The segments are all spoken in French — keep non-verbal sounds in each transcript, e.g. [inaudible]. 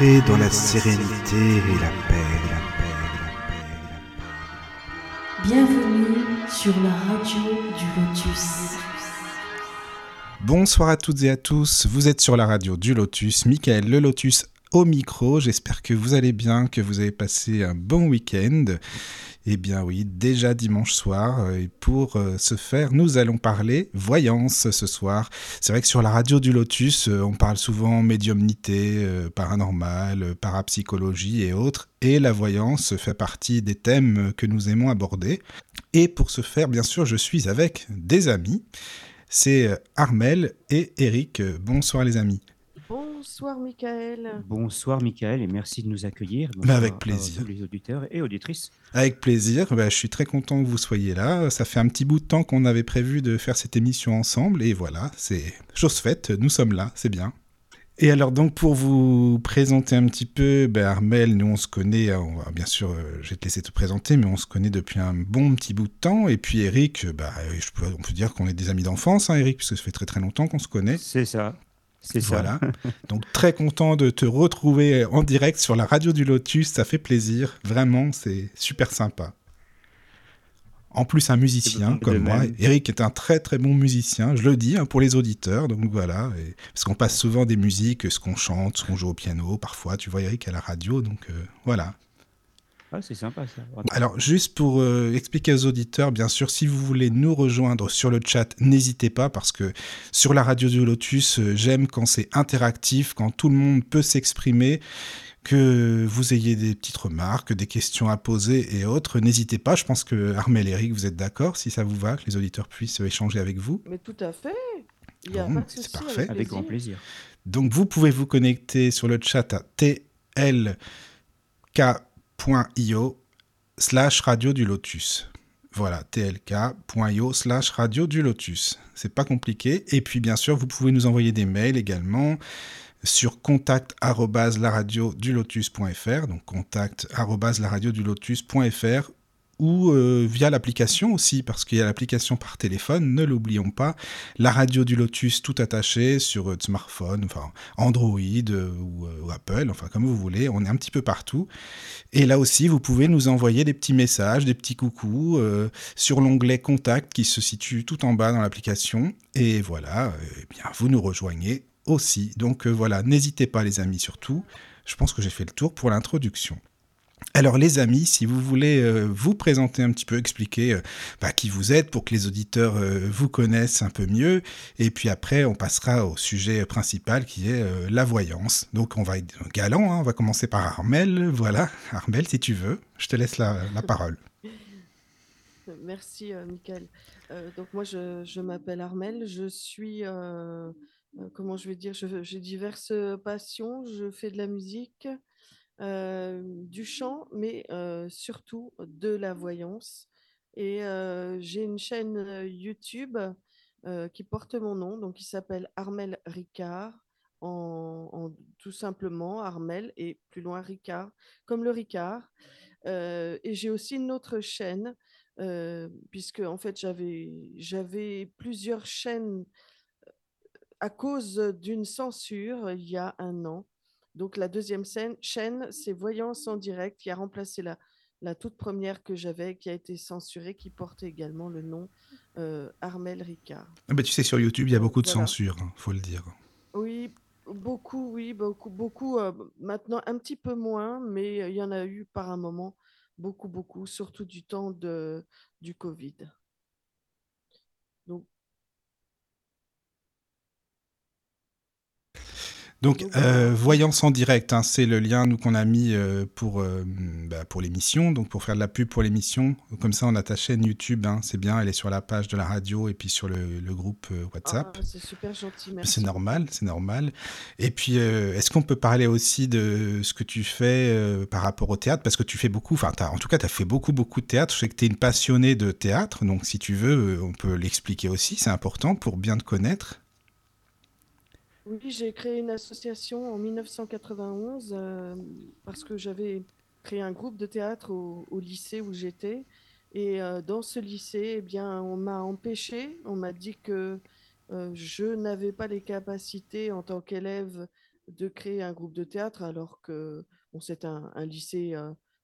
Entrez dans la sérénité et la paix, la paix, la paix, la paix. Bienvenue sur la radio du Lotus. Bonsoir à toutes et à tous, vous êtes sur la radio du Lotus, Michael le Lotus au micro, j'espère que vous allez bien, que vous avez passé un bon week-end. Eh bien oui, déjà dimanche soir, euh, et pour euh, ce faire, nous allons parler voyance ce soir. C'est vrai que sur la radio du Lotus, euh, on parle souvent médiumnité, paranormal, parapsychologie et autres, et la voyance fait partie des thèmes que nous aimons aborder. Et pour ce faire, bien sûr, je suis avec des amis. C'est Armel et Eric. Bonsoir les amis. Bonsoir Michael. Bonsoir Michael et merci de nous accueillir. Bah, Bonsoir avec à plaisir. les auditeurs et auditrices. Avec plaisir, Bah, je suis très content que vous soyez là. Ça fait un petit bout de temps qu'on avait prévu de faire cette émission ensemble et voilà, c'est chose faite, nous sommes là, c'est bien. Et alors donc pour vous présenter un petit peu, ben Armel, nous on se connaît, on va, bien sûr euh, je vais te laisser te présenter, mais on se connaît depuis un bon petit bout de temps. Et puis Eric, bah, euh, je peux, on peut dire qu'on est des amis d'enfance, hein, Eric, puisque ça fait très très longtemps qu'on se connaît. C'est ça. C'est ça. Voilà. Donc très content de te retrouver en direct sur la radio du Lotus, ça fait plaisir, vraiment, c'est super sympa. En plus un musicien comme moi, même. Eric est un très très bon musicien, je le dis hein, pour les auditeurs, donc voilà, et- parce qu'on passe souvent des musiques, ce qu'on chante, ce qu'on joue au piano, parfois, tu vois Eric à la radio, donc euh, voilà. Ah, c'est sympa ça. Alors, juste pour euh, expliquer aux auditeurs, bien sûr, si vous voulez nous rejoindre sur le chat, n'hésitez pas, parce que sur la radio du Lotus, euh, j'aime quand c'est interactif, quand tout le monde peut s'exprimer, que vous ayez des petites remarques, des questions à poser et autres. N'hésitez pas, je pense que Armel et Eric, vous êtes d'accord, si ça vous va, que les auditeurs puissent euh, échanger avec vous. Mais tout à fait. Il n'y a Bon, c'est parfait. Avec grand plaisir. Donc vous pouvez vous connecter sur le chat à tlk.io slash radio du lotus. Voilà, tlk.io slash radio du lotus. C'est pas compliqué. Et puis bien sûr, vous pouvez nous envoyer des mails également sur contact laradiodulotus.fr, donc contact laradiodulotus.fr ou euh, via l'application aussi, parce qu'il y a l'application par téléphone, ne l'oublions pas, la radio du Lotus tout attaché sur euh, smartphone, enfin Android euh, ou, Apple, enfin comme vous voulez, on est un petit peu partout. Et là aussi, vous pouvez nous envoyer des petits messages, des petits coucous euh, sur l'onglet Contact qui se situe tout en bas dans l'application. Et voilà, eh bien vous nous rejoignez aussi. Donc voilà, n'hésitez pas les amis surtout. Je pense que j'ai fait le tour pour l'introduction. Alors les amis, si vous voulez euh, vous présenter un petit peu, expliquer euh, bah, qui vous êtes pour que les auditeurs euh, vous connaissent un peu mieux, et puis après on passera au sujet principal qui est la voyance. Donc on va être galant, hein, on va commencer par Armel, voilà. Armel, si tu veux, je te laisse la, parole. [laughs] Merci, Michael. Donc, moi, je, m'appelle Armel. Je suis, comment je vais dire, j'ai diverses passions. Je fais de la musique, du chant, mais euh, surtout de la voyance. Et euh, j'ai une chaîne euh, YouTube euh, qui porte mon nom, donc qui s'appelle Armel Ricard. En, en- tout simplement Armel et plus loin Ricard, comme le Ricard. Euh, et j'ai aussi une autre chaîne euh, puisque en fait j'avais plusieurs chaînes à cause d'une censure il y a un an. Donc la deuxième scène- chaîne, c'est Voyance en direct qui a remplacé la, la toute première que j'avais, qui a été censurée, qui portait également le nom euh, Armel Ricard. Ah bah, tu sais, sur YouTube, il y a beaucoup de Voilà. censure, hein, faut le dire. Oui, beaucoup, oui, beaucoup, beaucoup. euh, maintenant, un petit peu moins, mais euh, il y en a eu par un moment, beaucoup, beaucoup, surtout du temps de, du Covid. Donc, Donc, euh. Voyance en direct, hein, c'est le lien nous qu'on a mis euh, pour, euh, bah, pour l'émission, donc pour faire de la pub pour l'émission. Comme ça, on a ta chaîne YouTube, hein, c'est bien, elle est sur la page de la radio et puis sur le, le groupe WhatsApp. ah, c'est super gentil, merci. C'est normal, c'est normal. Et puis, est-ce qu'on peut parler aussi de ce que tu fais par rapport au théâtre? Parce que tu fais beaucoup, enfin, en tout cas, tu as fait beaucoup, beaucoup de théâtre. Je sais que tu es une passionnée de théâtre, donc si tu veux, on peut l'expliquer aussi, c'est important pour bien te connaître. Oui, j'ai créé une association en 1991 euh, parce que j'avais créé un groupe de théâtre au, lycée où j'étais. Et euh, dans ce lycée, eh bien, on m'a empêché, on m'a dit que euh, je n'avais pas les capacités en tant qu'élève de créer un groupe de théâtre alors que c'est un lycée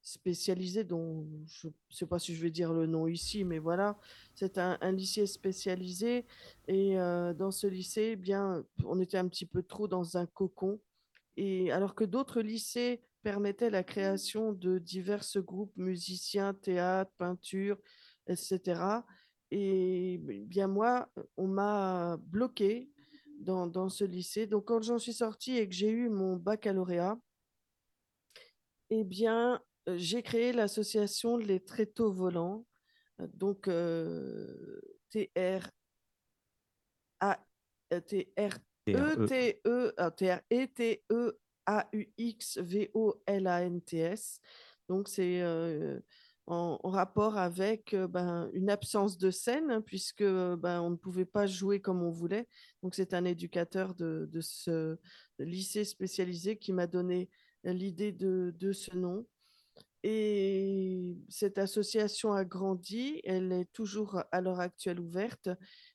spécialisé dont je ne sais pas si je vais dire le nom ici, mais voilà, c'est un, lycée spécialisé. Et dans ce lycée, eh bien, on était un petit peu trop dans un cocon. Et alors que d'autres lycées permettaient la création de divers groupes musiciens, théâtre, peinture, etc. Et bien moi, on m'a bloqué dans, dans, ce lycée. Donc quand j'en suis sortie et que j'ai eu mon baccalauréat, eh bien, j'ai créé l'association Les Tréteaux Volants, donc euh, A T R E T E T R E T E A U X V O L A N T S. Donc c'est euh, en, rapport avec ben, une absence de scène, hein, puisque ben, on ne pouvait pas jouer comme on voulait. Donc, c'est un éducateur de, ce lycée spécialisé qui m'a donné l'idée de, ce nom. Et cette association a grandi, elle est toujours à l'heure actuelle ouverte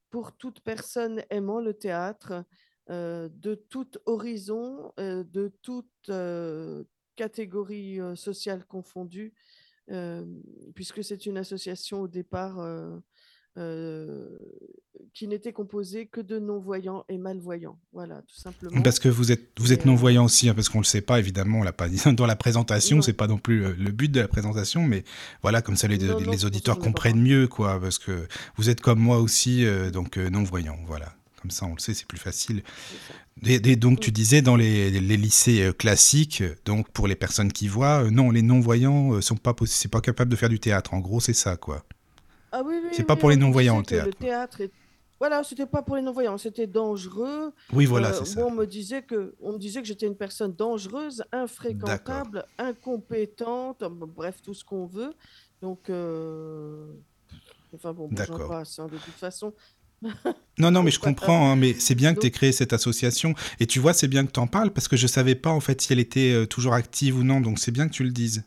pour toute personne aimant le théâtre, euh, de tout horizon, euh, de toute euh, catégorie sociale confondue, puisque c'est une association au départ qui n'était composée que de non-voyants et malvoyants. Voilà, tout simplement. Parce que vous êtes, vous êtes non-voyant aussi, hein, parce qu'on ne le sait pas, évidemment, on l'a pas dit [laughs] dans la présentation, c'est pas non plus le but de la présentation, mais voilà, comme ça les, les auditeurs comprennent mieux, quoi, parce que vous êtes comme moi aussi, donc non-voyant, voilà. Comme ça, on le sait, c'est plus facile. Et, donc, tu disais dans les, lycées euh, classiques, donc pour les personnes qui voient, euh, non, les non-voyants euh, sont pas, c'est pas capables de faire du théâtre. En gros, c'est ça, quoi. Ah oui, oui. C'est pas pour les non-voyants théâtre. Le théâtre Voilà, c'était pas pour les non-voyants, c'était dangereux. Oui, voilà, c'est ça. on me disait que, on me disait que j'étais une personne dangereuse, infréquentable, incompétente, bref, tout ce qu'on veut. Donc, enfin bon, j'en passe. Hein, de toute façon, [laughs] non, non, mais je comprends, hein, mais c'est bien que tu aies créé cette association. Et tu vois, c'est bien que tu en parles parce que je ne savais pas en fait si elle était euh, toujours active ou non, donc c'est bien que tu le dises.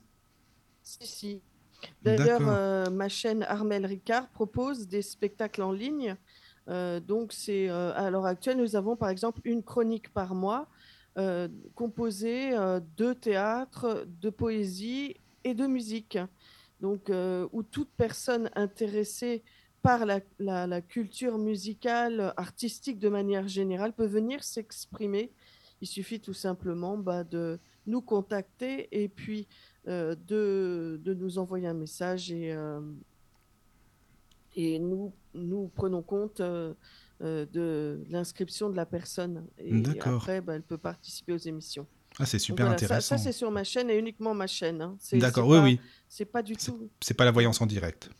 Si, si. D'ailleurs, euh, ma chaîne Armel Ricard propose des spectacles en ligne. Euh, donc, c'est à l'heure actuelle, nous avons par exemple une chronique par mois composée de théâtre, de poésie et de musique. Donc, où toute personne intéressée par la, culture musicale, artistique de manière générale, peut venir s'exprimer. Il suffit tout simplement bah, de nous contacter et puis euh, de, nous envoyer un message et, euh, et nous, nous prenons compte euh, de l'inscription de la personne. Et, après, bah, elle peut participer aux émissions. Ah, c'est super intéressant. Ça, c'est sur ma chaîne et uniquement ma chaîne. Hein. D'accord, oui, oui. C'est pas du tout. C'est pas la voyance en direct.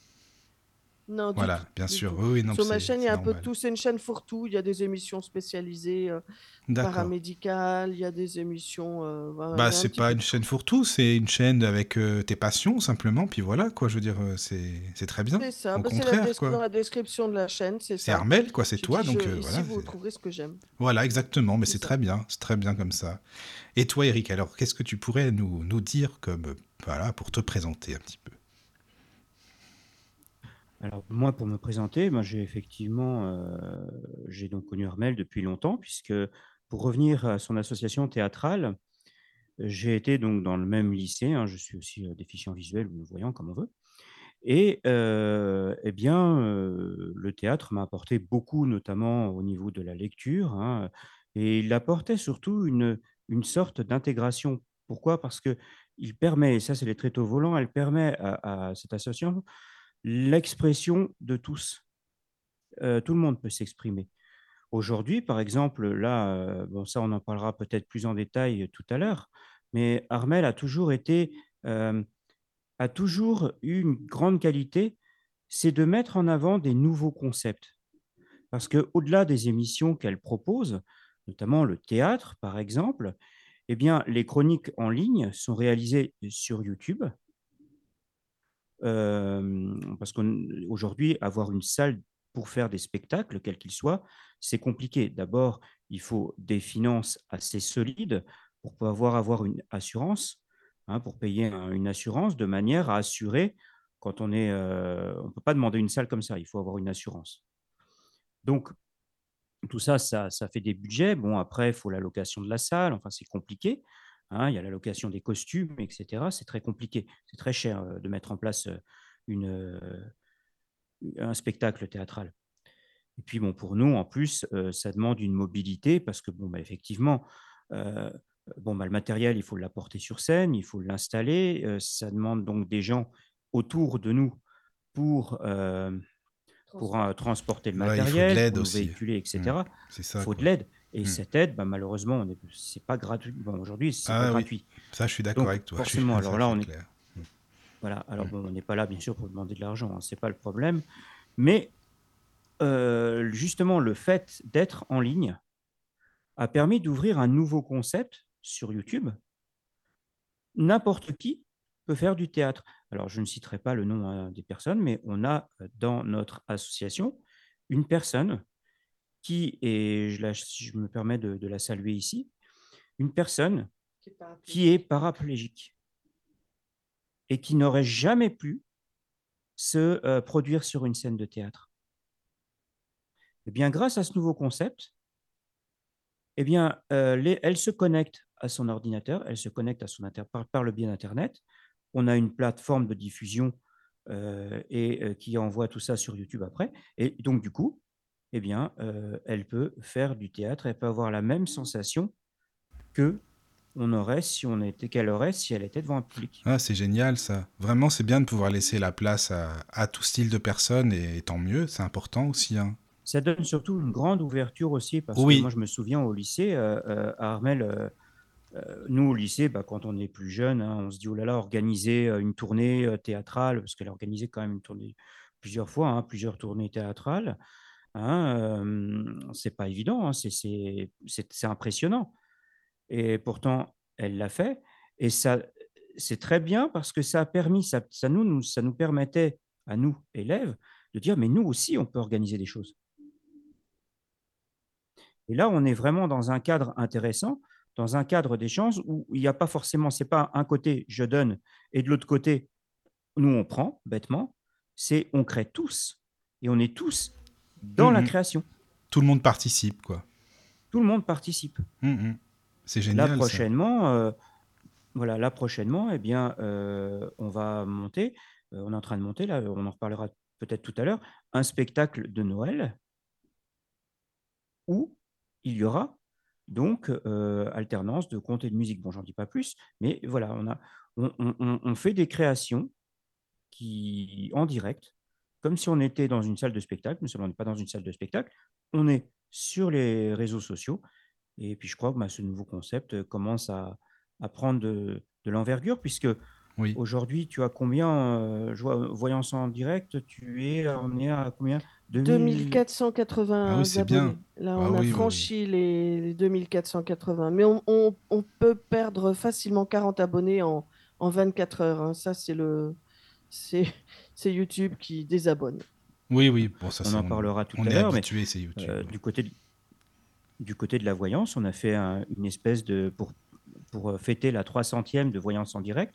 Non, voilà, bien sûr. Oui, non, Sur ma chaîne, il y a un peu de tout. C'est une chaîne fourre-tout. Il y a des émissions spécialisées euh, paramédicales, il y a des émissions. Euh, bah, c'est pas une chaîne fourre-tout, c'est une chaîne avec euh, tes passions, simplement. Puis voilà, quoi. Je veux dire, euh, c'est très bien. C'est ça. Au bah, contraire, la la description de la chaîne, c'est ça. C'est Armel, quoi. C'est toi. donc, je, voilà. vous trouverez ce que j'aime. Voilà, exactement. Mais c'est très bien. C'est très bien comme ça. Et toi, Eric, alors, qu'est-ce que tu pourrais nous, nous dire comme, voilà, pour te présenter un petit peu? Alors moi, pour me présenter, ben, j'ai effectivement, euh, donc connu Armel depuis longtemps, puisque pour revenir à son association théâtrale, j'ai été donc dans le même lycée. Hein, je suis aussi euh, déficient visuel ou voyant comme on veut. Et euh, eh bien, le théâtre m'a apporté beaucoup, notamment au niveau de la lecture, hein, et il apportait surtout une, une sorte d'intégration. Pourquoi? Parce que il permet, et ça c'est les tréteaux volants, elle permet à cette association l'expression de tous. Euh, tout le monde peut s'exprimer. Aujourd'hui, par exemple, là, euh, bon, ça, on en parlera peut-être plus en détail tout à l'heure, mais Armel a toujours été, euh, a toujours eu une grande qualité, c'est de mettre en avant des nouveaux concepts. Parce que au-delà des émissions qu'elle propose, notamment le théâtre, par exemple, eh bien, les chroniques en ligne sont réalisées sur YouTube parce qu'aujourd'hui, avoir une salle pour faire des spectacles, quels qu'ils soient, c'est compliqué. D'abord, il faut des finances assez solides pour pouvoir avoir une assurance, hein, pour payer une assurance de manière à assurer quand on est... on ne peut pas demander une salle comme ça, il faut avoir une assurance. Donc, tout ça, ça, ça fait des budgets. Bon, après, il faut la location de la salle. Enfin, c'est compliqué. Hein. Il y a la location des costumes, etc. C'est très compliqué. C'est très cher euh, de mettre en place euh, une, euh, un spectacle théâtral. Et puis, bon, pour nous, en plus, euh, ça demande une mobilité parce que, bon, bah, effectivement, euh, bon, bah, le matériel, il faut l'apporter sur scène, il faut l'installer. euh, ça demande donc des gens autour de nous pour, euh, pour euh, transporter le Ouais, il faut de matériel, l'aide pour aussi. véhiculer, etc. Il faut quoi. de l'aide. Et Mm. cette aide, bah, malheureusement, c'est pas gratuit. Bon, aujourd'hui, c'est Ah pas oui. gratuit. Ça, je suis d'accord avec toi. [laughs] forcément, alors là, on est- clair. Voilà. Alors Mm. bon, on n'est pas là, bien sûr, pour demander de l'argent. Hein, c'est pas le problème. Mais euh, justement, le fait d'être en ligne a permis d'ouvrir un nouveau concept sur YouTube. N'importe qui peut faire du théâtre. Alors, je ne citerai pas le nom hein, des personnes, mais on a euh, dans notre association une personne qui, et je, la- je me permets de, de la saluer ici, une personne qui est paraplégique et qui n'aurait jamais pu se euh, produire sur une scène de théâtre. Eh bien, grâce à ce nouveau concept, eh bien, euh, les- elle se connecte à son ordinateur, elle se connecte à son inter par, par le biais d'Internet. On a une plateforme de diffusion euh, et qui envoie tout ça sur YouTube après. Et donc, du coup, eh bien, euh, elle peut faire du théâtre, elle peut avoir la même sensation que on aurait si on était qu'elle aurait si elle était devant un public. Ah, c'est génial ça. Vraiment, c'est bien de pouvoir laisser la place à, à tout style de personnes et tant mieux, c'est important aussi. hein. Ça donne surtout une grande ouverture aussi, parce Oui. que moi, je me souviens au lycée, euh, euh, à Armel, euh, euh, nous, au lycée, bah, quand on est plus jeune, hein, on se dit, oh là là, organiser une tournée théâtrale, parce qu'elle a organisé quand même une tournée plusieurs fois, hein, plusieurs tournées théâtrales, hein, euh, c'est pas évident, hein, c'est- impressionnant. Et pourtant, elle l'a fait, et ça, c'est très bien parce que ça a permis, ça, nous- ça nous permettait, à nous, élèves, de dire, mais nous aussi, on peut organiser des choses. Et là, on est vraiment dans un cadre intéressant, dans un cadre d'échange où il n'y a pas forcément, c'est pas un côté je donne et de l'autre côté, nous on prend bêtement, c'est on crée tous et on est tous dans la Mhm. création. Tout le monde participe, quoi. Tout le monde participe. Mhm. C'est génial. Là ça. prochainement, euh, voilà, là prochainement, eh bien, euh, on va monter, euh, on est en train de monter, là, on en reparlera peut-être tout à l'heure, un spectacle de Noël où il y aura donc euh, alternance de contes et de musique. Bon, j'en dis pas plus, mais voilà, on, a, on, on- on- on fait des créations qui, en direct, comme si on était dans une salle de spectacle, mais seulement on n'est pas dans une salle de spectacle, on est sur les réseaux sociaux. Et puis je crois que bah, ce nouveau concept euh, commence à, à prendre de, de l'envergure, puisque Oui. aujourd'hui, tu as combien, euh, vois, voyance en direct, tu es, est à combien? 2000 2480 Ah oui, c'est abonnés. bien. Là, Ah on a oui, franchi Les, les 2480. Mais on, on- on peut perdre facilement 40 abonnés en, en 24 heures. hein. Ça, c'est le, c'est, c'est YouTube qui désabonne. Oui, oui. Bon, ça, On en parlera tout on à l'heure, mais c'est YouTube. Euh, du, côté de, du côté de la voyance, on a fait un- une espèce de. Pour, pour euh, fêter la 300e de voyance en direct,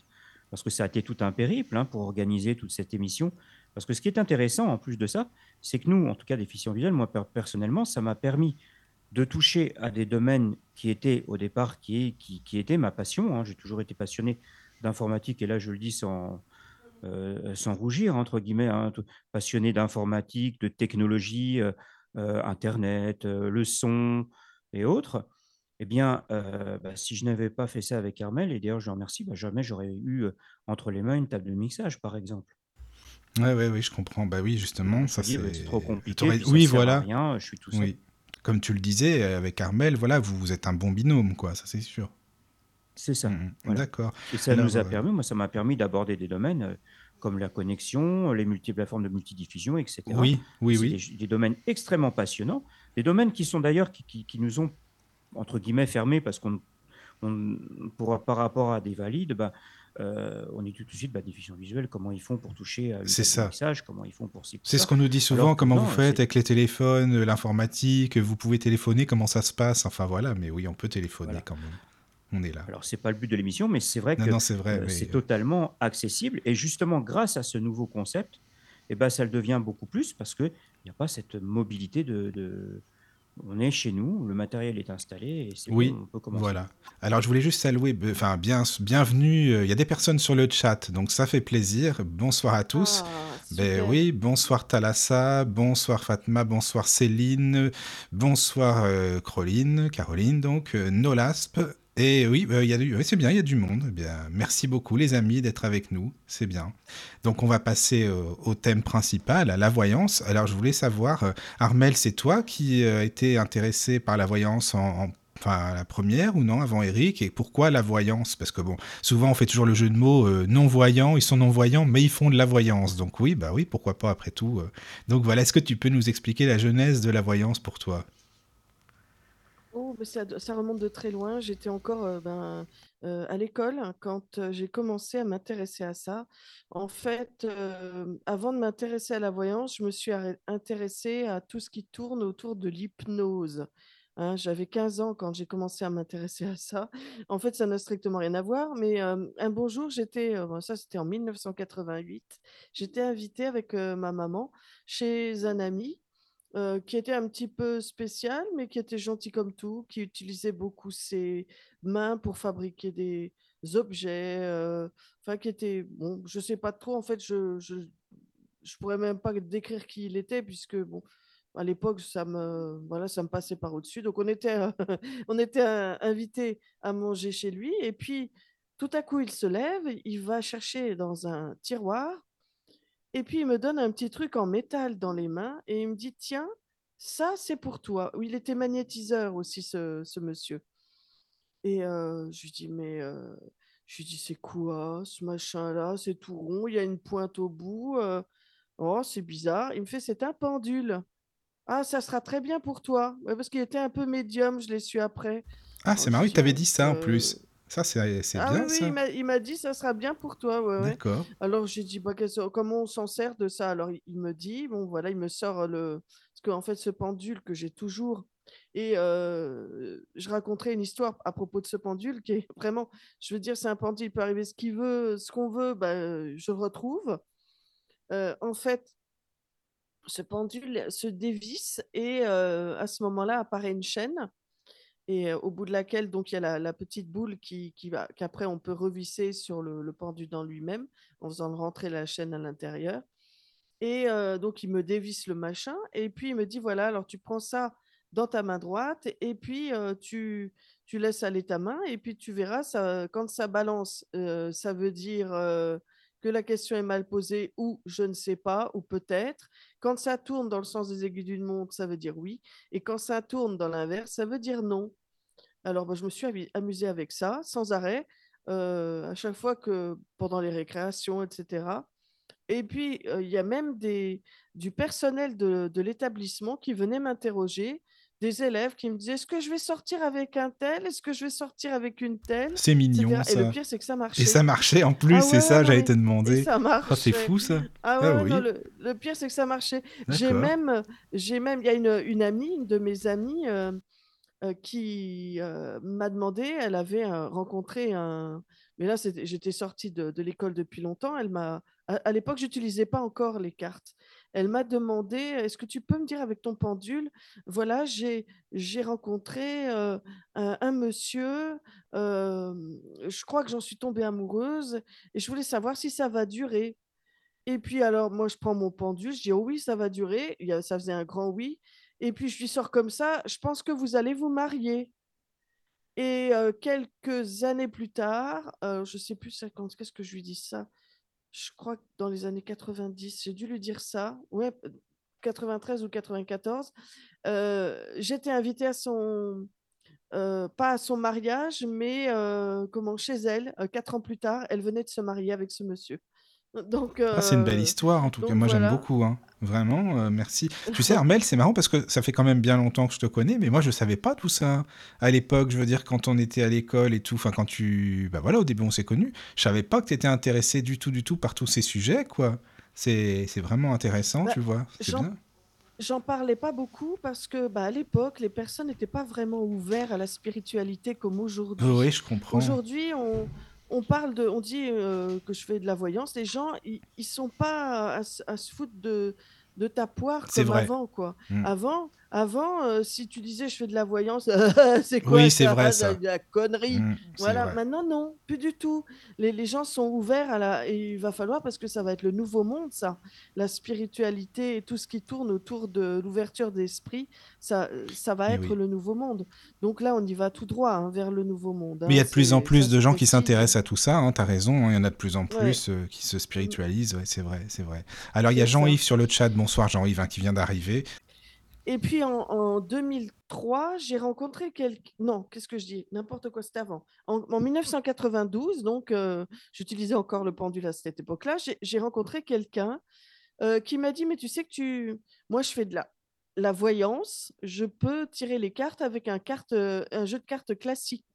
parce que ça a été tout un périple hein, pour organiser toute cette émission. Parce que ce qui est intéressant, en plus de ça, c'est que nous, en tout cas, déficients visuels, moi per- personnellement, ça m'a permis de toucher à des domaines qui étaient au départ, qui, qui étaient ma passion. hein. J'ai toujours été passionné d'informatique, et là, je le dis sans, euh, sans rougir, entre guillemets, hein, passionné d'informatique, de technologie, euh, euh, Internet, le son et autres, eh bien, bah, si je n'avais pas fait ça avec Armel, et d'ailleurs je le remercie, bah, jamais j'aurais eu entre les mains une table de mixage, par exemple. Ouais, ouais, oui, je comprends. Bah oui, justement, ça c'est. bah, trop compliqué, ça Oui, voilà. rien, je suis tout seul. Oui. Comme tu le disais, avec Armel, voilà, vous, vous êtes un bon binôme, quoi, ça c'est sûr. C'est ça. Mhm. voilà. D'accord. Et ça Alors, nous a euh, permis, moi, ça m'a permis d'aborder des domaines euh, comme la connexion, les multiples formes de multidiffusion, etc. Oui, oui, oui. Des, des domaines extrêmement passionnants, des domaines qui sont d'ailleurs qui, qui- qui nous ont entre guillemets fermés parce qu'on on- pour- par rapport à des valides, bah, euh, on est tout de suite bah, diffusion visuelle, comment ils font pour toucher à ça. mixage, comment ils font pour pour C'est ce qu'on nous dit souvent, Alors comment non, vous faites avec les téléphones, l'informatique, vous pouvez téléphoner, comment ça se passe, enfin voilà, mais oui, on peut téléphoner Voilà. quand même. On est là. Alors c'est pas le but de l'émission, mais c'est vrai non, que c'est. Euh, mais- c'est totalement accessible. Et justement, grâce à ce nouveau concept, eh ben, ça le devient beaucoup plus parce qu'il n'y a pas cette mobilité de, de, on est chez nous, le matériel est installé et c'est Oui, bon, on peut commencer. voilà. Alors, je voulais juste saluer, enfin, bien, bienvenue. euh, Il y a des personnes sur le chat, donc ça fait plaisir. Bonsoir à tous. Ah, Ben oui, bonsoir Thalassa, bonsoir Fatma, bonsoir Céline, bonsoir euh, Caroline, Caroline donc, euh, Nolasp. Et oui, il y a du, c'est bien, il y a du monde. Eh bien, merci beaucoup les amis d'être avec nous, c'est bien. Donc on va passer euh, au thème principal, à la voyance. Alors je voulais savoir, euh, Armel, c'est toi qui euh, été intéressé par la voyance en, en- enfin la première ou non avant Eric? Et pourquoi la voyance? Parce que bon, souvent on fait toujours le jeu de mots euh, non-voyants, ils sont non-voyants mais ils font de la voyance. Donc oui, bah oui, pourquoi pas après tout. Donc voilà, est-ce que tu peux nous expliquer la genèse de la voyance pour toi? Oh, ça, remonte de très loin. J'étais encore euh, ben, euh, à l'école quand euh, j'ai commencé à m'intéresser à ça. En fait, avant de m'intéresser à la voyance, je me suis intéressée à tout ce qui tourne autour de l'hypnose. Hein, j'avais 15 ans quand j'ai commencé à m'intéresser à ça. En fait, ça n'a strictement rien à voir, mais un bon jour, j'étais, ça c'était en 1988, j'étais invitée avec ma maman chez un ami heu, qui était un petit peu spécial, mais qui était gentil comme tout, qui utilisait beaucoup ses mains pour fabriquer des objets, heu, enfin qui était bon, je sais pas trop en fait, je je je pourrais même pas décrire qui il était puisque bon, à l'époque ça me voilà, ça me passait par au-dessus. Donc on était, heu, [laughs] on était, heu, invités à manger chez lui et puis tout à coup il se lève, il va chercher dans un tiroir et puis il me donne un petit truc en métal dans les mains et il me dit: «Tiens, ça c'est pour toi». Il était magnétiseur aussi ce ce monsieur et heu, je lui dis: «Mais» heu, je lui dis: «C'est quoi ce machin-là? C'est tout rond, il y a une pointe au bout, heu, oh c'est bizarre». Il me fait: «C'est un pendule». «Ah ça sera très bien pour toi». Ouais, parce qu'il était un peu médium, je l'ai su après. Ah, Alors c'est marrant, il t'avait «Oh, dit ça en heu» plus. Ça, c'est c'est ah oui, bien oui, il ça. m'a il m'a dit: «Ça sera bien pour toi». Ouais, ouais. D'accord. Alors j'ai dit: «Bah, qu'est-ce comment on s'en sert de ça?» alors il me dit, bon voilà, il me sort, le parce qu'en fait ce pendule que j'ai toujours et heu, je raconterai une histoire à propos de ce pendule qui est vraiment je veux dire, c'est un pendule, il peut arriver ce qu'il veut, ce qu'on veut, bah, je le retrouve. En fait, ce pendule se dévisse et à ce moment-là apparaît une chaîne et au bout de laquelle donc il y a la petite boule qui qui va qu'après on peut revisser sur le le pendu dans lui-même, en faisant rentrer la chaîne à l'intérieur et donc il me dévisse le machin et puis il me dit: «Voilà, alors tu prends ça dans ta main droite et puis, tu tu laisses aller ta main et puis tu verras ça quand ça balance, ça veut dire, que la question est mal posée ou je ne sais pas ou peut-être. Quand ça tourne dans le sens des aiguilles d'une montre, ça veut dire oui et quand ça tourne dans l'inverse, ça veut dire non». Alors, bah, je me suis amusée avec ça sans arrêt, à chaque fois que pendant les récréations et cetera et puis, il y a même des du personnel de de l'établissement qui venait m'interroger, des élèves qui me disaient: «Est-ce que je vais sortir avec un tel? Est-ce que je vais sortir avec une telle?» C'est mignon cetera et le ça. pire, c'est que ça Et ça marchait. marchait en plus, Ah c'est ouais, ouais, ça, non j'allais te mais et demander. ça Oh, c'est marchait. fou ça. Ah Ah ouais, ouais, non, oui, le le pire, c'est que ça marchait. J'ai même, j'ai même il y a une, une amie, une de mes amies, qui, m'a demandé elle avait, rencontré un mais là, j'étais sortie de l'école depuis longtemps. Elle m'a à à l'époque, j'utilisais pas encore les cartes. Elle m'a demandé: «Est-ce que tu peux me dire avec ton pendule, voilà, j'ai rencontré, un un monsieur, je crois que j'en suis tombée amoureuse et je voulais savoir si ça va durer». Et puis alors moi je prends mon pendule, je dis: «Oh oui, ça va durer». Ça faisait un grand oui et puis je lui sors comme ça: «Je pense que vous allez vous marier» et heu, quelques années plus tard, heu, je sais plus quand qu'est-ce que je lui dis ça? Je crois que dans les années 90, j'ai dû lui dire ça, ouais, p 93 ou 94, heu, j'étais invitée à son, heu, pas à son mariage, mais heu, comment? Chez elle, 4 ans plus tard, elle venait de se marier avec ce monsieur. Donc Ah, c'est une belle heu, histoire en tout cas. Moi, j'aime beaucoup, hein. Vraiment, euh, merci. [laughs] Tu sais, Armel, c'est marrant parce que ça fait quand même bien longtemps que je te connais, mais moi, je savais pas tout ça à l'époque. Je veux dire, quand on était à l'école et tout, enfin, quand tu. Bah voilà, au début, on s'est connus. Je savais pas que tu étais intéressé du tout, du tout par tous ces sujets, quoi. C'est vraiment intéressant, Bah, tu vois. C'est j'en bien. j'en parlais pas beaucoup parce que, bah, à l'époque, les personnes n'étaient pas vraiment ouverts à la spiritualité comme Oui, aujourd'hui. je comprends. Aujourd'hui, on on parle de on dit, heu, que je fais de la voyance, les gens, ils ils sont pas à se à se foutre de de ta poire comme vrai. avant, quoi. Mm. Avant, Avant, euh, si tu disais je fais de la voyance, [laughs] c'est quoi Oui, c'est vrai ça. de la connerie? Mm, c'est Voilà, vrai. maintenant non, plus du tout. Les, les gens sont ouverts à la... Et il va falloir, parce que ça va être le nouveau monde, ça. La spiritualité et tout ce qui tourne autour de l'ouverture d'esprit, ça, ça va Et être oui. le nouveau monde. Donc là, on y va tout droit hein, vers le nouveau monde. Mais il y hein. a de plus en plus de gens qui s'intéressent à tout ça, hein, t'as raison, hein, il y en a de plus en Ouais, plus euh, qui se mm, spiritualisent, ouais, c'est vrai, c'est vrai. Alors il y a. Jean-Yves sur le chat, bonsoir Jean-Yves, hein, qui vient d'arriver. Et puis en, en 2003, j'ai rencontré quelqu'un. Non, qu'est-ce que je dis? N'importe quoi, c'était avant. En, en 1992, donc euh, j'utilisais encore le pendule à cette époque-là, j'ai j'ai rencontré quelqu'un euh, qui m'a dit, mais tu sais que tu... Moi, je fais de la, la voyance, je peux tirer les cartes avec un, carte, euh, un jeu de cartes classique.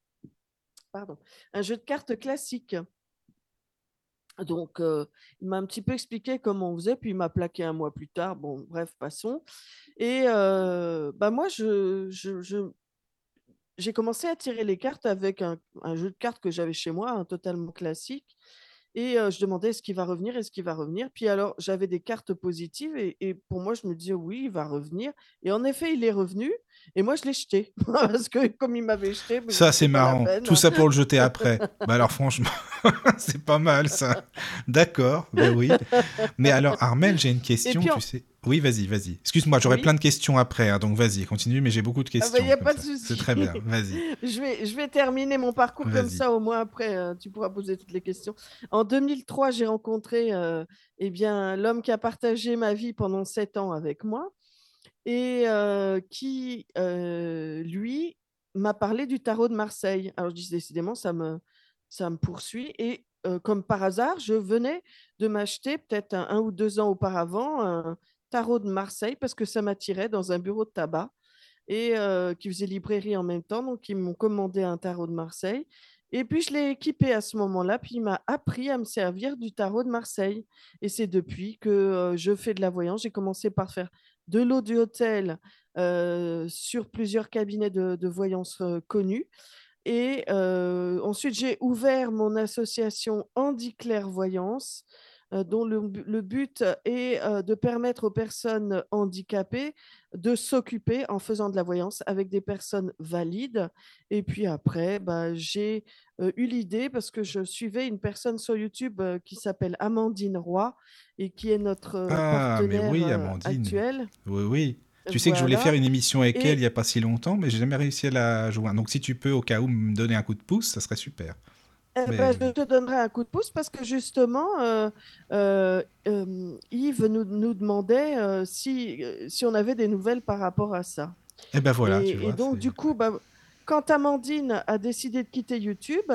Pardon, un jeu de cartes classique. Donc, il m'a un petit peu expliqué comment on faisait, puis il m'a plaqué un mois plus tard. Bon, bref, passons. Et bah moi, je- j'ai commencé à tirer les cartes avec un, un jeu de cartes que j'avais chez moi, un totalement classique. Et euh, je demandais est-ce qu'il va revenir, est-ce qu'il va revenir? Puis alors, j'avais des cartes positives et, et pour moi, je me disais oui, il va revenir. Et en effet, il est revenu. Et moi, je l'ai jeté. [laughs] Parce que comme il m'avait jeté, Ça c'est marrant, tout ça pour le jeter après. [laughs] Bah alors franchement, [laughs] c'est pas mal ça. D'accord, bah oui. Mais alors Armel, j'ai une question, puis, tu en- sais. Oui, vas-y, vas-y. Excuse-moi, j'aurais oui. plein de questions après, hein, donc vas-y, continue, mais j'ai beaucoup de Ah bah, il questions n'y a pas de ça. C'est souci. très bien, [laughs] vas-y, Je vais, je vais terminer mon parcours comme ça, au moins après, euh, tu pourras poser toutes les questions. En 2003, j'ai rencontré euh, eh bien, l'homme qui a partagé ma vie pendant sept ans avec moi et euh, qui, lui, m'a parlé du tarot de Marseille. Alors, je dis décidément, ça me, ça me poursuit. Et comme par hasard, je venais de m'acheter, peut-être un, un ou deux ans auparavant, un tarot de Marseille parce que ça m'attirait dans un bureau de tabac et euh, qui faisait librairie en même temps. Donc, ils m'ont commandé un tarot de Marseille. Et puis, je l'ai équipé à ce moment-là. Puis, il m'a appris à me servir du tarot de Marseille. Et c'est depuis que euh, je fais de la voyance. J'ai commencé par faire de l'audio-hôtel euh, sur plusieurs cabinets de, voyance connus. Et ensuite, j'ai ouvert mon association Handy Clairvoyance, euh, dont le, bu- le but est euh, de permettre aux personnes handicapées de s'occuper en faisant de la voyance avec des personnes valides. Et puis après, bah, j'ai euh, eu l'idée, parce que je suivais une personne sur YouTube euh, qui s'appelle Amandine Roy et qui est notre euh, Ah, mais oui, euh, Amandine. Oui, oui. Tu sais que je voulais faire une émission avec elle il n'y a pas si longtemps, mais j'ai jamais réussi à la joindre. Donc si tu peux, au cas où, me donner un coup de pouce, ça serait super. Eh Mais ben, je te donnerai un coup de pouce parce que justement, euh, euh, euh, Yves nous, nous demandait si, si on avait des nouvelles par rapport à ça. eh ben voilà, tu Et, et vois. donc, c'est- du coup, bah, quand Amandine a décidé de quitter YouTube,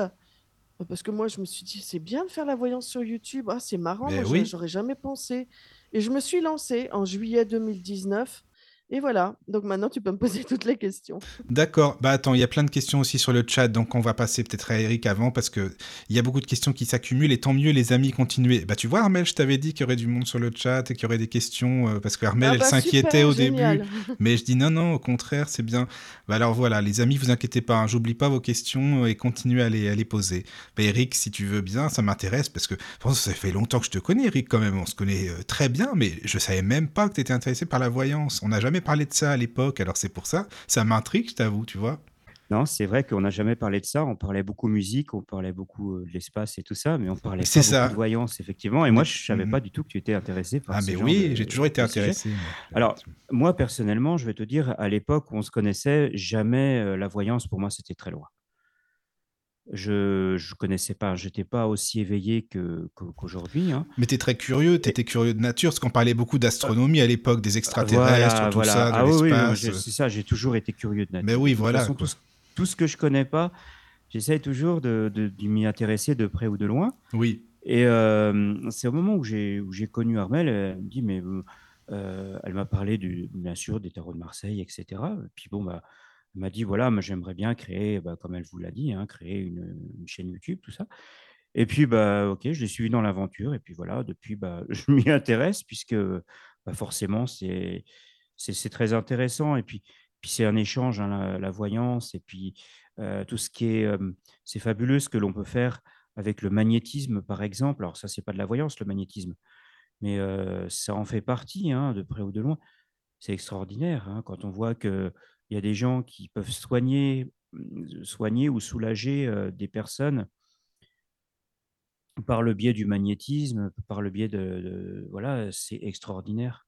parce que moi, je me suis dit, c'est bien de faire la voyance sur YouTube. Ah, c'est marrant, moi, je- oui. j'aurais jamais pensé. Et je me suis lancée en juillet 2019. Et voilà. Donc maintenant, tu peux me poser [laughs] toutes les questions. D'accord. Bah attends, il y a plein de questions aussi sur le chat, donc on va passer peut-être à Eric avant parce que il y a beaucoup de questions qui s'accumulent et tant mieux les amis continuez. Bah tu vois Armel, je t'avais dit qu'il y aurait du monde sur le chat et qu'il y aurait des questions euh, parce que Armel Ah elle bah, s'inquiétait au génial. début, [laughs] mais je dis non non, au contraire c'est bien. Bah alors voilà, les amis vous inquiétez pas, hein, j'oublie pas vos questions et continuez à les, à les poser. Bah Eric, si tu veux bien, ça m'intéresse parce que bon, ça fait longtemps que je te connais Eric quand même, on se connaît euh, très bien, mais je savais même pas que tu étais intéressé par la voyance. On n'a jamais parlé de ça à l'époque, alors c'est pour ça, ça m'intrigue, je t'avoue, tu vois. Non, c'est vrai qu'on n'a jamais parlé de ça. On parlait beaucoup musique, on parlait beaucoup euh, de l'espace et tout ça, mais on parlait pas ça. beaucoup de voyance, effectivement. Et moi, je savais Mhm. pas du tout que tu étais intéressé par Ah ce mais genre oui, j'ai toujours été intéressé. Alors, moi, personnellement, je vais te dire, à l'époque où on se connaissait, jamais euh, la voyance, pour moi, c'était très loin. Je ne connaissais pas, j'étais pas aussi éveillé que- qu'aujourd'hui. hein. Mais t'es très curieux, t'étais curieux de nature, parce qu'on parlait beaucoup d'astronomie à l'époque, des extraterrestres, Voilà, tout voilà. ça, de Ah oui, oui, l'espace. j'ai- c'est ça, j'ai toujours été curieux de nature. Mais oui, De toute voilà, façon, quoi. tout, ce- tout ce que je connais pas, j'essaye toujours de, de- de m'y intéresser de près ou de loin. Oui, Et euh, c'est au moment où j'ai connu Armel, elle me dit, mais euh, euh, elle m'a parlé du, bien sûr des tarots de Marseille, etc. Et puis bon, bah, elle m'a dit, voilà, moi j'aimerais bien créer, bah, comme elle vous l'a dit, hein, créer une, chaîne YouTube, tout ça. Et puis, bah, ok, je l'ai suivi dans l'aventure. Et puis voilà, depuis, bah, [laughs] je m'y intéresse puisque bah, forcément, c'est très intéressant. Et puis, puis c'est un échange, hein, la, voyance. Et puis, euh, tout ce qui est. c'est fabuleux ce que l'on peut faire avec le magnétisme, par exemple. Alors, ça, c'est pas de la voyance, le magnétisme, mais euh, ça en fait partie, hein, de près ou de loin. c'est extraordinaire quand on voit qu'il y a des gens qui peuvent soigner, mmh, soigner ou soulager des personnes par le biais du magnétisme, par le biais de, voilà, c'est extraordinaire.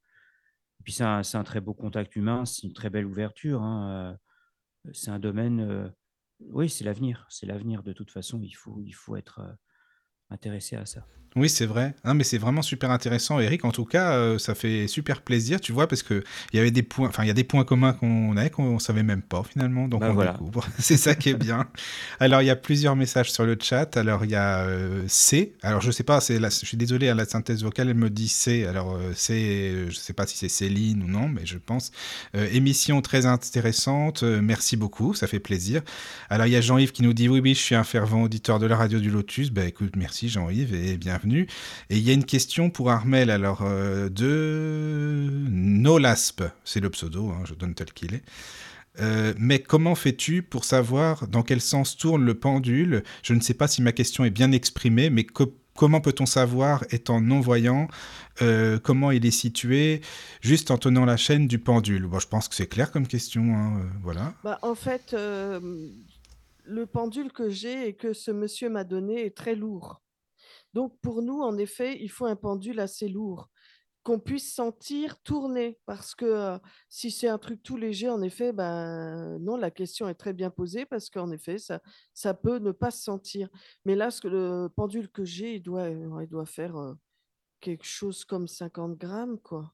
Et puis c'est un, très beau contact humain, c'est une très belle ouverture. Hein, c'est un domaine, oui, c'est l'avenir, c'est l'avenir de toute façon. Il faut, il faut être intéressé à ça. Oui, c'est vrai. Non, mais c'est vraiment super intéressant, Eric. En tout cas, euh, ça fait super plaisir, tu vois, parce que il y avait des points, enfin, il y a des points communs qu'on avait qu'on savait même pas finalement. Donc bah, on voilà. découvre. [laughs] c'est ça qui est bien. Alors, il y a plusieurs messages sur le chat. Alors, il y a euh, C. Alors, je sais pas, c'est la... je suis désolé, à hein, la synthèse vocale, elle me dit C. Alors, euh, c'est, je sais pas si c'est Céline ou non, mais je pense. émission très intéressante. merci beaucoup, ça fait plaisir. Alors, il y a Jean-Yves qui nous dit oui, oui, je suis un fervent auditeur de la radio du Lotus. Ben, écoute, merci Jean-Yves et Et il y a une question pour Armel, alors, euh, de Nolasp, c'est le pseudo, hein, je donne tel qu'il est. Euh, mais comment fais-tu pour savoir dans quel sens tourne le pendule? Je ne sais pas si ma question est bien exprimée, mais comment peut-on savoir, étant non-voyant, euh, comment il est situé, juste en tenant la chaîne du pendule? Bon, Je pense que c'est clair comme question. Hein, voilà. Bah, en fait, le pendule que j'ai et que ce monsieur m'a donné est très lourd. Donc pour nous, en effet, il faut un pendule assez lourd qu'on puisse sentir tourner parce que si c'est un truc tout léger, en effet, ben non, la question est très bien posée parce qu'en effet, ça, ça peut ne pas se sentir. Mais là, ce que le pendule que j'ai, il doit, il doit faire quelque chose comme 50 grammes, quoi.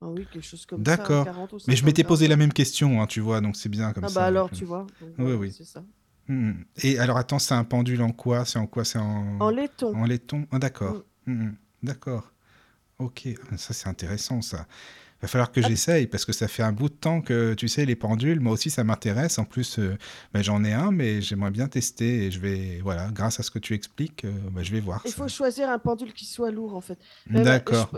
Ah oui, quelque chose comme ça. D'accord. Mais je m'étais posé la même question, hein, tu vois, donc c'est bien comme ah ça. bah alors, tu vois. oui, oui. C'est ça. Mmh. Et alors, attends, c'est un pendule en quoi? C'est en quoi? C'est en... en laiton. En laiton? Ah, D'accord. Mmh. Mmh, d'accord. Ok, ça c'est intéressant ça. Il va falloir que ah. j'essaye parce que ça fait un bout de temps que tu sais les pendules, moi aussi ça m'intéresse. En plus, euh, ben, j'en ai un, mais j'aimerais bien tester et je vais, voilà, grâce à ce que tu expliques, euh, ben, je vais voir. Il faut choisir un pendule qui soit lourd en fait. D'accord.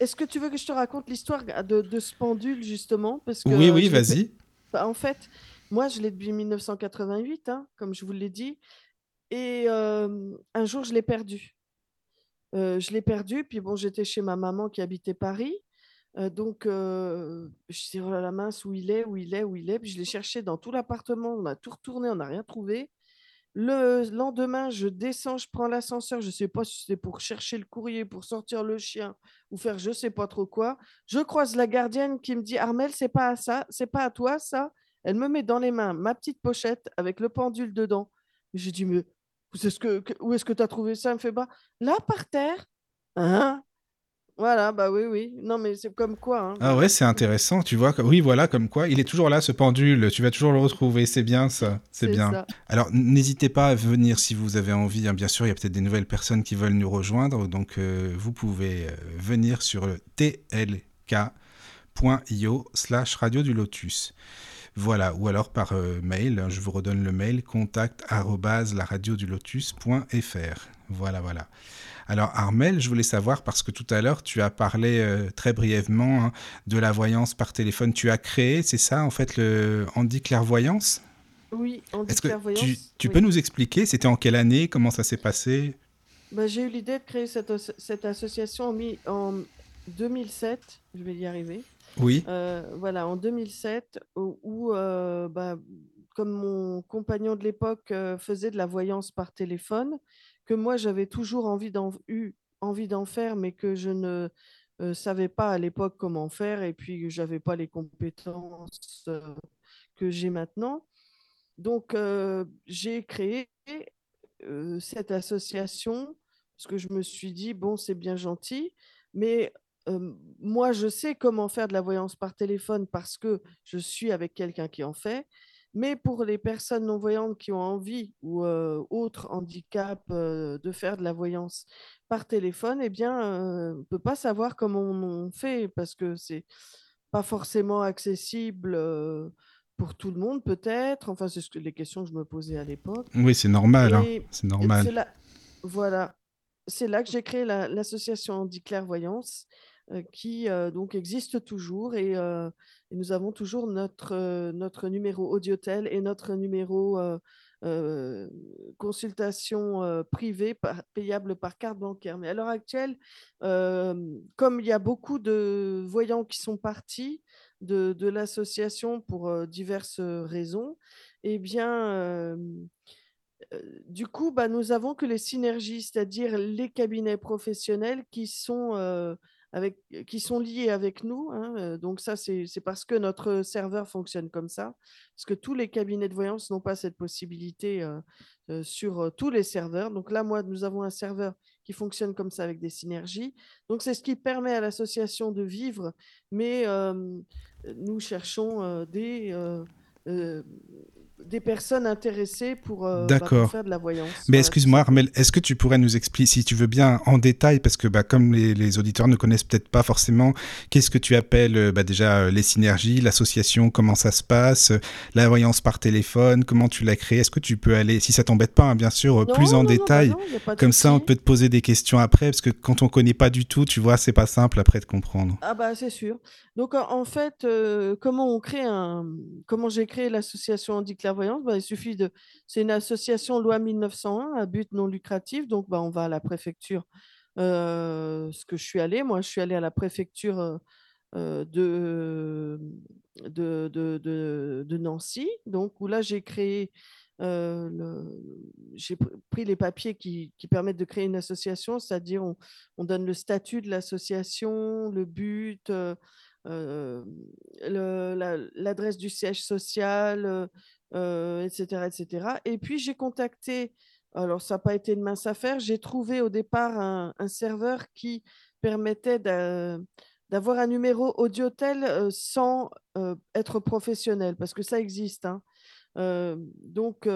Est-ce que tu veux que je te raconte l'histoire de, de, ce pendule justement? Parce que, Oui, oui, vas-y. Bah, en fait, moi, je l'ai depuis 1988, hein, comme je vous l'ai dit. Et un jour, je l'ai perdu. je l'ai perdu, puis bon, j'étais chez ma maman qui habitait Paris. donc, je suis oh la mince, où il est, où il est, où il est. Puis je l'ai cherché dans tout l'appartement, on a tout retourné, on n'a rien trouvé. Le lendemain, je descends, je prends l'ascenseur, je ne sais pas si c'était pour chercher le courrier, pour sortir le chien ou faire je ne sais pas trop quoi. Je croise la gardienne qui me dit Armel, c'est pas à ça, c'est pas à toi ça. Elle me met dans les mains ma petite pochette avec le pendule dedans. J'ai dit, mais ce que, où est-ce que tu as trouvé ça? Elle me fait, bah, là, par terre. Hein? Voilà, bah oui, oui. Non, mais c'est comme quoi. Hein. Ah ouais, c'est intéressant, tu vois. Oui, voilà, comme quoi. Il est toujours là, ce pendule. Tu vas toujours le retrouver. C'est bien, ça. C'est bien. Alors, n'hésitez pas à venir si vous avez envie. Hein. Bien sûr, il y a peut-être des nouvelles personnes qui veulent nous rejoindre. Donc, euh, vous pouvez euh, venir sur le tlk.io slash radio du lotus. Voilà, ou alors par euh, mail, hein, je vous redonne le mail contact lotus.fr. Voilà, voilà. Alors Armel, je voulais savoir, parce que tout à l'heure, tu as parlé euh, très brièvement hein, de la voyance par téléphone. Tu as créé, c'est ça, en fait, le Andy Clairvoyance? Oui, Andy Est-ce que tu, tu peux nous expliquer, c'était en quelle année, comment ça s'est passé? Bah, J'ai eu l'idée de créer cette, cette association en 2007, je vais y arriver. Oui. Euh, voilà, en 2007, où, euh, bah, comme mon compagnon de l'époque euh, faisait de la voyance par téléphone, que moi j'avais toujours envie d'en, eu envie d'en faire, mais que je ne savais pas à l'époque comment faire, et puis je n'avais pas les compétences que j'ai maintenant. Donc j'ai créé cette association parce que je me suis dit, bon, c'est bien gentil, mais moi, je sais comment faire de la voyance par téléphone parce que je suis avec quelqu'un qui en fait. Mais pour les personnes non-voyantes qui ont envie ou autre handicap de faire de la voyance par téléphone, eh bien, on ne peut pas savoir comment on, fait parce que c'est pas forcément accessible pour tout le monde, peut-être. Enfin, c'est ce que, les questions que je me posais à l'époque. Oui, c'est normal. Hein. C'est normal. Voilà. C'est là que j'ai créé l'association Handy Clairvoyance qui donc existe toujours et, et, nous avons toujours notre, notre numéro Audiotel et notre numéro consultation privée payable par carte bancaire. Mais à l'heure actuelle, comme il y a beaucoup de voyants qui sont partis de, de l'association pour diverses raisons, eh bien, du coup, bah, nous avons que les synergies, c'est-à-dire les cabinets professionnels qui sont avec, qui sont liés avec nous. Hein, donc ça, c'est parce que notre serveur fonctionne comme ça, parce que tous les cabinets de voyance n'ont pas cette possibilité sur tous les serveurs. Donc là, moi, nous avons un serveur qui fonctionne comme ça avec des synergies. Donc c'est ce qui permet à l'association de vivre, mais nous cherchons des des personnes intéressées pour, euh, bah, faire de la voyance. Mais excuse-moi, Armel, est-ce que tu pourrais nous expliquer, si tu veux bien, en détail, parce que bah, comme les, auditeurs ne connaissent peut-être pas forcément, qu'est-ce que tu appelles euh, bah, déjà euh, les synergies, l'association, comment ça se passe, la voyance par téléphone, comment tu l'as créée? Est-ce que tu peux aller, si ça t'embête pas, hein, bien sûr, plus en détail Comme ça, on peut te poser des questions après, parce que quand on connaît pas du tout, tu vois, c'est pas simple après de comprendre. Ah bah c'est sûr. Donc en fait, comment on crée un, comment j'ai créé l'association Andy Bah, Il suffit de, c'est une association loi 1901 à but non lucratif, donc bah, on va à la préfecture. ce que je suis allée, moi, je suis allée à la préfecture de, de, de, de, Nancy, donc où là j'ai créé j'ai pris les papiers qui, qui, permettent de créer une association, c'est-à-dire on, on, donne le statut de l'association, le but, l'adresse du siège social, etc., etc. Et puis j'ai contacté, alors ça n'a pas été une mince affaire, j'ai trouvé au départ un, serveur qui permettait d'avoir un numéro audiotel sans être professionnel, parce que ça existe. Hein. donc,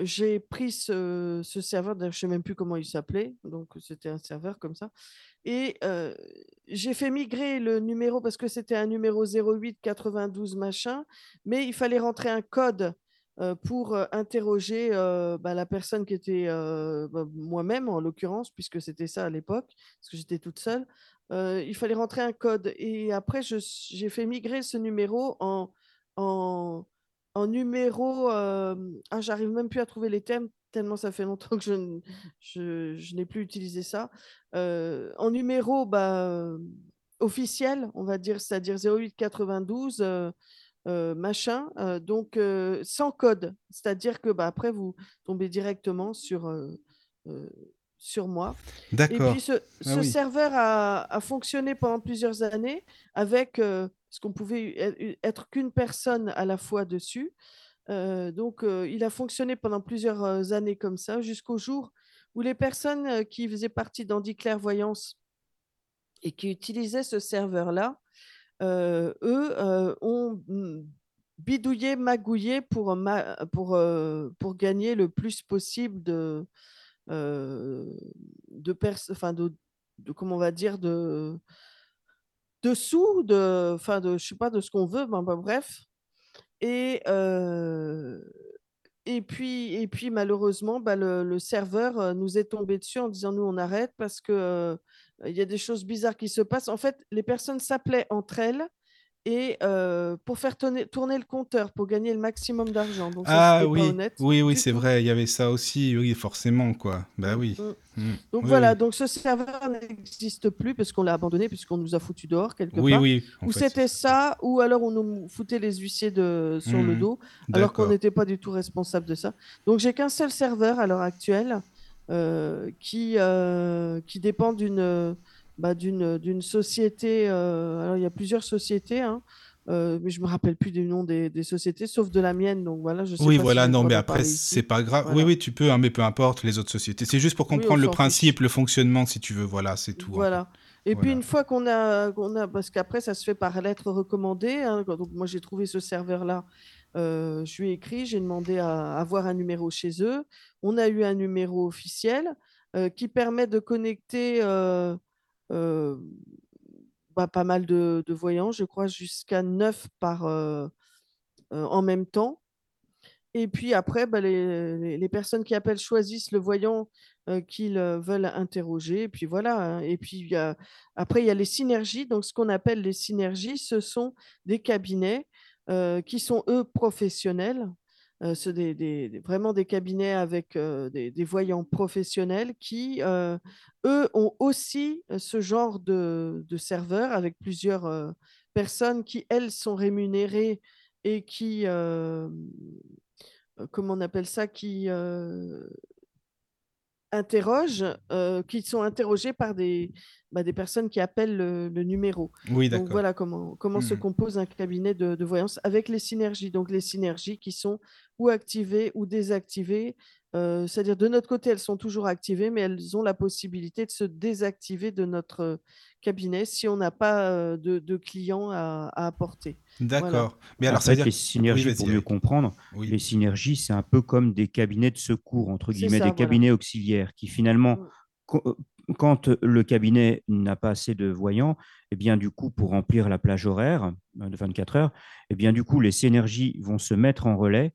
j'ai pris ce, serveur, je ne sais même plus comment il s'appelait, donc c'était un serveur comme ça, et j'ai fait migrer le numéro parce que c'était un numéro 08 92 machin, mais il fallait rentrer un code pour interroger bah, la personne qui était bah, moi-même en l'occurrence, puisque c'était ça à l'époque, parce que j'étais toute seule. il fallait rentrer un code et après j'ai fait migrer ce numéro en, en en numéro, ah, j'arrive même plus à trouver les thèmes, tellement ça fait longtemps que je, je, n'ai plus utilisé ça. en numéro bah, officiel, on va dire, c'est-à-dire 0892, machin, donc sans code. C'est-à-dire que bah, après, vous tombez directement sur, sur moi. D'accord. Et puis ce, ah serveur a, a, fonctionné pendant plusieurs années avec parce qu'on pouvait être qu'une personne à la fois dessus. donc, il a fonctionné pendant plusieurs années comme ça, jusqu'au jour où les personnes qui faisaient partie d'Andy Clairvoyance et qui utilisaient ce serveur-là, eux, ont mmh, bidouillé, magouillé pour, pour, pour gagner le plus possible de, de, de, comment on va dire, de, dessous de, enfin de, je sais pas de ce qu'on veut, ben, ben, bref. Et et puis et puis malheureusement, bah, le, serveur nous est tombé dessus en disant nous on arrête parce que il y a des choses bizarres qui se passent. En fait, les personnes s'appelaient entre elles et pour faire tourner, tourner, le compteur, pour gagner le maximum d'argent. ah oui, oui, oui, c'est vrai, il y avait ça aussi, oui, forcément, quoi. Bah oui. Mmh. Mmh. Donc voilà, donc ce serveur n'existe plus parce qu'on l'a abandonné, puisqu'on nous a foutu dehors quelque oui, part. Oui, Ou c'était ça, ou alors on nous foutait les huissiers de, sur le mmh. dos, alors qu'on n'était pas du tout responsable de ça. Donc j'ai qu'un seul serveur à l'heure actuelle euh, qui, euh, qui dépend d'une bah, d'une société. Euh, alors, il y a plusieurs sociétés, hein, euh, mais je me rappelle plus du nom des, des, sociétés, sauf de la mienne. Donc voilà, je sais Oui, voilà, non, mais après, c'est pas grave. Oui, oui, tu peux, hein, mais peu importe les autres sociétés. C'est juste pour comprendre le principe, le fonctionnement, si tu veux. Voilà, c'est tout. Hein. Voilà. Et puis une fois qu'on a, qu'on a, parce qu'après ça se fait par lettre recommandée. donc moi j'ai trouvé ce serveur-là, euh, je lui ai écrit, j'ai demandé à avoir un numéro chez eux. On a eu un numéro officiel qui permet de connecter bah, pas mal de, voyants, je crois jusqu'à 9 par, en même temps. Et puis après, bah, les, personnes qui appellent choisissent le voyant euh, qu'ils euh, veulent interroger. Et puis voilà. hein. Et puis après, il y a les synergies. Donc, ce qu'on appelle les synergies, ce sont des cabinets euh, qui sont, eux, professionnels. Euh, des, vraiment des cabinets avec euh, des, voyants professionnels qui, euh, eux, ont aussi euh, ce genre de, de serveurs avec plusieurs personnes qui, elles, sont rémunérées et qui, comment on appelle ça, qui interrogent, euh, qui sont interrogés par des, bah, des personnes qui appellent le, le numéro. Oui, Donc d'accord. voilà comment, comment se Mhm. compose un cabinet de, de voyance avec les synergies. Donc les synergies qui sont ou activées ou désactivées. Euh, C'est-à-dire de notre côté, elles sont toujours activées, mais elles ont la possibilité de se désactiver de notre cabinet si on n'a pas de, de clients à, à apporter. D'accord. Mais En alors, ça veut fait, dire... les synergies, pour mieux comprendre, Oui. les synergies, c'est un peu comme des cabinets de secours, entre guillemets, ça, des voilà. cabinets auxiliaires qui finalement, Mm. euh, quand le cabinet n'a pas assez de voyants, eh bien du coup, pour remplir la plage horaire euh, de 24 heures, eh bien du coup, les synergies vont se mettre en relais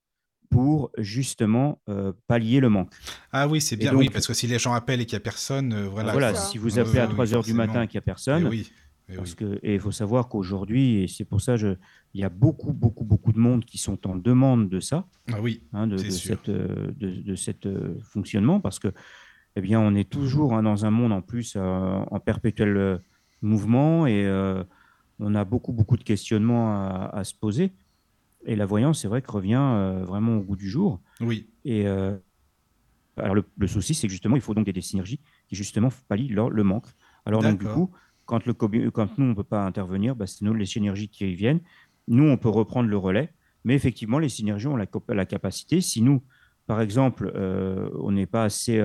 pour justement euh, pallier le manque. Ah oui, c'est Et bien. donc- oui, parce que si les gens appellent et qu'il n'y a personne, euh, voilà. Si vous appelez à oui, 3 heures du matin et qu'il n'y a Eh personne, oui. eh Parce oui. que, et il faut savoir qu'aujourd'hui, et c'est pour ça, je, il y a beaucoup, beaucoup, beaucoup de monde qui sont en demande de ça, Ah oui, hein, de, C'est de cette, euh, de, de cette euh, fonctionnement, parce que, eh bien, on est toujours hein, dans un monde en plus euh, en perpétuel euh, mouvement et euh, on a beaucoup, beaucoup de questionnements à, à se poser. Et la voyance, c'est vrai que revient euh, vraiment au goût du jour. oui. Et euh, alors le, le souci, c'est que justement, il faut donc des, des synergies qui justement pallient leur- le manque. Alors donc du coup, quand, le, quand nous, on ne peut pas intervenir, bah, c'est nous les synergies qui viennent. Nous, on peut reprendre le relais, mais effectivement, les synergies ont la, cap- la capacité. Si nous, par exemple, euh, on n'est pas assez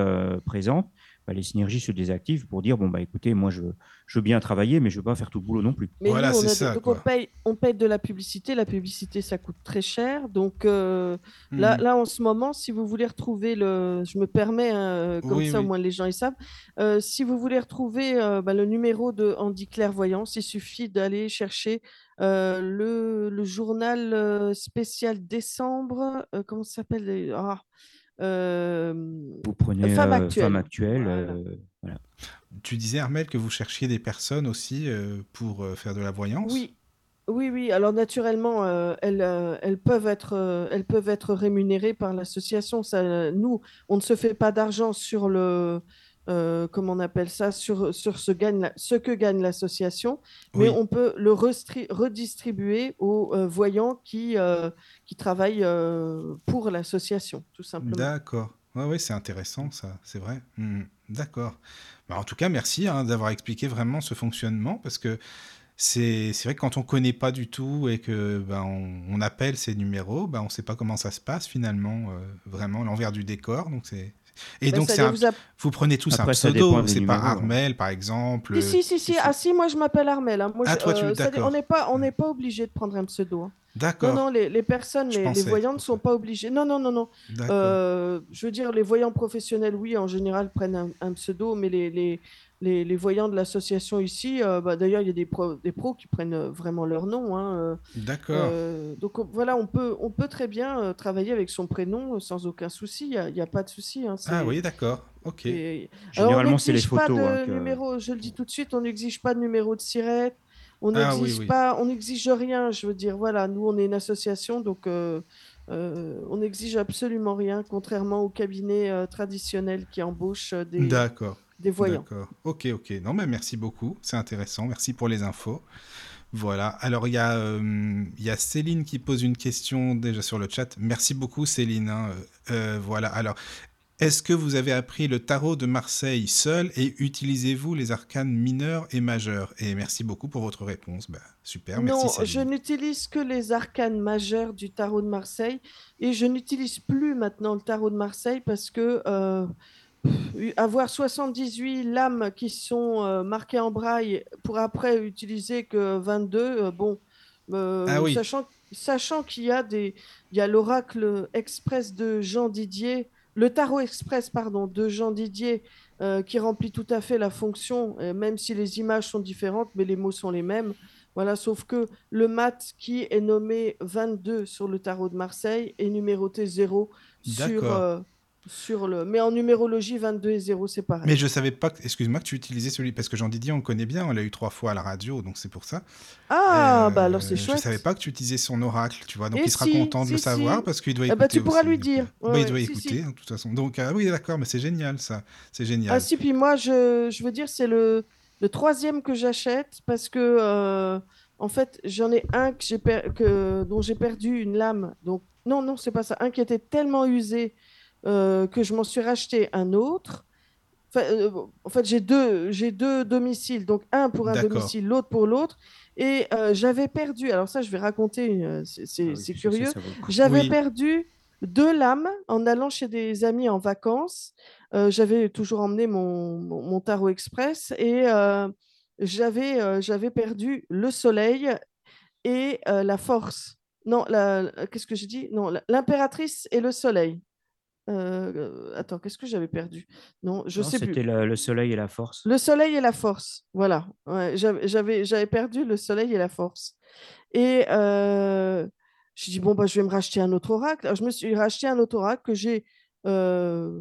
présent, bah, les synergies se désactivent pour dire, bon, bah, écoutez, moi, je, je veux bien travailler, mais je ne veux pas faire tout le boulot non plus. Mais Voilà, nous, on c'est a- ça, donc quoi. on paye, on paye de la publicité. La publicité, ça coûte très cher. Donc euh, là, Mhm. là, en ce moment, si vous voulez retrouver le, je me permets, hein, comme Oui, ça au oui. moins les gens ils savent. Euh, si vous voulez retrouver euh, bah, le numéro de Andy Clairvoyance, il suffit d'aller chercher euh, le, le journal euh, spécial décembre. euh, comment ça s'appelle ah, euh, Vous prenez Femme euh, actuelle. Femme actuelle, Voilà. euh, voilà. Tu disais, Armel, que vous cherchiez des personnes aussi euh, pour euh, faire de la voyance? Oui, oui, oui. Alors naturellement, euh, elles, euh, elles peuvent être, euh, elles peuvent être rémunérées par l'association. Ça, nous, on ne se fait pas d'argent sur le, euh, comment on appelle ça, sur, sur ce, gagne la- ce que gagne l'association, mais Oui. on peut le redistribuer aux euh, voyants qui, euh, qui travaillent pour l'association, tout simplement. D'accord. Ouais, c'est intéressant, ça, c'est vrai. Mhm. D'accord. Bah, en tout cas, merci hein, d'avoir expliqué vraiment ce fonctionnement, parce que c'est vrai que quand on connaît pas du tout et que ben, on, on appelle ces numéros, ben, on sait pas comment ça se passe finalement, vraiment l'envers du décor. Donc c'est et Ben, donc ça un- vous prenez tous Après, un pseudo, c'est pas. Armel par exemple. Si, si, si, si. Ah si, moi je m'appelle Armel. hein. Moi, Ah, je- toi, tu- euh, on n'est pas, on n'est pas obligé de prendre un pseudo. hein. Non, D'accord. non, les, les personnes, les, les voyants ne sont pas obligés. Non, non, non, non. Euh, je veux dire, les voyants professionnels, oui, en général, prennent un, un pseudo, mais les, les, les, les voyants de l'association ici, euh, bah, d'ailleurs, il y a des pros, des pros qui prennent euh, vraiment leur nom. hein, euh, D'accord. euh, donc on- voilà, on peut, on peut très bien euh, travailler avec son prénom euh, sans aucun souci. Il n'y a, pas de souci. hein, Ah oui, d'accord. Ok. et- alors, on Généralement, c'est les n'exige pas photos. de hein, que- numéro, je le dis tout de suite, on n'exige pas de numéro de sirette, on Ah oui, n'exige oui. pas, on n'exige rien. Je veux dire, voilà, nous on est une association, donc euh, euh, on n'exige absolument rien, contrairement aux cabinets euh, traditionnels qui embauchent euh, des, D'accord. Des voyants. D'accord. Ok, ok. Non, mais merci beaucoup. C'est intéressant. Merci pour les infos. Voilà. Alors, il y, a, euh, y a Céline qui pose une question déjà sur le chat. Merci beaucoup, Céline. hein. Euh, voilà. Alors, est-ce que vous avez appris le tarot de Marseille seul et utilisez-vous les arcanes mineurs et majeurs? Et merci beaucoup pour votre réponse. Bah, super. Merci, non, je n'utilise que les arcanes majeurs du tarot de Marseille et je n'utilise plus maintenant le tarot de Marseille parce que euh, avoir 78 lames qui sont euh, marquées en braille pour après utiliser que 22, euh, bon, euh, Ah oui. sachant, sachant qu'il y a des, il y a l'oracle express de Jean Didier, le tarot express pardon de Jean Didier euh, qui remplit tout à fait la fonction, même si les images sont différentes, mais les mots sont les mêmes. Voilà, sauf que le mat qui est nommé 22 sur le tarot de Marseille est numéroté 0 sur, euh, sur le. Mais en numérologie, 22 et 0, c'est pareil. Mais je savais pas, que- excuse-moi, que tu utilisais celui, parce que Jean Didier, on le connaît bien, on l'a eu trois fois à la radio, donc c'est pour ça. Ah, Euh, bah alors c'est Je chouette. savais pas que tu utilisais son oracle, tu vois, donc Et il sera si, content de le savoir si. parce qu'il doit Eh écouter. ben, tu pourras aussi, lui dire. euh, Ouais, bah, il doit écouter, hein, de toute façon. Donc, ah oui, d'accord, mais c'est génial, ça. C'est génial. Ah si, puis moi, je, je veux dire, c'est le, le troisième que j'achète parce que, euh, en fait, j'en ai un que j'ai per- que, dont j'ai perdu une lame. Donc, non, non, c'est pas ça. Un qui était tellement usé euh, que je m'en suis racheté un autre. Enfin, euh, en fait, j'ai deux, j'ai deux domiciles. Donc, un pour un domicile, l'autre pour l'autre. Et euh, j'avais perdu, alors ça, je vais raconter, une- c'est c'est- Ah c'est sais, curieux. J'avais Oui. perdu deux lames en allant chez des amis en vacances. J'avais toujours emmené mon, mon, mon tarot express et j'avais j'avais perdu le soleil et la force. Non, la- qu'est-ce que j'ai dit? Non, la- l'impératrice et le soleil. Euh, attends, qu'est-ce que j'avais perdu? Non, je Non, sais plus. C'était le soleil et la force. Le soleil et la force, voilà. Ouais, j'avais, perdu le soleil et la force. Et euh, je dis, bon, bah, je vais me racheter un autre oracle. Alors, je me suis racheté un autre oracle que j'ai, euh,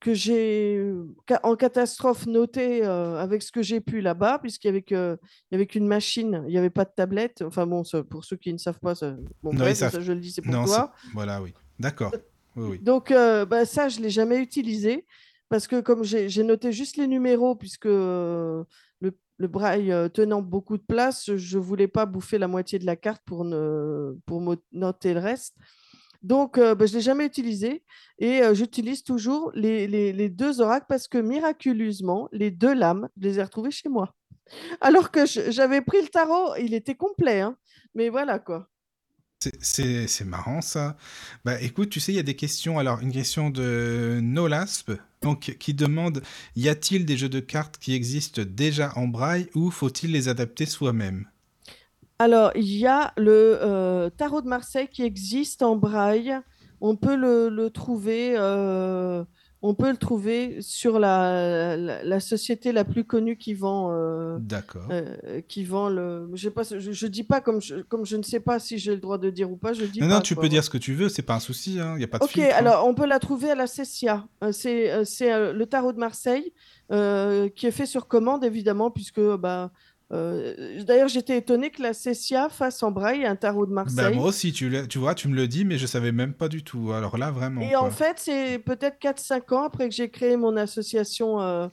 que j'ai ca- en catastrophe noté euh, avec ce que j'ai pu là-bas, puisqu'il y avait que- il y avait qu'une machine, il n'y avait pas de tablette. Enfin bon, ça, pour ceux qui ne savent pas, ça, bon, Non, ils bref, savent- ça, je le dis, c'est pour Non, toi. voilà, oui. D'accord. Donc, euh, bah, ça, je ne l'ai jamais utilisé parce que comme j'ai noté juste les numéros, puisque euh, le, le braille euh, tenant beaucoup de place, je ne voulais pas bouffer la moitié de la carte pour, noter le reste. Donc, bah, je ne l'ai jamais utilisé et j'utilise toujours les, deux oracles parce que miraculeusement, les deux lames, je les ai retrouvées chez moi. Alors que j'avais pris le tarot, il était complet, hein. mais voilà quoi. C'est- marrant ça. Bah écoute, tu sais, il y a des questions. Alors, une question de Nolasp, donc qui demande y a-t-il des jeux de cartes qui existent déjà en braille ou faut-il les adapter soi-même? Alors, il y a le euh, tarot de Marseille qui existe en braille. On peut le, le trouver, euh, on peut le trouver sur la, la, la société la plus connue qui vend, euh, D'accord. euh, qui vend le. Je sais pas, je, je dis pas comme je, comme je ne sais pas si j'ai le droit de dire ou pas. Je dis Non, pas. non, tu quoi, peux dire ce que tu veux, c'est pas un souci, il n'y a pas de Ok, filtre, hein. alors on peut la trouver à la Cessia. Euh, C'est c'est, le tarot de Marseille qui est fait sur commande, évidemment, puisque bah, euh, d'ailleurs j'étais étonnée que la Cessia fasse en braille un tarot de Bah, Marseille. moi aussi, tu, vois, tu me le dis, mais je savais même pas du tout. Alors là, vraiment. Et quoi. en fait, c'est peut-être 4-5 ans après que j'ai créé mon association euh,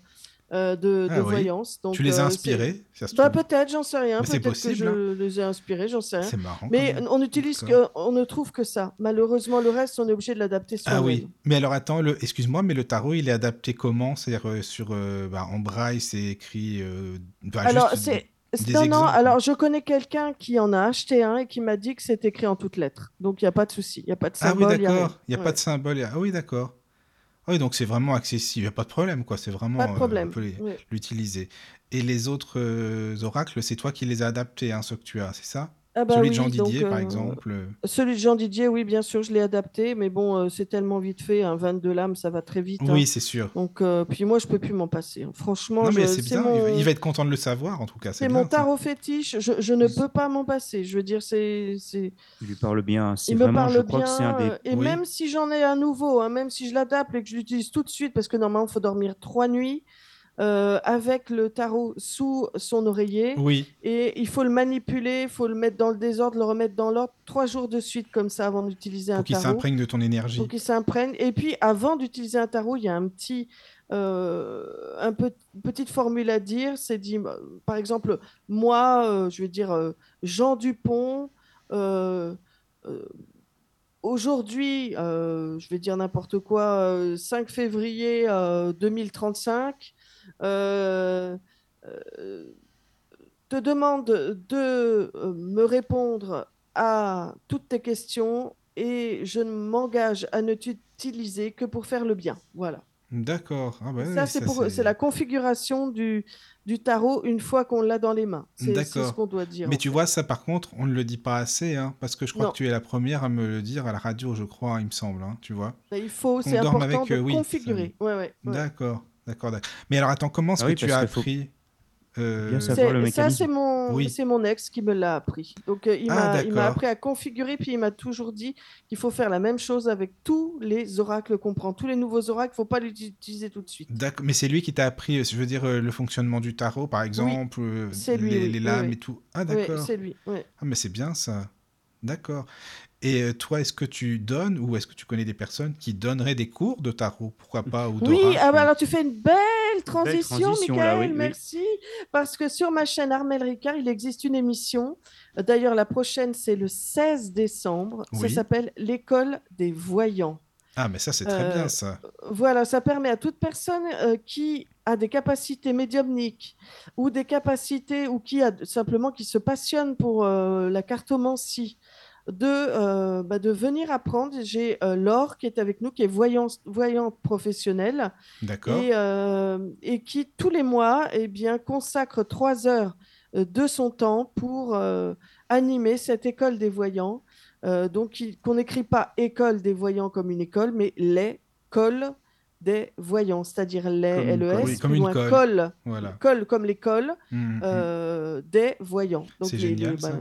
euh, de, Ah oui. voyance. Donc, tu les as euh, inspirés, bah. Peut-être, j'en sais rien. Peut-être que hein. je les ai inspirés, j'en sais rien. C'est marrant. Mais on utilise que, on ne trouve que ça. Malheureusement, le reste, on est obligé de l'adapter Ah soi-même. oui, mais alors attends, le... excuse-moi, mais le tarot, il est adapté comment? C'est-à-dire euh, sur euh, bah, en braille, c'est écrit. euh, bah, Alors, c'est. Non, non, alors je connais quelqu'un qui en a acheté un et qui m'a dit que c'est écrit en toutes lettres. Donc il n'y a pas de souci, il n'y a pas de Ah symbole. oui, y a rien. d'accord. Il n'y a Ouais. pas de symbole. y a- Ah oui, d'accord. Ah Oui, donc c'est vraiment accessible. Il n'y a pas de problème, quoi. C'est vraiment. Pas de euh, problème. on peut l'utiliser. Et les autres euh, oracles, c'est toi qui les as adaptés, hein, ceux que tu as, c'est ça? Ah bah Celui de Jean donc, Didier, par euh, exemple. euh, Celui de Jean Didier, oui, bien sûr, je l'ai adapté, mais bon, euh, c'est tellement vite fait, un 22 lames, ça va très vite. hein. Oui, c'est sûr. Donc, euh, puis moi, je peux plus m'en passer. hein. Franchement, Non, mais je- c'est c'est bien. il va- mon, Il va être content de le savoir, en tout cas. c'est C'est mon bien. ça. tarot fétiche. Je, je ne peux pas m'en passer. Je veux dire, c'est, c'est, Il lui parle bien. C'est il me vraiment, je parle crois que c'est un bien. des Et Oui. même si j'en ai un nouveau, hein, même si je l'adapte et que je l'utilise tout de suite, parce que normalement, il faut dormir trois nuits euh, avec le tarot sous son oreiller. Oui, Et il faut le manipuler, il faut le mettre dans le désordre, le remettre dans l'ordre, trois jours de suite comme ça avant d'utiliser un pour qu'il tarot. s'imprègne de ton énergie. Pour qu'il s'imprègne. Et puis, avant d'utiliser un tarot, il y a un petit, euh, un peu, petite formule à dire. C'est dit, euh, par exemple, moi, euh, je vais dire Jean Dupont. Aujourd'hui, je vais dire n'importe quoi, euh, 5 février euh, 2035, euh, euh, te demande de euh, me répondre à toutes tes questions et je ne m'engage à ne t'utiliser que pour faire le bien. Voilà. D'accord. Ah bah oui, ça, c'est pour, la configuration du, du tarot une fois qu'on l'a dans les mains. C'est ce qu'on doit dire. Mais tu fait. vois, ça par contre, on ne le dit pas assez, hein, parce que je crois Non. que tu es la première à me le dire à la radio, je crois, il me semble, hein, tu vois. Il faut, c'est important avec, de euh, oui, configurer. Ouais, ouais, ouais. D'accord, d'accord, d'accord. Mais alors attends, comment est-ce Ah que oui, tu as qu'il faut- appris Euh, Ça, c'est mon, Oui. c'est mon ex qui me l'a appris. Donc, euh, il Ah, m'a, il m'a appris à configurer, puis il m'a toujours dit qu'il faut faire la même chose avec tous les oracles qu'on prend. Tous les nouveaux oracles, il ne faut pas les utiliser tout de suite. D'accord, mais c'est lui qui t'a appris, je veux dire, euh, le fonctionnement du tarot, par exemple, euh, lui, les, oui, les oui, lames oui. et tout. Ah, Oui, d'accord. c'est lui. oui. Ah, mais c'est bien ça. D'accord. Et euh, toi, est-ce que tu donnes ou est-ce que tu connais des personnes qui donneraient des cours de tarot? Pourquoi pas ou Oui, ah bah alors tu fais une belle transition, Michael, oui. merci. Parce que sur ma chaîne Armel Ricard, il existe une émission. Euh, D'ailleurs, la prochaine, c'est le 16 décembre. Ça s'appelle L'école des voyants. Ah, mais ça, c'est très Euh, bien ça. Voilà, ça permet à toute personne euh, qui a des capacités médiumniques ou des capacités ou qui a simplement qui se passionne pour euh, la cartomancie de, euh, bah, de venir apprendre. J'ai euh, Laure qui est avec nous, qui est voyant, voyante professionnelle D'accord. et, euh, et qui tous les mois eh bien, consacre trois heures de son temps pour animer cette école des voyants. Donc, qu'on n'écrit pas école des voyants comme une école, mais l'école des voyants, c'est-à-dire les Comme une LES. Oui, comme une loin, colle. colle, Voilà. colle comme l'école Mhm, des voyants. C'est les- génial, ça.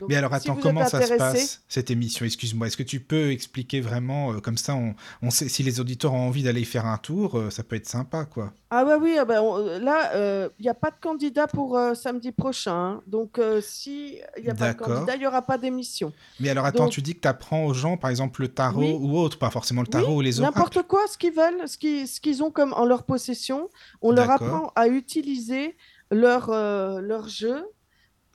Donc, Mais alors attends, comment ça se passe cette émission? Excuse-moi, est-ce que tu peux expliquer vraiment euh, comme ça on, on sait si les auditeurs ont envie d'aller faire un tour, euh, ça peut être sympa quoi. Ah ouais, oui, ah ben, on- euh, là, il n'y a pas de candidat pour euh, samedi prochain. hein. Donc, euh, si il n'y a pas de candidat, il n'y aura pas d'émission. Mais alors attends, Donc- tu dis que tu apprends aux gens par exemple le tarot Oui. ou autre, pas forcément le tarot ou les oracles. N'importe quoi, ce qu'ils veulent, ce qu'ils ont comme en leur possession, on leur apprend à utiliser leur, euh, leur jeu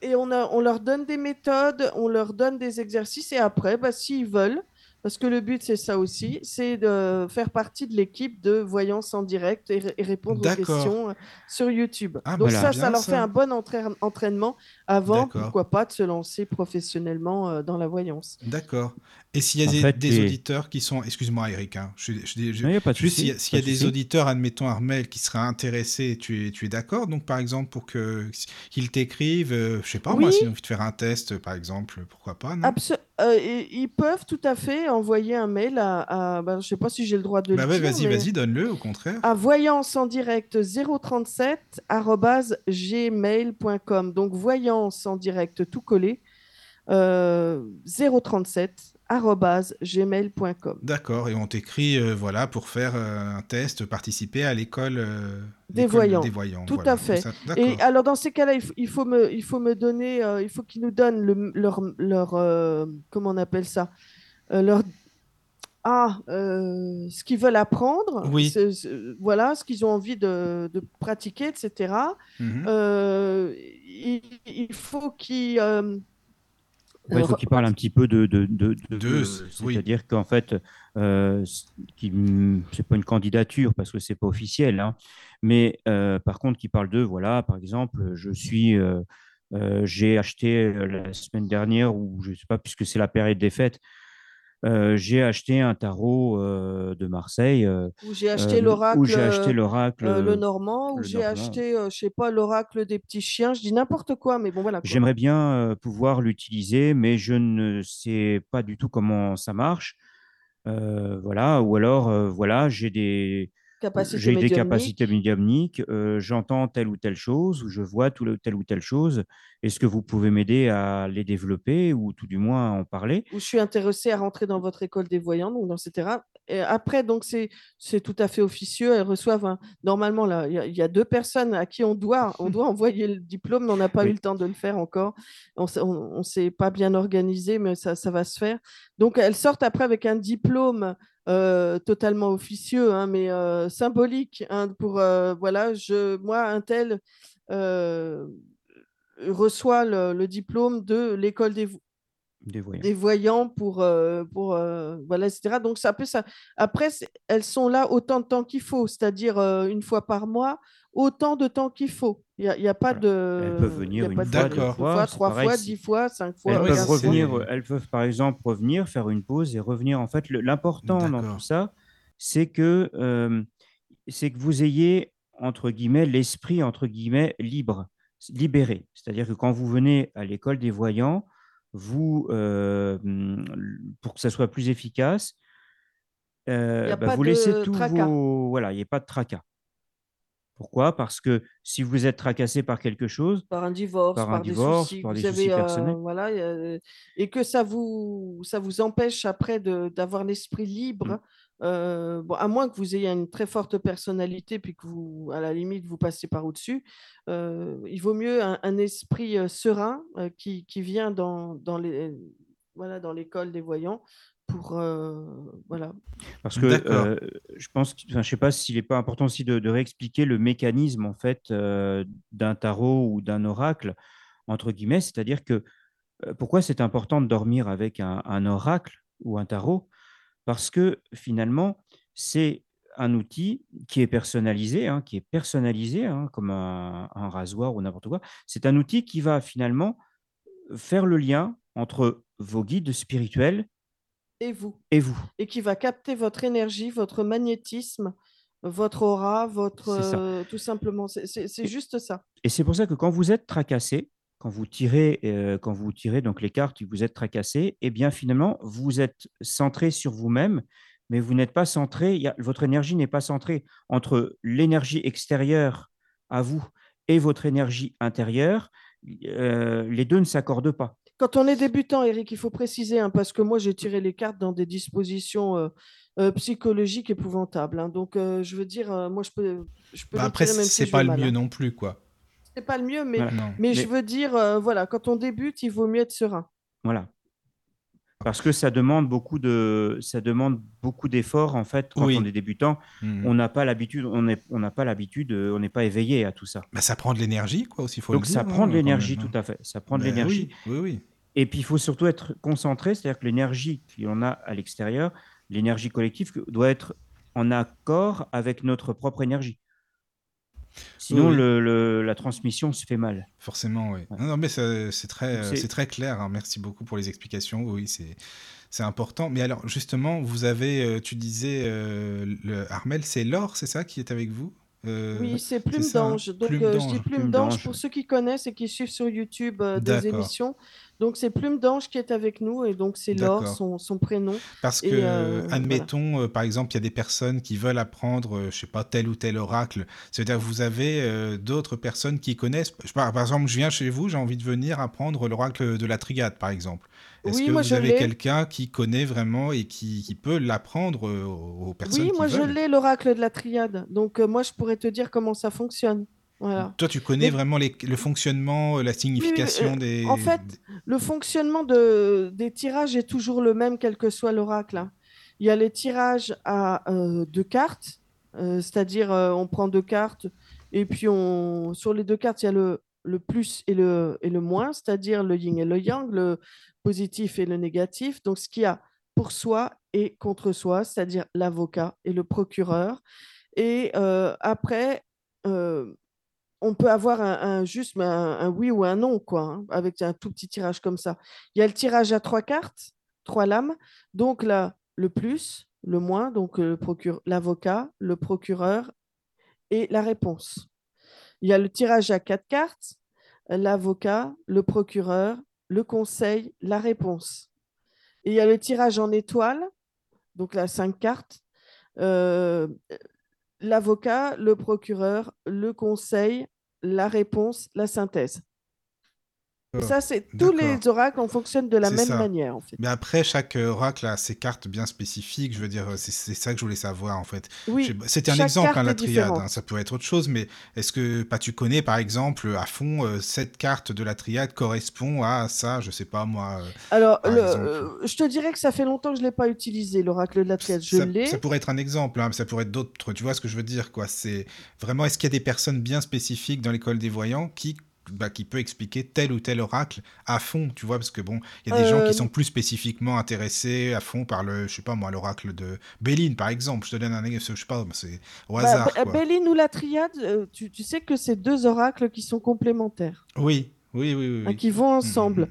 et on, a- on leur donne des méthodes, on leur donne des exercices et après, bah, s'ils veulent, parce que le but c'est ça aussi, c'est de faire partie de l'équipe de Voyance en direct et, ré- et répondre aux questions euh, sur YouTube. Ah, Donc voilà. ça, ça leur ça. fait un bon entraîne- entraînement avant, pourquoi pas, de se lancer professionnellement euh, dans la voyance. D'accord. Et s'il y a des, fait, des les- auditeurs qui sont, excuse-moi Eric, hein, je, suis- je, je- Non, il y a pas de juste s'il y a, souci, s'il y a de des auditeurs, admettons Armel, qui seraient intéressés, tu es, tu es d'accord Donc par exemple pour que qu'ils t'écrivent, euh, je sais pas moi, s'ils ont envie de faire un test par exemple, pourquoi pas non? Abso- euh, ils peuvent tout à fait envoyer un mail à, à- ben, je sais pas si j'ai le droit de Bah le ouais, dire, vas-y, mais vas-y, donne-le au contraire. à voyance en direct 037 arobase gmail.com. Donc voyance en direct tout collé euh, 037 arobase gmail.com. D'accord, et on t'écrit euh, voilà pour faire euh, un test, participer à l'école euh, Des voyants. Des voyants. Tout voilà. à fait. Ça-. Et alors dans ces cas-là, il, faut- il faut me, il faut me donner, il faut qu'ils nous donnent le- leur, leur comment on appelle ça, leur ah, euh, ce qu'ils veulent apprendre, Oui. c'est- voilà, ce qu'ils ont envie de, de pratiquer, etc. Mhm. Euh, il, il faut qu'ils euh, Ouais, il faut qu'il parle un petit peu de, de, de, de- De- oui. c'est-à-dire qu'en fait, euh, mm, c'est pas une candidature parce que c'est pas officiel, hein, mais euh, par contre, qui parle de, voilà, par exemple, je suis, euh, euh, j'ai acheté la semaine dernière ou je sais pas puisque c'est la période des fêtes, euh, j'ai acheté un tarot euh, de Marseille euh, où j'ai acheté euh, l'oracle. où j'ai acheté l'oracle. euh, le euh, Normand, où j'ai acheté, euh, je sais pas, l'oracle des petits chiens. Je dis n'importe quoi, mais bon voilà. J'aimerais bien euh, pouvoir l'utiliser, mais je ne sais pas du tout comment ça marche. Euh, voilà, ou alors, euh, voilà, j'ai des, j'ai des capacités médiumniques, euh, j'entends telle ou telle chose, ou je vois tout le- telle ou telle chose. Est-ce que vous pouvez m'aider à les développer ou tout du moins à en parler? je suis intéressée à rentrer dans votre école des voyants, donc dans etc. Et après, donc c'est tout à fait officieux. Elles reçoivent un- normalement là, il y, a- il y a deux personnes à qui on doit on [laughs] doit envoyer le diplôme, mais on n'a pas Oui. eu le temps de le faire encore. On on s'est pas bien organisé, mais ça, ça va se faire. Donc elles sortent après avec un diplôme euh, totalement officieux, hein, mais euh, symbolique hein, pour euh, voilà, je moi un tel reçoit le, le diplôme de l'école des, Des voyants. des voyants pour, euh, pour euh, voilà, etc. Donc, ça peut ça. Après, elles sont là autant de temps qu'il faut, c'est-à-dire euh, une fois par mois, autant de temps qu'il faut. Il n'y a, y a pas de. Elles peuvent venir une fois, deux fois, trois pareil, fois, si- dix fois, cinq fois. Elles peuvent revenir, elles peuvent par exemple revenir, faire une pause et revenir. En fait, l'important dans tout ça, c'est que, euh, c'est que vous ayez, entre guillemets, l'esprit, entre guillemets, libre, libéré. C'est-à-dire que quand vous venez à l'école des voyants, vous, euh, hum, pour que ça soit plus efficace, euh, bah, vous laissez tous tracas. vos... Voilà, il n'y a pas de tracas. Pourquoi? Parce que si vous êtes tracassé par quelque chose, par un divorce, par des soucis, par des soucis avez, euh, personnels. voilà, et que ça vous, ça vous empêche après d'avoir l'esprit libre. Euh, bon, à moins que vous ayez une très forte personnalité, puis que vous, à la limite, vous passez par au-dessus. euh, il vaut mieux un, un esprit euh, serein euh, qui, qui vient dans, dans les, voilà, dans l'école des voyants pour, euh, voilà, Parce que euh, je pense, que- enfin, je sais pas s'il n'est pas important aussi de, de réexpliquer le mécanisme en fait euh, d'un tarot ou d'un oracle entre guillemets, c'est-à-dire que euh, pourquoi c'est important de dormir avec un, un oracle ou un tarot Parce que finalement c'est un outil qui est personnalisé, hein, qui est personnalisé hein, comme un, un rasoir ou n'importe quoi. C'est un outil qui va finalement faire le lien entre vos guides spirituels et vous. et vous. et qui va capter votre énergie, votre magnétisme, votre aura, votre euh, tout simplement. C'est juste ça. Et c'est pour ça que quand vous êtes tracassé, quand vous tirez, euh, quand vous tirez donc les cartes, vous êtes tracassé, eh bien finalement vous êtes centré sur vous-même, mais vous n'êtes pas centré. il y a- votre énergie n'est pas centrée entre l'énergie extérieure à vous et votre énergie intérieure. euh, les deux ne s'accordent pas. Quand on est débutant, Eric, il faut préciser, hein, parce que moi j'ai tiré les cartes dans des dispositions euh, euh, psychologiques épouvantables. hein. donc euh, je veux dire, euh, moi je peux, je peux Bah après, tirer même si c'est pas le mal, mieux hein. non plus, quoi. C'est pas le mieux, mais, Voilà. Non. mais, je veux dire, euh, voilà, quand on débute, il vaut mieux être serein. Voilà. Parce que ça demande beaucoup de, ça demande beaucoup d'efforts en fait quand Oui. on est débutant. Hmm. On n'a pas l'habitude, on n'a pas l'habitude, euh, on n'est pas éveillé à tout ça. Bah, ça prend de l'énergie, quoi, aussi, faut Donc le ça dire, prend hein, de quand l'énergie, tout hein. à fait. Ça prend de Ben l'énergie. Oui, oui, oui. Et puis il faut surtout être concentré, c'est-à-dire que l'énergie qu'on a à l'extérieur, l'énergie collective doit être en accord avec notre propre énergie. Sinon, Oui, oui. le- le- la transmission se fait mal. Forcément, oui. Ouais. Non, non, mais c'est très, c'est- très clair. hein. Merci beaucoup pour les explications. Oui, c'est, c'est important. Mais alors, justement, vous avez, euh, tu disais, euh, le Armel, c'est l'or, c'est ça, qui est avec vous? Euh, Oui, c'est Plume d'Ange. Donc, Plume euh, je dis Plume d'Ange pour ceux qui connaissent et qui suivent sur YouTube euh, des émissions. Donc, c'est Plume d'Ange qui est avec nous et donc c'est Laure, son, son prénom. Parce Et, que, euh, admettons, par exemple, il y a des personnes qui veulent apprendre, je sais pas, tel ou tel oracle. C'est-à-dire que vous avez d'autres personnes qui connaissent. Par, par exemple, je viens chez vous, j'ai envie de venir apprendre l'oracle de la triade, par exemple. Est-ce Oui, que moi, vous je avez quelqu'un qui connaît vraiment et qui, qui peut l'apprendre euh, aux, aux personnes Oui, qui moi je l'ai, l'oracle de la triade. Donc, euh, moi, je pourrais te dire comment ça fonctionne. Voilà. Toi, tu connais Mais- vraiment les- le fonctionnement, euh, la signification des. en fait, Le fonctionnement de, des tirages est toujours le même, quel que soit l'oracle. hein. Il y a les tirages à euh, deux cartes, euh, c'est-à-dire euh, on prend deux cartes et puis on, sur les deux cartes, il y a le, le plus et le, et le moins, c'est-à-dire le yin et le yang, le positif et le négatif. Donc, ce qu'il y a pour soi et contre soi, c'est-à-dire l'avocat et le procureur. Et euh, après, euh, on peut avoir un, juste un, oui ou un non, quoi, hein, avec un tout petit tirage comme ça. Il y a le tirage à trois cartes, trois lames. Donc là, le plus, le moins, donc euh, le procure- l'avocat, le procureur et la réponse. Il y a le tirage à quatre cartes, l'avocat, le procureur, le conseil, la réponse. Il y a le tirage en étoile, donc là, cinq cartes. euh, l'avocat, le procureur, le conseil, la réponse, la synthèse. Ça, c'est tous les oracles, on fonctionne de la même ça. manière, en fait. Mais après, chaque euh, oracle a ses cartes bien spécifiques. Je veux dire, c'est c'est ça que je voulais savoir, en fait. Oui, C'était un exemple, hein, la triade. hein, ça peut être autre chose, mais est-ce que bah, tu connais, par exemple, à fond, euh, cette carte de la triade correspond à ça, je sais pas moi. euh, Alors, le- euh, je te dirais que ça fait longtemps que je ne l'ai pas utilisé, l'oracle de la triade. Je l'ai. ça pourrait être un exemple, hein, mais ça pourrait être d'autres. Tu vois ce que je veux dire, quoi. C'est vraiment, est-ce qu'il y a des personnes bien spécifiques dans l'école des voyants qui bah, qui peut expliquer tel ou tel oracle à fond, tu vois, parce que bon, il y a des gens Euh, qui sont plus spécifiquement intéressés à fond par le, je sais pas moi, l'oracle de Béline, par exemple. Je te donne un exemple, je sais pas, c'est au Bah, hasard, quoi. Béline ou la triade, euh, tu, tu sais que c'est deux oracles qui sont complémentaires. Oui, oui, oui, oui. hein, oui. qui vont ensemble. Mhm.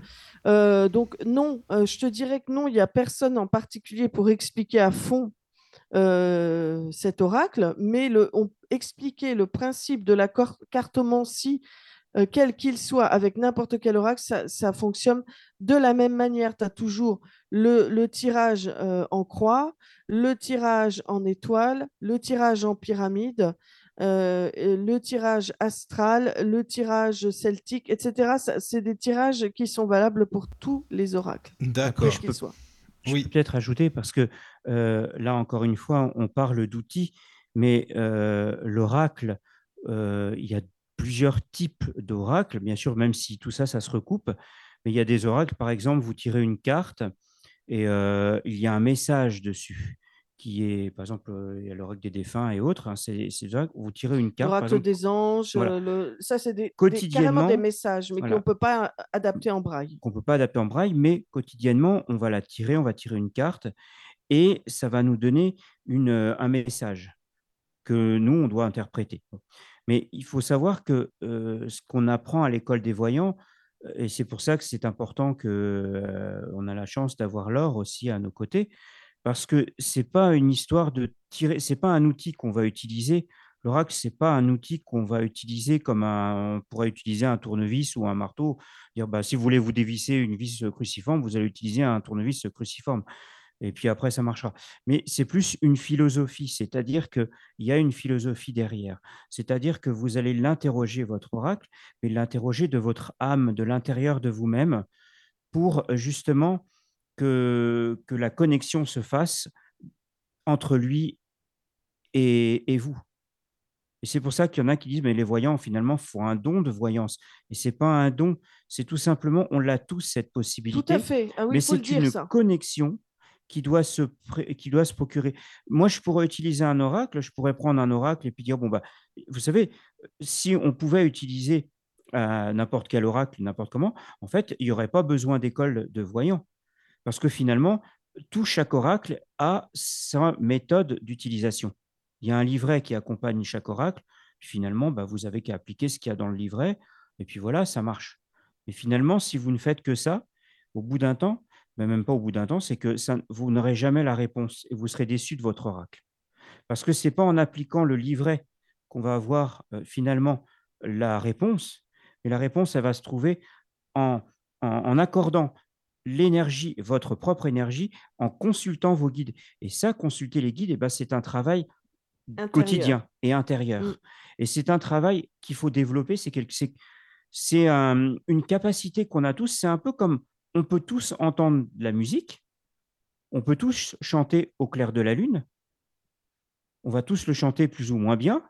Euh, donc non, euh, je te dirais que non, il n'y a personne en particulier pour expliquer à fond euh, cet oracle, mais le, on, expliquer le principe de la cartomancie, euh, quel qu'il soit, avec n'importe quel oracle, ça, ça fonctionne de la même manière. Tu as toujours le, le tirage euh, en croix, le tirage en étoile, le tirage en pyramide. euh, le tirage astral, le tirage celtique, etc. C'est des tirages qui sont valables pour tous les oracles. D'accord. Je peux, je oui. peux peut-être ajouter, parce que euh, là, encore une fois, on parle d'outils, mais euh, l'oracle, il y a plusieurs types d'oracles, bien sûr, même si tout ça, ça se recoupe. Mais il y a des oracles, par exemple, vous tirez une carte et il y a un message dessus qui est, par exemple, il y a l'oracle des défunts et autres. Hein, c'est vous tirez une carte. L'oracle des anges, le... ça c'est des, quotidiennement, des, messages, mais qu'on ne peut pas adapter en braille. Qu'on ne peut pas adapter en braille, mais quotidiennement, on va la tirer, on va tirer une carte et ça va nous donner une, un message que nous, on doit interpréter. Mais il faut savoir que ce qu'on apprend à l'école des voyants, et c'est pour ça que c'est important qu'on on a la chance d'avoir l'or aussi à nos côtés, parce que c'est pas une histoire de tirer, c'est pas un outil qu'on va utiliser. L'oracle, c'est pas un outil qu'on va utiliser comme un, on pourrait utiliser un tournevis ou un marteau. Dire, bah, si vous voulez vous dévisser une vis cruciforme, vous allez utiliser un tournevis cruciforme. Et puis après, ça marchera. Mais c'est plus une philosophie, c'est-à-dire qu'il y a une philosophie derrière. C'est-à-dire que vous allez l'interroger, votre oracle, mais l'interroger de votre âme, de l'intérieur de vous-même, pour justement que, que la connexion se fasse entre lui et, vous. Et c'est pour ça qu'il y en a qui disent, mais les voyants, finalement, font un don de voyance. Et ce n'est pas un don, c'est tout simplement, on l'a tous, cette possibilité. Tout à fait. Ah mais c'est une connexion qui doit, se qui doit se procurer. Moi, je pourrais utiliser un oracle, je pourrais prendre un oracle et puis dire, bon, bah, vous savez, si on pouvait utiliser euh, n'importe quel oracle, n'importe comment, en fait, il n'y aurait pas besoin d'école de voyants. Parce que finalement, tout chaque oracle a sa méthode d'utilisation. Il y a un livret qui accompagne chaque oracle. Finalement, bah, vous avez qu'à appliquer ce qu'il y a dans le livret, et puis voilà, ça marche. Et finalement, si vous ne faites que ça, au bout d'un temps, mais même pas au bout d'un temps, c'est que ça, vous n'aurez jamais la réponse et vous serez déçu de votre oracle. Parce que ce n'est pas en appliquant le livret qu'on va avoir euh, finalement la réponse, mais la réponse, elle va se trouver en, en accordant l'énergie, votre propre énergie, en consultant vos guides. Et ça, consulter les guides, eh ben, c'est un travail quotidien et intérieur. Mm. Et c'est un travail qu'il faut développer. C'est c'est une capacité qu'on a tous. C'est un peu comme on peut tous entendre la musique, on peut tous chanter au clair de la lune, on va tous le chanter plus ou moins bien.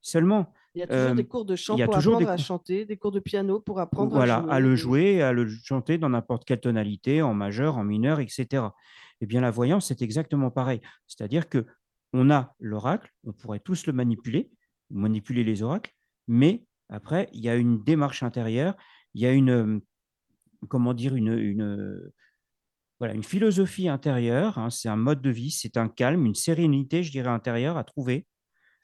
Seulement, il y a toujours des cours de chant pour apprendre à chanter, des cours de piano pour apprendre à jouer. à le jouer, à le chanter dans n'importe quelle tonalité, en majeur, en mineur, etc. Eh bien, la voyance, c'est exactement pareil. C'est-à-dire que on a l'oracle, on pourrait tous le manipuler, manipuler les oracles, mais après, il y a une démarche intérieure, il y a une, comment dire, une, une, voilà, une philosophie intérieure, hein, c'est un mode de vie, c'est un calme, une sérénité, je dirais, intérieure à trouver,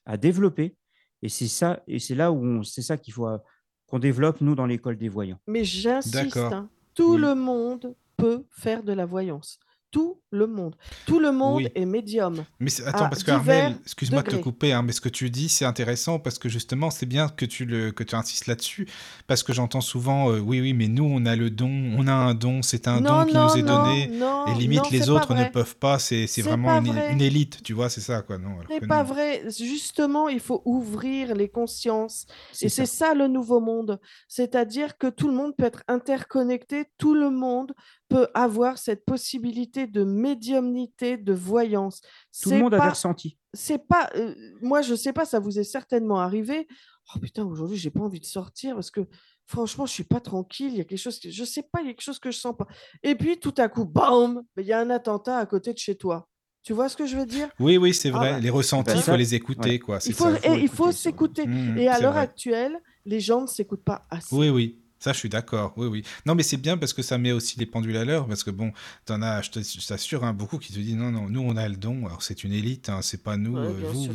à développer. Et c'est ça, et c'est là où c'est ça qu'il faut euh, qu'on développe nous dans l'école des voyants. Mais j'insiste, hein, tout le monde peut faire de la voyance tout le monde. Tout le monde est médium. Mais attends, parce que Armel, excuse-moi de te couper, hein, mais ce que tu dis, c'est intéressant parce que justement, c'est bien que tu, le, que tu insistes là-dessus, parce que j'entends souvent, euh, oui, oui, mais nous, on a le don, on a un don, c'est un don qui nous est donné, et limite, les autres ne peuvent pas, c'est vraiment une, élite, tu vois, c'est ça, quoi. Non, c'est pas vrai. Justement, il faut ouvrir les consciences, et c'est ça le nouveau monde. C'est-à-dire que tout le monde peut être interconnecté, tout le monde peut avoir cette possibilité de médiumnité, de voyance. Tout le monde a ressenti. C'est pas, euh, moi je sais pas, ça vous est certainement arrivé. Oh putain, aujourd'hui j'ai pas envie de sortir parce que franchement je suis pas tranquille. Il y a quelque chose, que, je sais pas, il y a quelque chose que je sens pas. Et puis tout à coup, bam, il y a un attentat à côté de chez toi. Tu vois ce que je veux dire? Oui, oui, c'est ah vrai. Bah, les ressentis, il faut les écouter. Quoi. Il faut, il faut s'écouter. Mmh, et à l'heure actuelle, les gens ne s'écoutent pas assez. Oui, oui. Ça, je suis d'accord. Oui, oui. Non, mais c'est bien parce que ça met aussi les pendules à l'heure. Parce que bon, t'en as, je t'assure, hein, beaucoup qui te disent non, non, nous, on a le don. Alors, c'est une élite, hein, c'est pas nous. Euh, vous,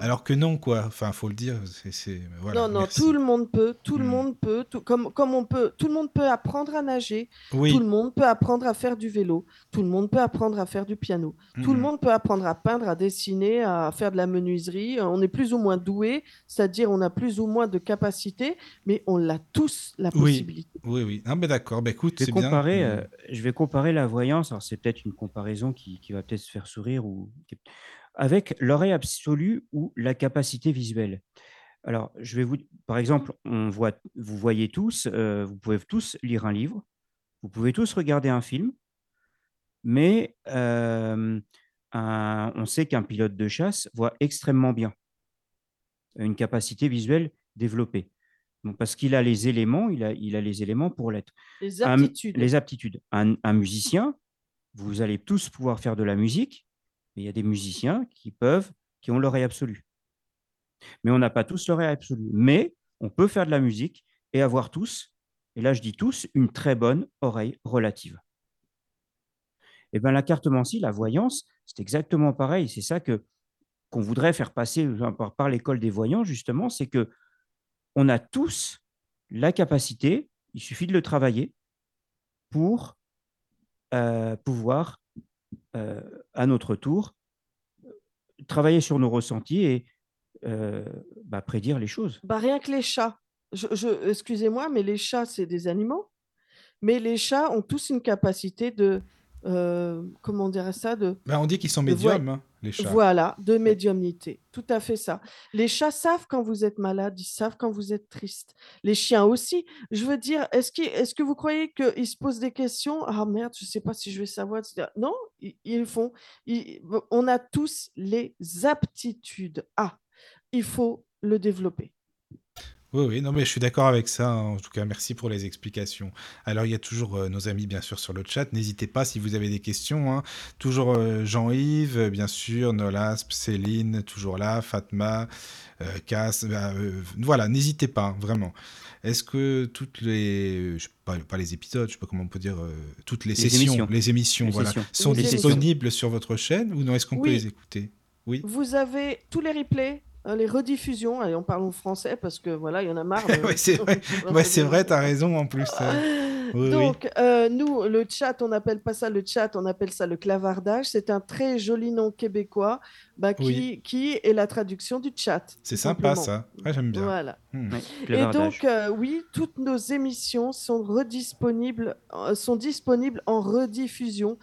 Alors que non, quoi. Enfin, faut le dire. C'est, non, non, tout le monde peut. Tout le hmm. monde peut. Tout, comme, comme on peut. Tout le monde peut apprendre à nager. Tout le monde peut apprendre à faire du vélo. Tout le monde peut apprendre à faire du piano. Tout le hmm. monde peut apprendre à peindre, à dessiner, à faire de la menuiserie. On est plus ou moins doué, c'est-à-dire on a plus ou moins de capacité, mais on l'a tous la oui. Oui, oui. Ah, ben d'accord. Ben écoute, c'est bien. Euh, je vais comparer la voyance. Alors, c'est peut-être une comparaison qui, qui va peut-être se faire sourire ou avec l'oreille absolue ou la capacité visuelle. Alors, je vais vous, par exemple, on voit, vous voyez tous, euh, vous pouvez tous lire un livre, vous pouvez tous regarder un film, mais euh, on sait qu'un pilote de chasse voit extrêmement bien, une capacité visuelle développée. Parce qu'il a les éléments, il a, il a les éléments pour l'être. Les aptitudes. les aptitudes. un musicien, vous allez tous pouvoir faire de la musique, mais il y a des musiciens qui peuvent, qui ont l'oreille absolue. Mais on n'a pas tous l'oreille absolue. Mais on peut faire de la musique et avoir tous, et là je dis tous, une très bonne oreille relative. Et eh bien la cartomancie, la voyance, c'est exactement pareil. C'est ça que qu'on voudrait faire passer par, par l'école des voyants, justement, c'est que on a tous la capacité, il suffit de le travailler, pour euh, pouvoir, euh, à notre tour, travailler sur nos ressentis et euh, bah, prédire les choses. Bah, rien que les chats. Je, Excusez-moi, mais les chats, c'est des animaux. Mais les chats ont tous une capacité de euh, comment on dirait ça de, ben, On dit qu'ils sont médiums, hein, les chats. Voilà, de médiumnité. Tout à fait ça. Les chats savent quand vous êtes malade, ils savent quand vous êtes triste. Les chiens aussi. Je veux dire, est-ce est que vous croyez qu'ils se posent des questions Ah merde, je ne sais pas si je vais savoir. Non, ils, font. on a tous les aptitudes. Ah, il faut le développer. Oui, oui, non, mais je suis d'accord avec ça. Hein. En tout cas, merci pour les explications. Alors, il y a toujours euh, nos amis, bien sûr, sur le chat. N'hésitez pas si vous avez des questions. Hein. Toujours euh, Jean-Yves, euh, bien sûr, Nolasp, Céline, toujours là, Fatma, Cass. Bah, voilà, n'hésitez pas, hein, vraiment. Est-ce que toutes les. Je pas, pas, les épisodes, je sais pas comment on peut dire. toutes les, sessions, les émissions, voilà, sont disponibles sur votre chaîne ou non? Est-ce qu'on peut les écouter? Oui. Vous avez tous les replays les rediffusions, allez, on parle français parce que voilà, il y en a marre. oui, c'est vrai, ouais, c'est [laughs] vrai, tu as raison en plus. [laughs] Donc, euh, nous, le chat, on n'appelle pas ça le chat, on appelle ça le clavardage. C'est un très joli nom québécois bah, qui, qui est la traduction du chat. C'est sympa ça, j'aime bien. Voilà. Hmm. Et donc, euh, oui, toutes nos émissions sont redisponibles, euh, sont disponibles en rediffusion,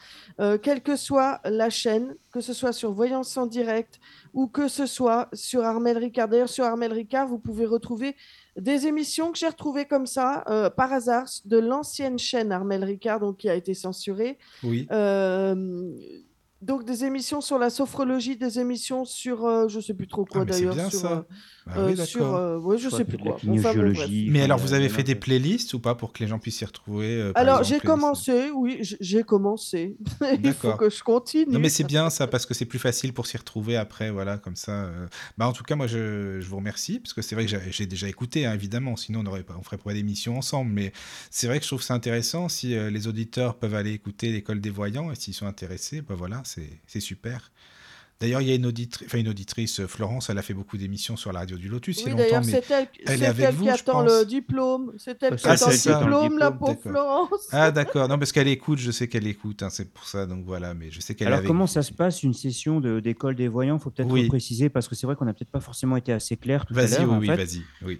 quelle que soit la chaîne, que ce soit sur Voyance en direct ou que ce soit sur Armel Ricard. D'ailleurs, sur Armel Ricard, vous pouvez retrouver des émissions que j'ai retrouvées comme ça, euh, par hasard, de l'ancienne chaîne Armel Ricard, donc, qui a été censurée. Oui. Euh, donc des émissions sur la sophrologie, des émissions sur euh, je sais plus trop quoi ah, d'ailleurs. Sur, ça. Euh, bah oui, euh, sur, euh, ouais, je sais plus quoi. Enfin, mais alors vous avez fait des playlists ou pas pour que les gens puissent s'y retrouver Alors j'ai commencé, oui, j'ai commencé. Il faut que je continue. Non mais c'est bien ça parce que c'est plus facile pour s'y retrouver après, voilà, comme ça. Bah en tout cas moi je, je vous remercie parce que c'est vrai que j'ai déjà écouté hein, évidemment, sinon on aurait pas, on ferait pas d'émission ensemble. Mais c'est vrai que je trouve ça intéressant si les auditeurs peuvent aller écouter l'école des voyants et s'ils sont intéressés, bah voilà c'est super. D'ailleurs, il y a une, auditrice, enfin une auditrice, Florence, elle a fait beaucoup d'émissions sur la radio du Lotus. Oui, d'ailleurs, c'est elle, elle, est elle qui attend le diplôme. C'est elle qui attend le diplôme, la pauvre Florence. Ah, d'accord. Non, parce qu'elle écoute, je sais qu'elle écoute, hein, c'est pour ça. Donc voilà, mais je sais qu'elle Alors, comment ça se passe, une session d'école des voyants? Il faut peut-être préciser, parce que c'est vrai qu'on n'a peut-être pas forcément été assez clair tout à l'heure. Oui, vas-y, oui.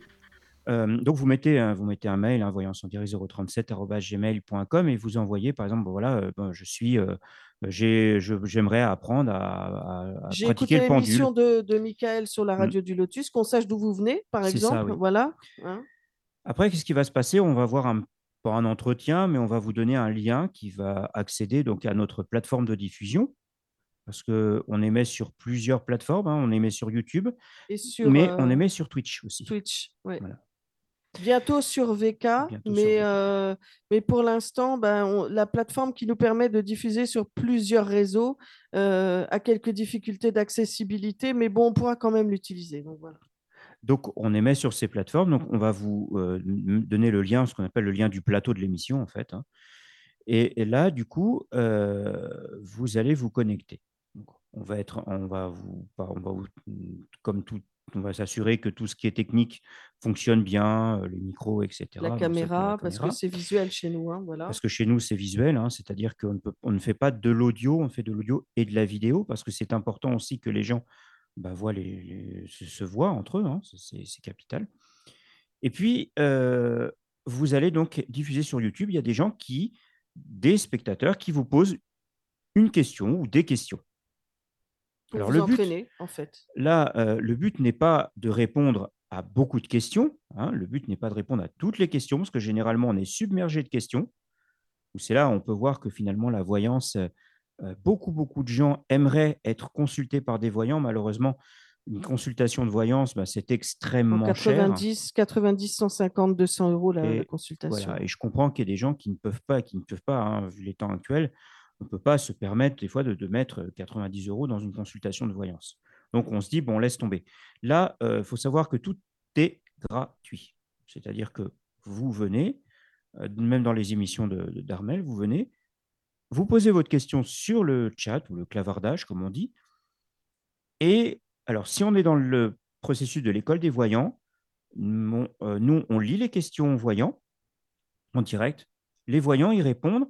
Euh, donc, vous mettez, vous mettez un mail, hein, voyant son 037.gmail.com et vous envoyez, par exemple, voilà, euh, je suis, euh, j'aimerais apprendre à, à, J'ai écouté l'émission de, de Michael sur la mmh. radio du Lotus, qu'on sache d'où vous venez, par exemple. Voilà. Hein. Après, qu'est-ce qui va se passer? On va voir un, pas un entretien, mais on va vous donner un lien qui va accéder donc à notre plateforme de diffusion. Parce qu'on émet sur plusieurs plateformes, hein. on émet sur YouTube, mais on émet sur Twitch aussi. Twitch, oui. Voilà. Bientôt sur VK, mais, euh, mais pour l'instant, ben, la plateforme qui nous permet de diffuser sur plusieurs réseaux euh, a quelques difficultés d'accessibilité, mais bon, on pourra quand même l'utiliser. Donc, voilà. donc, on émet sur ces plateformes. Donc, on va vous euh, donner le lien, ce qu'on appelle le lien du plateau de l'émission, en fait. Hein. Et, là, du coup, vous allez vous connecter. on va être, on va vous, on va vous, comme tout, on va s'assurer que tout ce qui est technique fonctionne bien, euh, les micros, etc. La caméra, parce que c'est visuel chez nous. Hein, voilà. Parce que chez nous, c'est visuel, hein, c'est-à-dire qu'on ne, on ne fait pas de l'audio, on fait de l'audio et de la vidéo, parce que c'est important aussi que les gens bah, voient les, se, voient entre eux, hein, c'est capital. Et puis, euh, vous allez donc diffuser sur YouTube, il y a des gens qui, des spectateurs qui vous posent une question ou des questions. Pour Alors, vous le but- entraîner, en fait. Là, euh, le but n'est pas de répondre à beaucoup de questions. hein. Le but n'est pas de répondre à toutes les questions, parce que généralement, on est submergé de questions. Où C'est là, on peut voir que finalement, la voyance, euh, euh, beaucoup, beaucoup de gens aimeraient être consultés par des voyants. Malheureusement, une consultation de voyance, bah, c'est En extrêmement cher. 90, 90, 150, 200 euros la, consultation. Voilà, et je comprends qu'il y a des gens qui ne peuvent pas, qui ne peuvent pas, hein, vu les temps actuels, on ne peut pas se permettre des fois de, mettre 90 euros dans une consultation de voyance. Donc on se dit, bon, laisse tomber. Là, il faut savoir que tout est gratuit. C'est-à-dire que vous venez, euh, même dans les émissions de- d'Armel, vous venez, vous posez votre question sur le chat ou le clavardage, comme on dit. Et alors, si on est dans le processus de l'école des voyants, euh, nous, on lit les questions aux voyants en direct. Les voyants y répondent.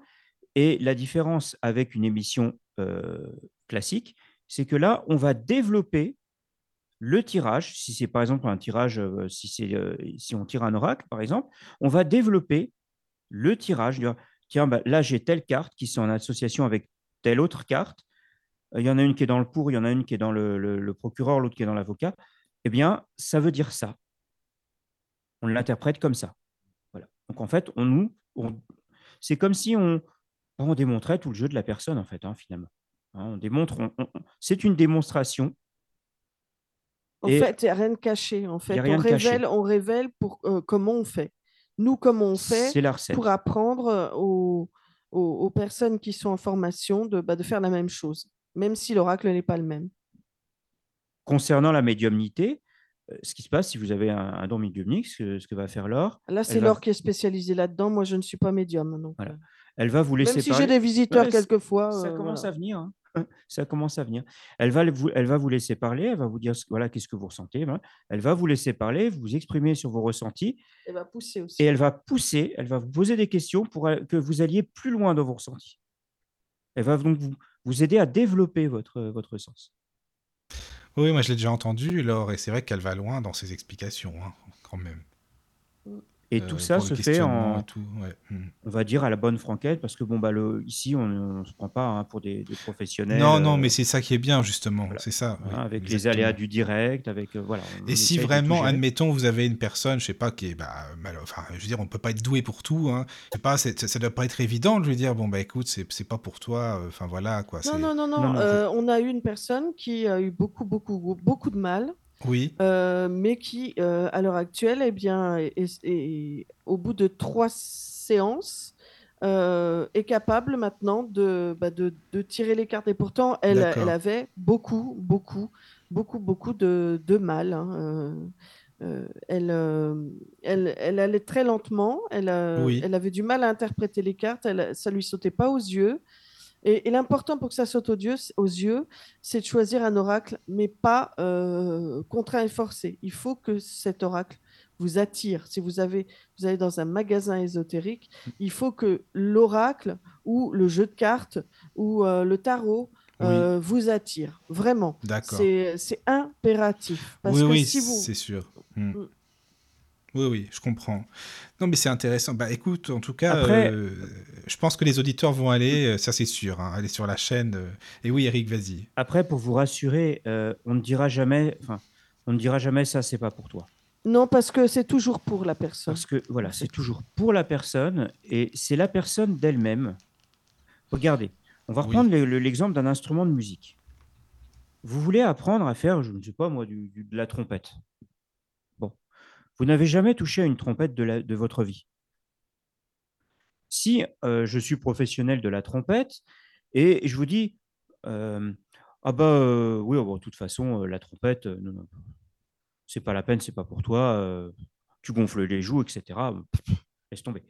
Et la différence avec une émission euh, classique, c'est que là, on va développer le tirage. Si c'est par exemple un tirage, euh, si, euh, si on tire un oracle, par exemple, on va développer le tirage. Tiens, bah, là, j'ai telle carte qui sont en association avec telle autre carte. Il y en a une qui est dans le pour, il y en a une qui est dans le, procureur, l'autre qui est dans l'avocat. Eh bien, ça veut dire ça. On l'interprète comme ça. Voilà. Donc, en fait, on nous, c'est comme si on, on démontrait tout le jeu de la personne, en fait, hein, finalement. Hein, on démontre, on- on- c'est une démonstration. En Et- fait, il n'y a rien de caché. En fait, on révèle, on révèle pour euh, comment on fait. Nous, comment on fait C'est la pour apprendre euh, aux, aux- aux personnes qui sont en formation de, bah, de faire la même chose, même si l'oracle n'est pas le même. Concernant la médiumnité, euh, ce qui se passe si vous avez un, un don médiumnique, ce, que- ce que va faire Laure, Là, c'est va- Laure qui est spécialisée là-dedans. Moi, je ne suis pas médium. Donc, Voilà. Euh, elle va vous laisser même si parler. j'ai des visiteurs Ouais, c- quelquefois. ça euh, commence voilà. à venir. hein. [laughs] Ça commence à venir. Elle va, vous, elle va vous laisser parler, elle va vous dire ce- voilà, qu'est-ce que vous ressentez. Elle va vous laisser parler, vous exprimer sur vos ressentis, Elle va pousser aussi. et elle va pousser, elle va vous poser des questions pour euh, que vous alliez plus loin dans vos ressentis. Elle va donc vous, vous aider à développer votre, votre sens. Oui, moi je l'ai déjà entendu, Laure, et c'est vrai qu'elle va loin dans ses explications, hein, quand même. Et Euh, tout ça se fait en, tout, ouais. Mm. on va dire, à la bonne franquette, parce que bon, bah, le, ici, on ne se prend pas hein, pour des, des professionnels. Non, non, euh, mais c'est ça qui est bien, justement, voilà. c'est ça. oui, hein, avec les aléas du direct, avec euh, voilà. Et si vraiment, admettons, vous avez une personne, je sais pas, qui est, bah, mal- enfin, je veux dire, on peut pas être doué pour tout, hein. Je sais pas, c'est- ça, ça doit pas être évident de lui dire, bon, bah, écoute, c'est pas pour toi, euh, enfin, voilà, quoi. Non, c'est- non, non, non. Non, non, euh, on a eu une personne qui a eu beaucoup, beaucoup, beaucoup de mal. Oui, Euh, mais qui, euh, à l'heure actuelle, eh bien, est, est- est- au bout de trois séances, euh, est capable maintenant de, bah, de, de tirer les cartes. Et pourtant, elle, elle avait beaucoup, beaucoup, beaucoup, beaucoup de, de mal. hein. Elle, elle, elle allait très lentement. Elle, Oui. elle avait du mal à interpréter les cartes. Elle, ça lui sautait pas aux yeux. Et, et l'important pour que ça saute aux yeux, aux yeux, c'est de choisir un oracle, mais pas euh, contraint et forcé. Il faut que cet oracle vous attire. Si vous, avez, vous allez dans un magasin ésotérique, il faut que l'oracle ou le jeu de cartes ou euh, le tarot Oui. euh, vous attire. Vraiment. D'accord. C'est impératif. Parce oui, que oui, si vous... c'est sûr. Mm. Oui, oui, je comprends. Non, mais c'est intéressant. Bah, écoute, en tout cas, Après- euh, je pense que les auditeurs vont aller, euh, ça c'est sûr, hein, aller sur la chaîne. euh. Et oui, Eric, vas-y. Après, pour vous rassurer, euh, on ne dira jamais, enfin, on ne dira jamais ça, c'est pas pour toi. Non, parce que c'est toujours pour la personne. Parce que voilà, c'est toujours pour la personne et c'est la personne d'elle-même. Regardez, on va reprendre le- le- l'exemple d'un instrument de musique. Vous voulez apprendre à faire, je ne sais pas moi, du- du- de la trompette. Vous n'avez jamais touché à une trompette de, votre vie. Si euh, je suis professionnel de la trompette et je vous dis, euh, ah bah euh, oui, oh, bon, de toute façon, la trompette, non, non, c'est pas la peine, c'est pas pour toi, tu gonfles les joues, etc. Laisse tomber.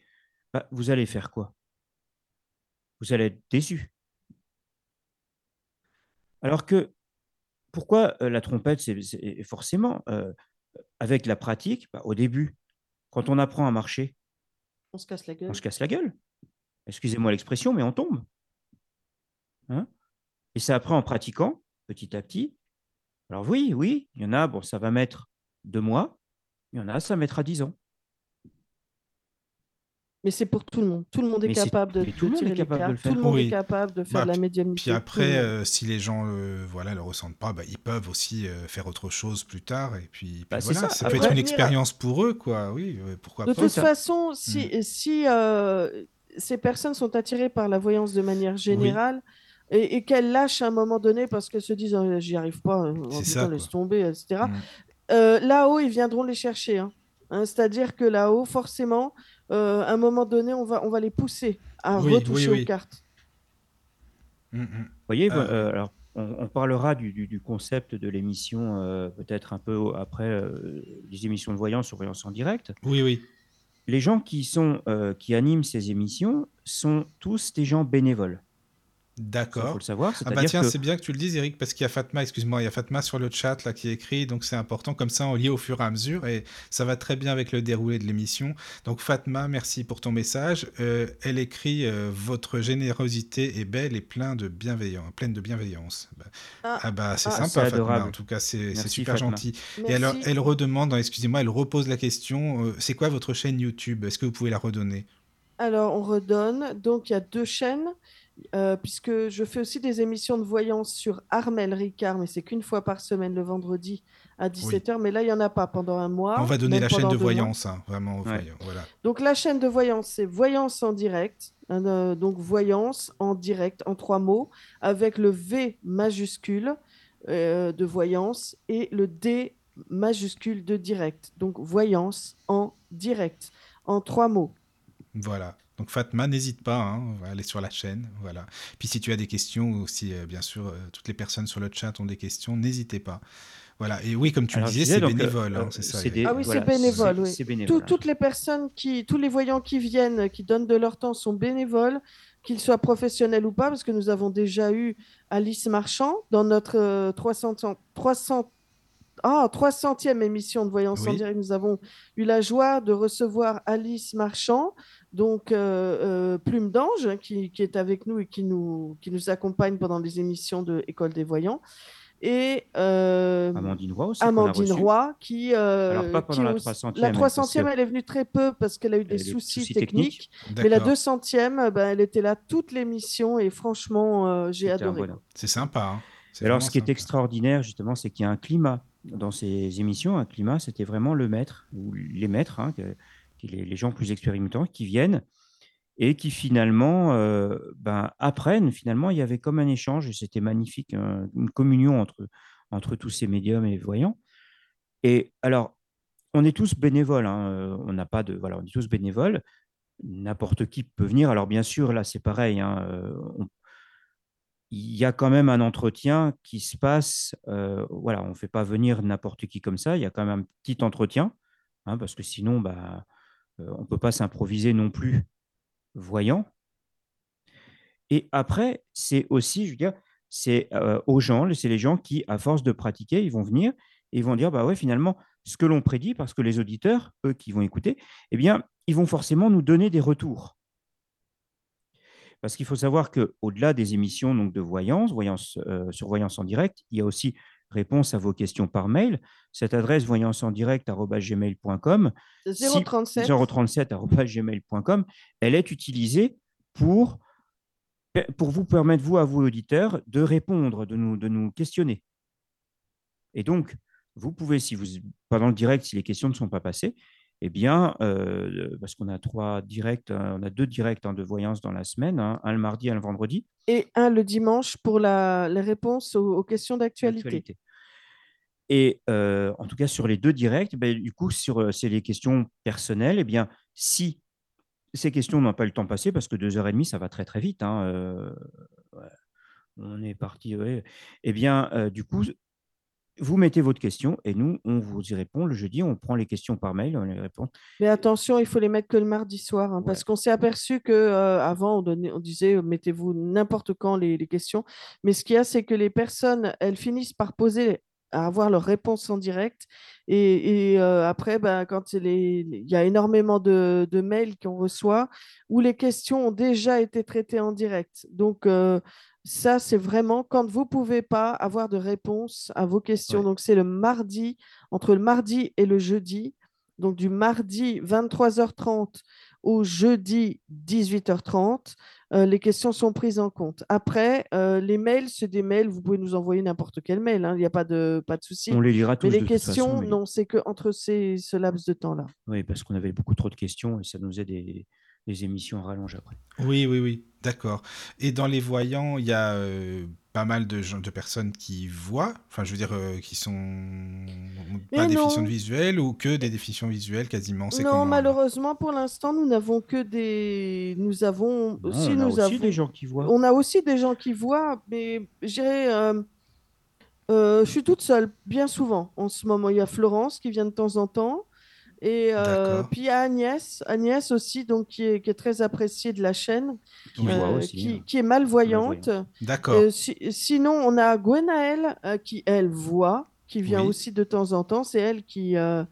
Bah, vous allez faire quoi? Vous allez être déçu. Alors que, pourquoi la trompette, c'est forcément, avec la pratique, bah, au début, quand on apprend à marcher, On se casse la gueule. on se casse la gueule. Excusez-moi l'expression, mais on tombe. Hein? Et c'est après en pratiquant, petit à petit. Alors oui, oui, il y en a, bon, ça va mettre deux mois, il y en a, ça mettra dix ans. Mais c'est pour tout le monde. Tout le monde est Mais capable de, tout le de monde tirer est les capable de le faire. Tout le monde Oui. est capable de faire Bah, de la médiumnité. Puis après, euh, si les gens euh, voilà, le ressentent pas, bah, ils peuvent aussi euh, faire autre chose plus tard. Et puis, puis Bah, voilà, ça. ça, Après, peut être une à- expérience pour eux, quoi. Oui, euh, pourquoi De pas. toute ça. façon, si, Mm. si euh, ces personnes sont attirées par la voyance de manière générale et, et qu'elles lâchent à un moment donné parce qu'elles se disent Oh, j'y arrive pas, oh, putain, laisse tomber, etc. Mm. Euh, là-haut, ils viendront les chercher. hein. Hein, C'est-à-dire que là-haut, forcément, euh, à un moment donné, on va, on va les pousser à Oui, retoucher oui, oui. aux cartes. Mm, mm. Vous voyez, Euh, euh, alors, on, on parlera du, du- du concept de l'émission euh, peut-être un peu après euh, les émissions de voyance sur voyance en direct. Oui, oui. Les gens qui, sont, euh, qui animent ces émissions sont tous des gens bénévoles. Il faut D'accord. le savoir. Ah bah tiens, que c'est bien que tu le dises, Eric, parce qu'il y a Fatma, excuse-moi, il y a Fatma sur le chat là qui écrit, donc c'est important, comme ça on lit au fur et à mesure, et ça va très bien avec le déroulé de l'émission. Donc Fatma, merci pour ton message. Euh, elle écrit euh, Votre générosité est belle et plein de bienveillance, pleine de bienveillance. Bah, Ah, ah bah c'est ah, sympa, Fatma, adorable. en tout cas, c'est super Fatma. gentil. Et alors, elle redemande, hein, excusez-moi, elle repose la question euh, c'est quoi votre chaîne YouTube? Est-ce que vous pouvez la redonner? Alors, on redonne. Donc, il y a deux chaînes, euh, puisque je fais aussi des émissions de voyance sur Armel Ricard, mais c'est qu'une fois par semaine, le vendredi à 17h. Mais là, il n'y en a pas pendant un mois. On va donner la chaîne de voyance, hein, vraiment, Ouais. voilà. Donc, la chaîne de voyance, c'est Voyance en direct. hein, euh, donc, Voyance en direct, en trois mots, avec le V majuscule euh, de voyance et le D majuscule de direct. Donc, Voyance en direct, en trois mots. Voilà. Donc Fatma, n'hésite pas hein, à aller sur la chaîne. Voilà. Puis si tu as des questions, ou si euh, bien sûr euh, toutes les personnes sur le chat ont des questions, n'hésitez pas. Voilà. Et oui, comme tu Alors, le disais, c'est donc, bénévole. euh, hein, c'est ça. des- Ah oui, voilà, c'est bénévole, oui. Tout- hein. toutes les personnes qui, tous les voyants qui viennent, qui donnent de leur temps, sont bénévoles, qu'ils soient professionnels ou pas, parce que nous avons déjà eu Alice Marchand dans notre euh, 300, 300, ah, 300e émission de Voyance en Oui. direct. Nous avons eu la joie de recevoir Alice Marchand, donc euh, euh, Plume d'Ange, hein, qui, qui est avec nous et qui nous, qui nous accompagne pendant les émissions de École des Voyants. Et euh, Amandine Roy aussi. Amandine. Roy, qui, euh, Alors, pas pendant qui la aussi- 300e, La elle, parce 300e, que- elle est venue très peu parce qu'elle a eu des soucis, soucis techniques. techniques. Mais la D'accord. 200e, ben, elle était là toute l'émission et franchement, euh, j'ai adoré. C'est sympa. hein. Alors, ce qui est extraordinaire, justement, c'est qu'il y a un climat dans ces émissions. Un climat, c'était vraiment le maître, ou les maîtres, hein, que- les, les gens plus expérimentants qui viennent et qui finalement euh, ben, apprennent. Finalement, il y avait comme un échange c'était magnifique, un- une communion entre, entre tous ces médiums et voyants. Et alors, on est tous bénévoles. hein, euh, on n'a pas de, voilà, on est tous bénévoles. N'importe qui peut venir. Alors, bien sûr, là, c'est pareil. hein, euh, il y a quand même un entretien qui se passe. voilà, on ne fait pas venir n'importe qui comme ça. Il y a quand même un petit entretien, hein, parce que sinon, bah, on ne peut pas s'improviser non plus voyant. Et après, c'est aussi, je veux dire, c'est euh, aux gens, c'est les gens qui, à force de pratiquer, ils vont venir et ils vont dire, bah ouais, finalement, ce que l'on prédit, parce que les auditeurs, eux qui vont écouter, eh bien, ils vont forcément nous donner des retours. Parce qu'il faut savoir qu'au-delà des émissions donc, de voyance, voyance euh, sur voyance en direct, il y a aussi réponse à vos questions par mail. Cette adresse voyance en 037. 037.gmail.com, elle est utilisée pour, pour vous permettre, vous, à vous, auditeurs, de répondre, de nous, de nous questionner. Et donc, vous pouvez, si vous, pendant le direct, si les questions ne sont pas passées, eh bien, euh, parce qu'on a trois directs, hein, on a deux directs hein, de voyance dans la semaine, hein, un le mardi, un le vendredi. Et un le dimanche pour la, les réponses aux, aux questions d'actualité. Et euh, en tout cas, sur les deux directs, ben, du coup, sur euh, c'est les questions personnelles, eh bien, si ces questions n'ont pas eu le temps passé, parce que deux heures et demie, ça va très très vite, hein, euh, ouais, on est parti, ouais, eh bien, euh, du coup, vous mettez votre question et nous, on vous y répond le jeudi, on prend les questions par mail, on les répond. Mais attention, il faut les mettre que le mardi soir, hein, parce qu'on s'est aperçu que euh, avant on, donnait- on disait euh, mettez-vous n'importe quand les, les questions, mais ce qu'il y a, c'est que les personnes, elles finissent par poser, à avoir leur réponse en direct, et, et, euh, après, ben, quand il y a énormément de, de mails qu'on reçoit où les questions ont déjà été traitées en direct. Donc euh, ça, c'est vraiment quand vous pouvez pas avoir de réponse à vos questions. Ouais. Donc c'est le mardi, entre le mardi et le jeudi. Donc du mardi 23h30 au jeudi 18h30. Euh, les questions sont prises en compte. Après, euh, les mails, c'est des mails, vous pouvez nous envoyer n'importe quel mail, hein, il n'y a pas de, pas de souci. On les lira tous Mais les de questions, façon, mais- non, c'est qu'entre ces, ce laps de temps-là. Oui, parce qu'on avait beaucoup trop de questions et ça nous faisait des émissions rallongées après. Oui, oui, oui, d'accord. Et dans les voyants, il y a euh, pas mal de, gens, de personnes qui voient, enfin, je veux dire, euh, qui sont pas non. visuelles ou que des déficients visuelles quasiment. Non, comment, malheureusement, pour l'instant, nous n'avons que des. Nous avons. Non, si on a nous aussi avons... des gens qui voient. On a aussi des gens qui voient, mais euh, euh, je suis toute seule, bien souvent. En ce moment, il y a Florence qui vient de temps en temps. Et euh, puis il y a Agnès, Agnès aussi, donc, qui est, qui est très appréciée de la chaîne, Qui euh, aussi. qui, hein. qui est malvoyante. D'accord. Euh, si- sinon, on a Gwenaëlle euh, qui, elle, voit, qui vient Oui. aussi de temps en temps. C'est elle qui, euh,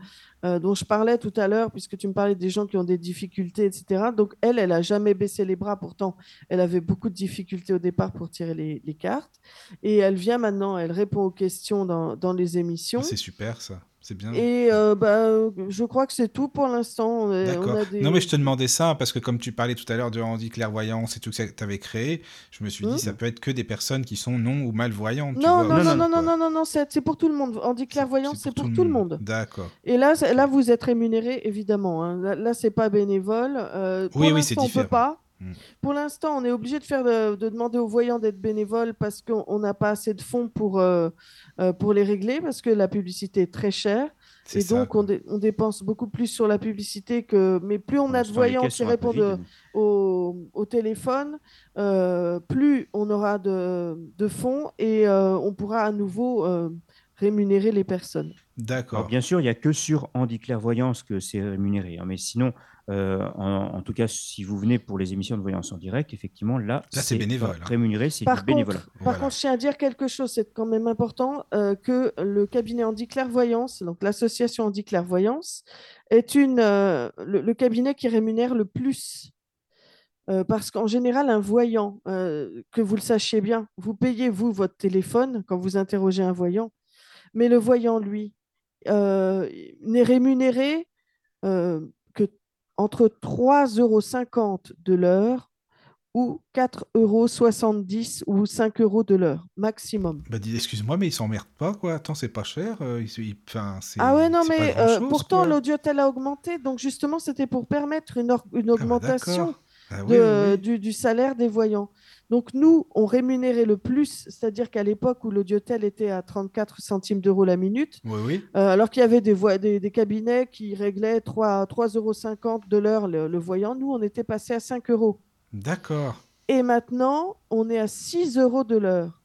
euh, dont je parlais tout à l'heure, puisque tu me parlais des gens qui ont des difficultés, etc. Donc, elle, elle a jamais baissé les bras. Pourtant, elle avait beaucoup de difficultés au départ pour tirer les, les cartes. Et elle vient maintenant, elle répond aux questions dans, dans les émissions. Ah, C'est super ça, bien. Et euh, bah, je crois que c'est tout pour l'instant. Des- Non, mais je te demandais ça parce que comme tu parlais tout à l'heure de handi clairvoyance et tout que tu avais créé, je me suis dit ça peut être que des personnes qui sont non ou malvoyantes. Non, non, non, non, non, non, non, non, c'est c'est pour tout le monde. On dit clairvoyance, c'est pour, tout le monde. D'accord. Et là, là, vous êtes rémunéré, évidemment. hein. Là, là, c'est pas bénévole. Euh, pour Oui, oui, c'est l'instant, on peut différent. pas. Mm. Pour l'instant, on est obligé de faire de, de demander aux voyants d'être bénévoles parce qu'on on n'a pas assez de fonds pour, euh, euh, pour les régler parce que la publicité est très chère. C'est Et ça, donc, on, dé- on dépense beaucoup plus sur la publicité que. Mais plus on a de voyants qui répondent euh, au, au téléphone, euh, plus on aura de, de fonds et euh, on pourra à nouveau euh, rémunérer les personnes. D'accord. bien sûr, il n'y a que sur Handi Clairvoyance que c'est rémunéré. hein, mais sinon, euh, en, en tout cas, si vous venez pour les émissions de voyance en direct, effectivement, là, Là, c'est bénévole, hein. Rémunéré, c'est Par du bénévolat. contre, par Voilà. contre, je tiens à dire quelque chose, c'est quand même important, euh, que le cabinet Handi Clairvoyance, donc l'association Handi Clairvoyance, est une, euh, le, le cabinet qui rémunère le plus. Euh, parce qu'en général, un voyant, euh, que vous le sachiez bien, vous payez, vous, votre téléphone quand vous interrogez un voyant, mais le voyant, lui, euh, n'est rémunéré euh, entre 3,50 euros de l'heure ou 4,70 euros ou 5 euros de l'heure, maximum. Bah excuse-moi, mais ils s'emmerdent pas, quoi. Attends, c'est pas cher. euh, ils- ils- Ah ouais, non, mais euh, pourtant, l'audiotel a augmenté. Donc, justement, c'était pour permettre une, une Ah bah, augmentation. Ah oui, de- oui, oui. Du, du salaire des voyants. Donc, nous, on rémunérait le plus, c'est-à-dire qu'à l'époque où l'audiotel était à 34 centimes d'euros la minute, Oui, oui. euh, alors qu'il y avait des, voix- des, des cabinets qui réglaient 3 3,50 euros de l'heure le, le voyant, nous, on était passé à 5 euros. D'accord. Et maintenant, on est à 6 euros de l'heure.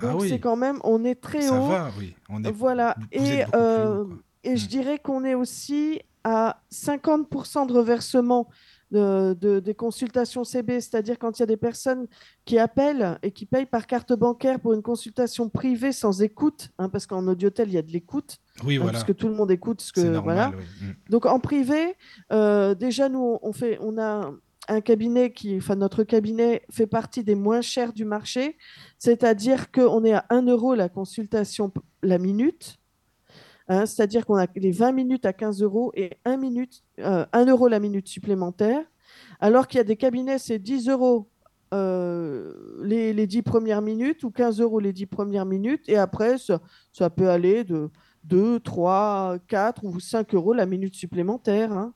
Ah Donc, oui. c'est quand même, on est très Ça haut. va, oui. On est... Voilà. vous Et, êtes haut, euh, et je Mm. dirais qu'on est aussi à 50% de reversement de, de- des consultations CB, c'est-à-dire quand il y a des personnes qui appellent et qui payent par carte bancaire pour une consultation privée sans écoute, hein, parce qu'en audiotel, il y a de l'écoute, Oui, hein, voilà. parce que tout le monde écoute ce que. Voilà. oui. Mm. Donc en privé, euh, déjà nous on- fait, on a un cabinet qui, enfin notre cabinet fait partie des moins chers du marché, c'est-à-dire qu'on est à 1 euro la consultation la minute, hein, c'est-à-dire qu'on a les 20 minutes à 15 euros et 1, minute, euh, 1 euro la minute supplémentaire, alors qu'il y a des cabinets c'est 10 euros. euh, les, les 10 premières minutes ou 15 euros les 10 premières minutes et après ça, ça peut aller de 2, 3, 4 ou 5 euros la minute supplémentaire. hein.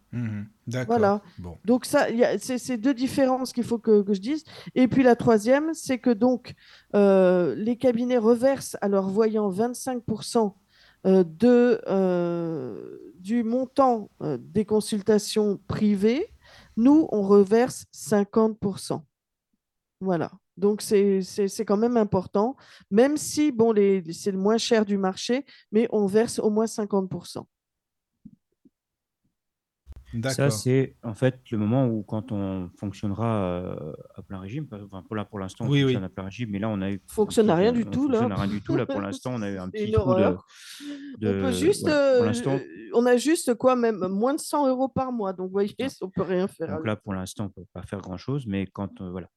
D'accord. Voilà. Bon. Donc, ça, c'est ces deux différences qu'il faut que, que je dise. Et puis la troisième, c'est que donc euh, les cabinets reversent à leurs voyants 25% euh, de, euh, du montant euh, des consultations privées. Nous, on reverse 50%. Voilà. Donc, c'est quand même important, même si bon, c'est le moins cher du marché, mais on verse au moins 50%. Ça, c'est en fait le moment où, quand on fonctionnera euh, à plein régime, enfin, pour là, pour l'instant, on Oui, oui. fonctionne à plein régime, mais là, on a eu. Fonctionne à on- rien du on tout, là. fonctionne à rien du tout. Là, pour [laughs] l'instant, on a eu un petit trou de. de- on peut juste, voilà. Pour euh, on a juste quoi, même moins de 100 euros par mois. Donc, vous voyez, Ouais. [laughs] on peut rien faire. Donc là, pour l'instant, on ne peut pas faire grand-chose, mais quand, euh, voilà.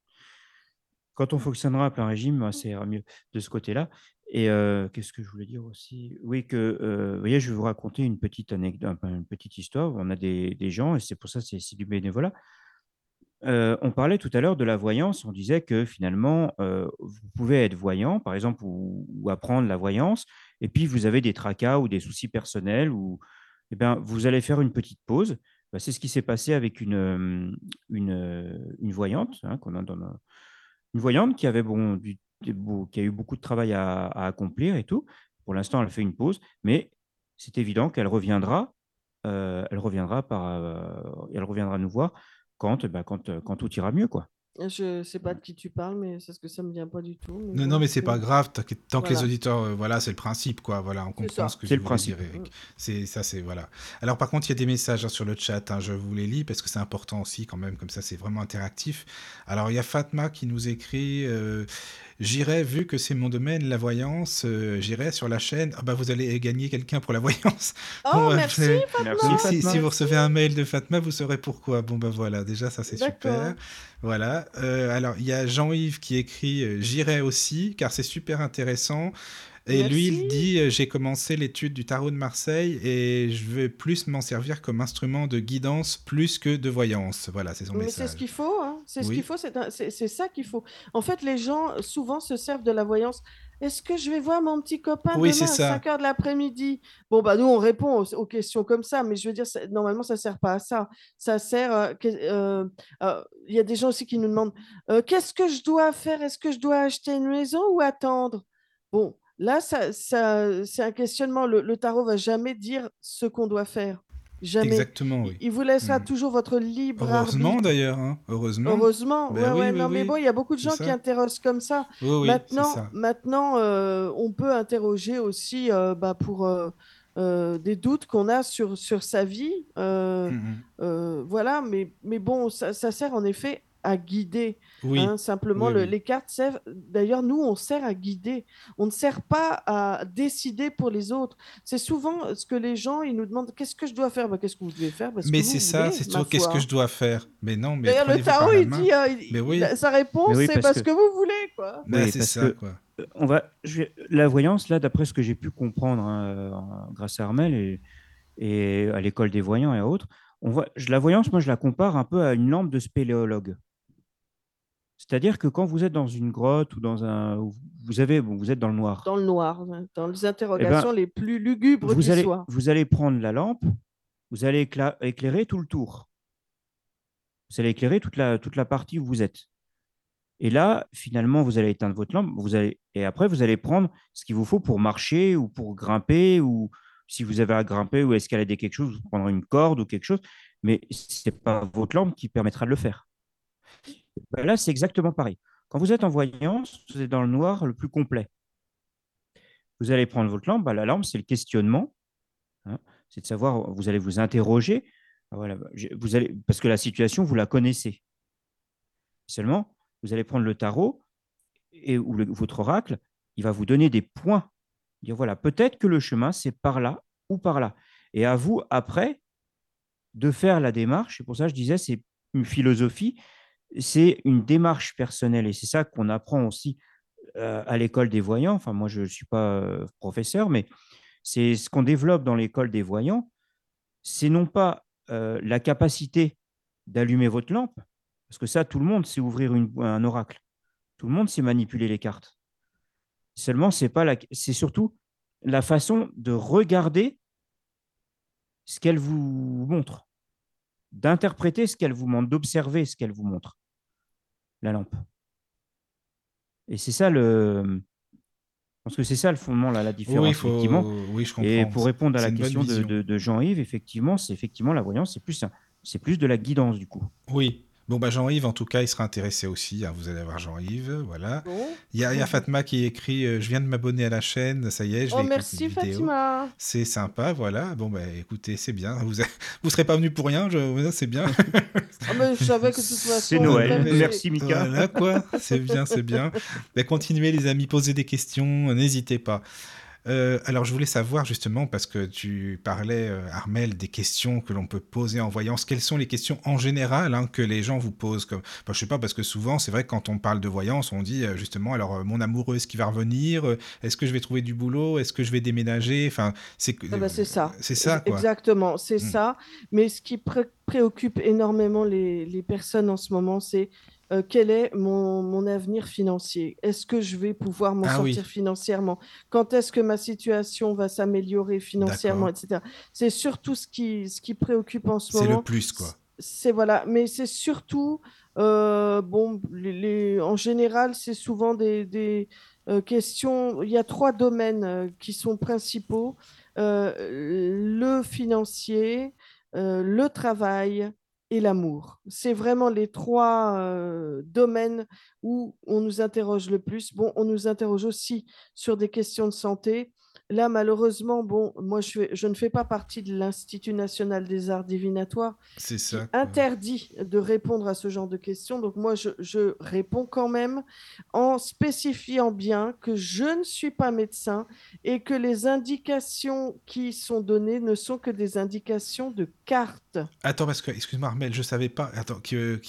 quand on fonctionnera à plein régime, ça ira mieux de ce côté-là. Et qu'est-ce que je voulais dire aussi? Oui, que, vous voyez, je vais vous raconter une petite anecdote, une petite histoire. On a des, gens, et c'est pour ça c'est c'est du bénévolat. On parlait tout à l'heure de la voyance. On disait que finalement, vous pouvez être voyant, par exemple, ou, apprendre la voyance, et puis vous avez des tracas ou des soucis personnels, ou eh bien, vous allez faire une petite pause. Bah, c'est ce qui s'est passé avec une, une, une voyante, hein, qu'on a dans une voyante qui avait bon, du- qui a eu beaucoup de travail à, à accomplir et tout. Pour l'instant, elle fait une pause, mais c'est évident qu'elle reviendra. euh, elle reviendra par, euh, elle reviendra nous voir quand, bah, quand, euh, quand tout ira mieux, quoi. Je sais pas de qui tu parles, mais c'est ce que ça me vient pas du tout. mais Non, bon, non, mais c'est pas grave. Tant que les auditeurs, euh, voilà, c'est le principe, quoi. Voilà, on comprend ce que C'est je le principe. dire, Eric. C'est ça, c'est voilà. Alors par contre, il y a des messages hein, sur le chat. hein, je vous les lis parce que c'est important aussi, quand même. Comme ça, c'est vraiment interactif. Alors il y a Fatma qui nous écrit. euh, J'irai, vu que c'est mon domaine, la voyance, euh, j'irai sur la chaîne. Ah bah vous allez gagner quelqu'un pour la voyance. Oh, Bon, bah, merci, c'est- Fatma. Merci, si, vous recevez un mail de Fatma, vous saurez pourquoi. Bon, ben voilà, déjà, ça c'est super. Voilà. Euh, alors, il y a Jean-Yves qui écrit euh, J'irai aussi, car c'est super intéressant. Et lui, il dit euh, J'ai commencé l'étude du tarot de Marseille et je vais plus m'en servir comme instrument de guidance plus que de voyance. Voilà, c'est son Mais c'est message. ce qu'il faut, hein. C'est ce qu'il faut, c'est ça qu'il faut. En fait, les gens souvent se servent de la voyance. Est-ce que je vais voir mon petit copain Oui, demain à ça. 5 heures de l'après-midi? Bon, bah nous, on répond aux, aux questions comme ça, mais je veux dire, ça- normalement, ça sert pas à ça. Ça sert. euh, euh, euh, Il y a des gens aussi qui nous demandent qu'est-ce que je dois faire? Est-ce que je dois acheter une maison ou attendre? Bon, là, ça, ça, c'est un questionnement. Le, le tarot va jamais dire ce qu'on doit faire. Jamais. Exactement, Il- oui. Il vous laissera Mhm. toujours votre libre Heureusement arbitre. d'ailleurs, hein, heureusement. Heureusement, Ben ouais, oui, ouais, oui, non, mais bon, il y a beaucoup de gens qui interrogent comme ça. Oui, oui, c'est maintenant, ça. maintenant euh, on peut interroger aussi euh, bah, pour euh, des doutes qu'on a sur, sur sa vie. Mhm. euh, voilà, mais, mais bon, ça, ça sert en effet à guider. Oui. hein, simplement, oui, le- oui. les cartes servent. D'ailleurs, nous, on sert à guider. On ne sert pas à décider pour les autres. C'est souvent ce que les gens ils nous demandent qu'est-ce que je dois faire? Bah, Qu'est-ce que vous devez faire? Bah, Mais c'est ça, voulez, c'est toujours qu'est-ce que je dois faire? Mais non, mais D'ailleurs, le tarot, il dit, euh, il- Mais oui. il- sa réponse, Mais oui, c'est parce parce que- que... vous voulez, quoi. Oui, c'est ça, que- quoi. Euh, On va, je vais- la voyance, là, d'après ce que j'ai pu comprendre hein, euh, grâce à Armel et, et à l'école des voyants et à autres, on voit, je- la voyance, moi, je la compare un peu à une lampe de spéléologue. C'est-à-dire que quand vous êtes dans une grotte ou dans un, vous avez, bon, vous êtes dans le noir. Dans le noir, dans les interrogations les plus lugubres Eh ben, vous qui allez, soient. vous allez prendre la lampe, vous allez écla- éclairer tout le tour. Vous allez éclairer toute la, toute la partie où vous êtes. Et là, finalement, vous allez éteindre votre lampe, vous allez, et après, vous allez prendre ce qu'il vous faut pour marcher ou pour grimper, ou si vous avez à grimper ou escalader quelque chose, vous prendrez une corde ou quelque chose, mais ce n'est pas votre lampe qui permettra de le faire. Ben là, c'est exactement pareil. Quand vous êtes en voyance, vous êtes dans le noir le plus complet. Vous allez prendre votre lampe, ben, la lampe, c'est le questionnement, hein, c'est de savoir, vous allez vous interroger, Ah, vous allez, parce que la situation, vous la connaissez. Seulement, vous allez prendre le tarot et, ou votre oracle, il va vous donner des points. Dire voilà, peut-être que le chemin, c'est par là ou par là. Et à vous, après, de faire la démarche. C'est pour ça que je disais, c'est une philosophie, c'est une démarche personnelle. Et c'est ça qu'on apprend aussi euh, à l'école des voyants. Enfin, moi, je ne suis pas euh, professeur, mais c'est ce qu'on développe dans l'école des voyants. C'est non pas euh, la capacité d'allumer votre lampe, parce que ça, tout le monde sait ouvrir un oracle. Tout le monde sait manipuler les cartes. Seulement, c'est c'est surtout la façon de regarder ce qu'elle vous montre, d'interpréter ce qu'elle vous montre, d'observer ce qu'elle vous montre, la lampe. Et c'est ça le, parce que c'est ça le fondement, là, la différence, Oui, faut... effectivement. oui, je comprends. Et pour répondre à la question de, vision. de- de Jean-Yves, effectivement, c'est effectivement la voyance, c'est plus, c'est plus de la guidance du coup. Oui. Bon, bah Jean-Yves, en tout cas, il sera intéressé aussi. hein, Vous allez avoir Jean-Yves, voilà. Bon. Il y, a y a [laughs] Fatma qui écrit euh, Je viens de m'abonner à la chaîne, ça y est, je vais Oh, écouter merci une vidéo. Fatima. C'est sympa, voilà. Bon, bah écoutez, c'est bien. Vous ne serez pas venu pour rien, je... c'est bien. [laughs] Ah, mais je savais que de toute façon. C'est Noël. Merci, Mika. Voilà, quoi. C'est bien, c'est bien. [laughs] Bah, continuez, les amis, posez des questions, n'hésitez pas. Euh, alors, je voulais savoir justement, parce que tu parlais, euh, Armel, des questions que l'on peut poser en voyance. Quelles sont les questions en général hein, que les gens vous posent comme... Bah, je sais pas, parce que souvent, c'est vrai que quand on parle de voyance, on dit euh, justement, alors, mon amoureux, est-ce qu'il va revenir Est-ce que je vais trouver du boulot? Est-ce que je vais déménager? Enfin, c'est ah bah, c'est ça. C'est ça, quoi. Exactement, c'est mmh. ça. Mais ce qui préoccupe énormément les, les personnes en ce moment, c'est euh, quel est mon, avenir financier? Est-ce que je vais pouvoir m'en ah sortir financièrement? Quand est-ce que ma situation va s'améliorer financièrement, etc. C'est surtout ce qui, ce qui préoccupe en ce moment. C'est le plus, quoi. C'est voilà, mais c'est surtout, euh, bon, les, en général, c'est souvent des, euh, questions. Il y a trois domaines qui sont principaux le financier, le travail et l'amour. C'est vraiment les trois domaines où on nous interroge le plus. Bon, on nous interroge aussi sur des questions de santé, Là, malheureusement, bon, moi, je, ne fais pas partie de l'Institut national des arts divinatoires. C'est ça. Interdit de répondre à ce genre de questions. Donc, moi, je, réponds quand même en spécifiant bien que je ne suis pas médecin et que les indications qui sont données ne sont que des indications de carte. Attends, parce que, excuse-moi, Armel, je ne savais pas. Attends, que,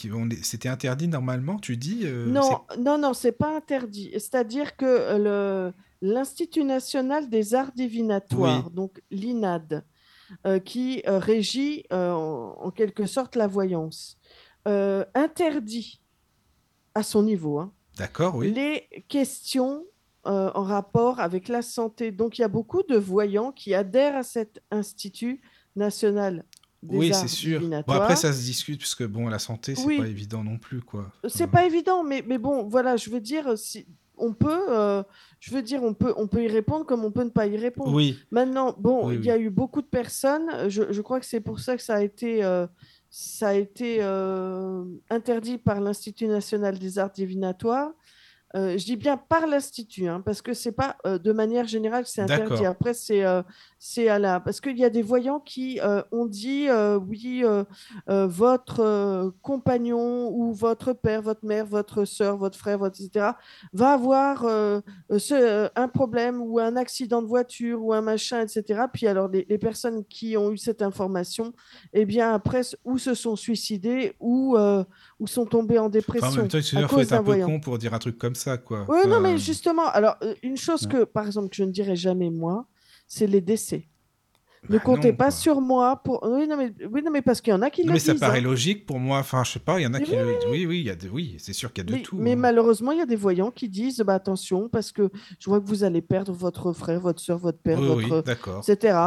c'était interdit normalement, tu dis euh, Non, non, non, c'est pas interdit. C'est-à-dire que le l'Institut national des arts divinatoires, donc l'INAD, euh, qui euh, régit euh, en, quelque sorte la voyance, interdit à son niveau hein, oui. les questions en rapport avec la santé. Donc il y a beaucoup de voyants qui adhèrent à cet Institut national des oui, c'est sûr. Bon, après, ça se discute, puisque bon, la santé, c'est pas évident non plus. quoi. C'est pas évident, mais, mais bon, voilà, je veux dire, si, on peut, euh, je veux dire, on peut, on peut y répondre comme on peut ne pas y répondre. Oui. Maintenant, bon, il y a eu beaucoup de personnes. Je, crois que c'est pour ça que ça a été, euh, ça a été euh, interdit par l'Institut national des arts divinatoires. Je dis bien par l'Institut, hein, parce que c'est pas de manière générale que c'est interdit. Après, c'est c'est à la parce qu'il y a des voyants qui euh, ont dit euh, oui euh, votre compagnon ou votre père votre mère votre soeur votre frère votre etc va avoir ce, un problème ou un accident de voiture ou un machin etc puis alors les, personnes qui ont eu cette information eh bien après ou se sont suicidées ou ou sont tombées en dépression enfin, en même temps, il faut être un, peu con pour dire un truc comme ça quoi. Oui non mais justement alors une chose que par exemple que je ne dirais jamais moi c'est les décès. Ne bah comptez pas sur moi pour. Oui, non, mais, oui, non, mais parce qu'il y en a qui le disent. Mais ça paraît hein. logique pour moi. Enfin, je sais pas, il y en a qui. Oui, oui, oui, oui c'est sûr qu'il y a de tout. Mais hein. malheureusement, il y a des voyants qui disent bah, attention, parce que je vois que vous allez perdre votre frère, votre soeur, votre père, votre. etc.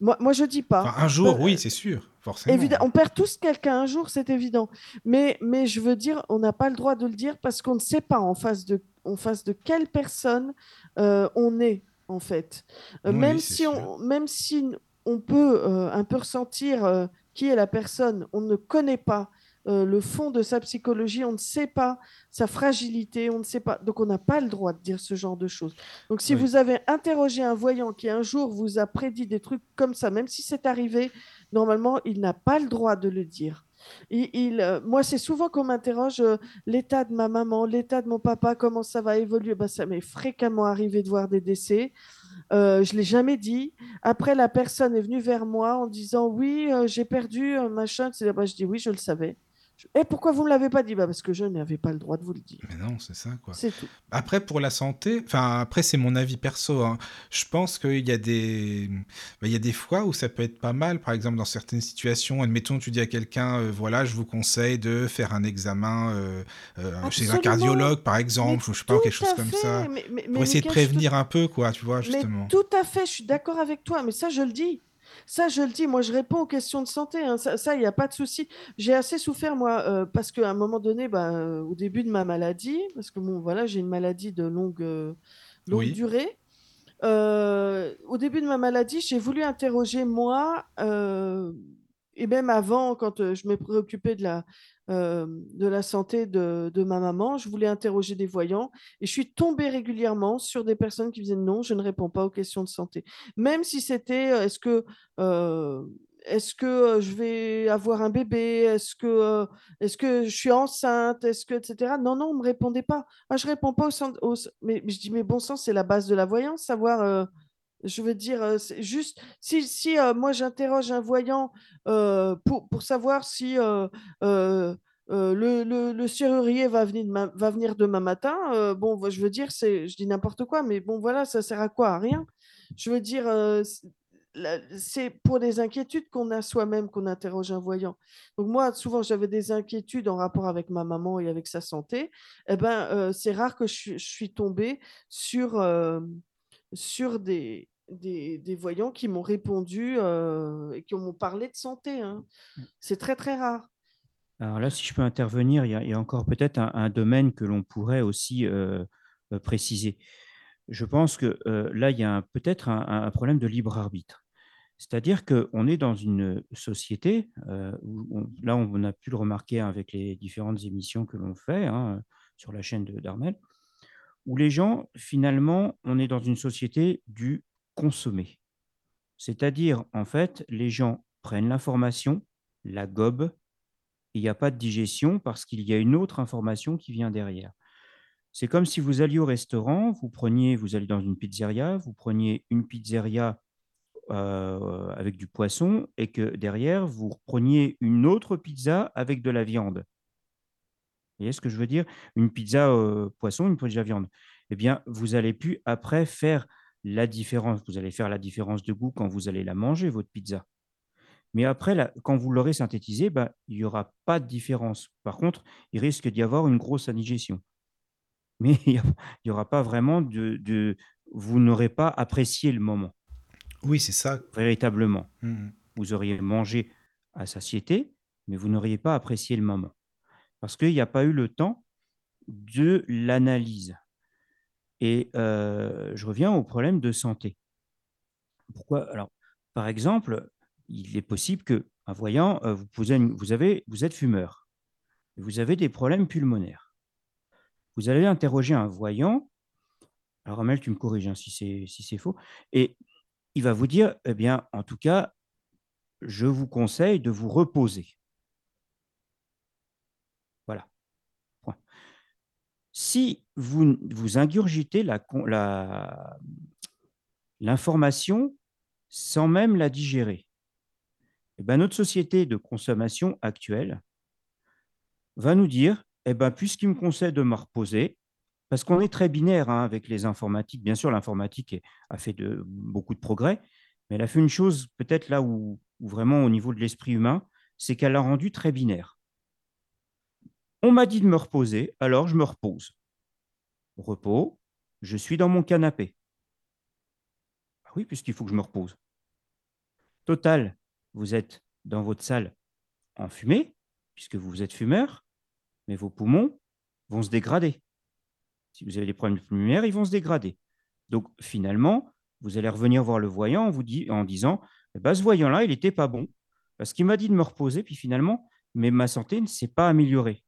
Moi, moi, je dis pas. un jour, bah, oui, c'est sûr. Forcément. Évidemment, on perd tous quelqu'un un jour, c'est évident. Mais, mais je veux dire, on n'a pas le droit de le dire parce qu'on ne sait pas en face de, en face de quelle personne euh, on est en fait. Euh, même, si on, même si on peut euh, un peu ressentir euh, qui est la personne, on ne connaît pas le fond de sa psychologie, on ne sait pas sa fragilité, on ne sait pas. Donc on n'a pas le droit de dire ce genre de choses. Donc si vous avez interrogé un voyant qui un jour vous a prédit des trucs comme ça, même si c'est arrivé, normalement, il n'a pas le droit de le dire. Il, moi, c'est souvent qu'on m'interroge l'état de ma maman, l'état de mon papa, comment ça va évoluer. Ben, ça m'est fréquemment arrivé de voir des décès. Euh, je ne l'ai jamais dit. Après, la personne est venue vers moi en disant Oui, j'ai perdu un machin. Ben, je dis Oui, je le savais. Et pourquoi vous ne me l'avez pas dit? Bah Parce que je n'avais pas le droit de vous le dire. Mais non, c'est ça, quoi. C'est tout. Après, pour la santé, enfin, après, c'est mon avis perso. Hein. Je pense qu'il y, a des... Bah, il y a des fois où ça peut être pas mal. Par exemple, dans certaines situations, admettons, tu dis à quelqu'un euh, voilà, je vous conseille de faire un examen euh, euh, chez un cardiologue, par exemple, ou je sais pas, quelque chose comme ça. pour essayer de prévenir un peu, quoi, tu vois, justement. Mais tout à fait, je suis d'accord avec toi, mais ça, je le dis. Ça, je le dis, moi, je réponds aux questions de santé. Hein. Ça, il n'y a pas de souci. J'ai assez souffert, moi, euh, parce qu'à un moment donné, bah, euh, au début de ma maladie, parce que bon, voilà, j'ai une maladie de longue, euh, longue durée. au début de ma maladie, j'ai voulu interroger moi, et même avant, quand je me préoccupais de la, euh, de la santé de, ma maman. Je voulais interroger des voyants et je suis tombée régulièrement sur des personnes qui disaient non, je ne réponds pas aux questions de santé. Même si c'était euh, est-ce que, euh, est-ce que je vais avoir un bébé Est-ce que, est-ce que je suis enceinte Est-ce que, etc. Non, non, on ne me répondait pas. Ah, je réponds pas au, Mais, je dis, mais bon sang, c'est la base de la voyance, savoir Je veux dire, c'est juste, si, moi j'interroge un voyant pour, savoir si le, serrurier va venir demain, matin, bon, je veux dire, c'est, je dis n'importe quoi, mais bon, voilà, ça sert à quoi? À rien. Je veux dire, c'est pour des inquiétudes qu'on a soi-même qu'on interroge un voyant. Donc moi, souvent, j'avais des inquiétudes en rapport avec ma maman et avec sa santé. Eh ben, c'est rare que je, suis tombée sur... sur des, des, des voyants qui m'ont répondu euh, et qui m'ont parlé de santé. hein. C'est très, très rare. Alors là, si je peux intervenir, il y a, il y a encore peut-être un, un domaine que l'on pourrait aussi euh, euh, préciser. Je pense que euh, là, il y a peut-être un, un problème de libre arbitre. C'est-à-dire qu'on est dans une société, euh, où on- là on a pu le remarquer avec les différentes émissions que l'on fait hein, sur la chaîne de d'Armel, où les gens, finalement, on est dans une société du consommer. C'est-à-dire, en fait, les gens prennent l'information, la gobent, il n'y a pas de digestion parce qu'il y a une autre information qui vient derrière. C'est comme si vous alliez au restaurant, vous preniez, vous allez dans une pizzeria, vous preniez une pizzeria euh, avec du poisson et que derrière, vous preniez une autre pizza avec de la viande. Vous voyez ce que je veux dire? Une pizza euh, poisson, une pizza viande. Eh bien, vous allez plus après faire la différence. Vous allez faire la différence de goût quand vous allez la manger, votre pizza. Mais après, là, quand vous l'aurez synthétisé, bah, il n'y aura pas de différence. Par contre, il risque d'y avoir une grosse indigestion. Mais [laughs] il n'y aura pas vraiment de, de vous n'aurez pas apprécié le moment, Oui, c'est ça. véritablement. Mhm. Vous auriez mangé à satiété, mais vous n'auriez pas apprécié le moment. Parce qu'il n'y a pas eu le temps de l'analyse. Et euh, je reviens au problème de santé. Pourquoi? Alors, par exemple, il est possible que un voyant, euh, vous, posez vous, avez, vous êtes fumeur, vous avez des problèmes pulmonaires. Vous allez interroger un voyant. Alors, Amel, tu me corriges hein, si c'est si c'est faux. Et il va vous dire, eh bien, en tout cas, je vous conseille de vous reposer. Voilà. Point. Si vous, vous ingurgitez l'information sans même la digérer, eh ben, notre société de consommation actuelle va nous dire, eh ben, puisqu'il me conseille de me reposer, parce qu'on est très binaire hein, avec les informatiques, bien sûr l'informatique a fait beaucoup de progrès, mais elle a fait une chose peut-être là où, où vraiment au niveau de l'esprit humain, c'est qu'elle l'a rendu très binaire. On m'a dit de me reposer, alors je me repose. Repos, je suis dans mon canapé. Ah oui, puisqu'il faut que je me repose. Total, vous êtes dans votre salle en fumée, puisque vous êtes fumeur, mais vos poumons vont se dégrader. Si vous avez des problèmes de pulmonaires, ils vont se dégrader. Donc finalement, vous allez revenir voir le voyant en, disant eh ben, ce voyant-là, il n'était pas bon, parce qu'il m'a dit de me reposer, puis finalement, mais ma santé ne s'est pas améliorée.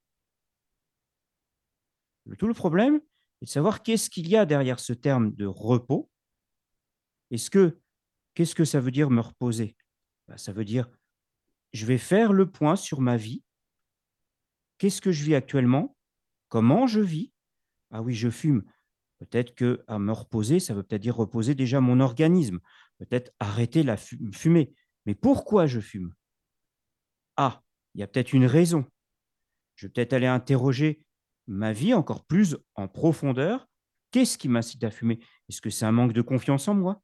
Tout le problème est de savoir qu'est-ce qu'il y a derrière ce terme de repos. Est-ce que qu'est-ce que ça veut dire me reposer? Ben, Ça veut dire je vais faire le point sur ma vie. Qu'est-ce que je vis actuellement? Comment je vis? Ah oui, je fume. Peut-être que à me reposer, ça veut peut-être dire reposer déjà mon organisme. Peut-être arrêter la fu- fumée. Mais pourquoi je fume? Ah, il y a peut-être une raison. Je vais peut-être aller interroger ma vie encore plus en profondeur. Qu'est-ce qui m'incite à fumer? Est-ce que c'est un manque de confiance en moi?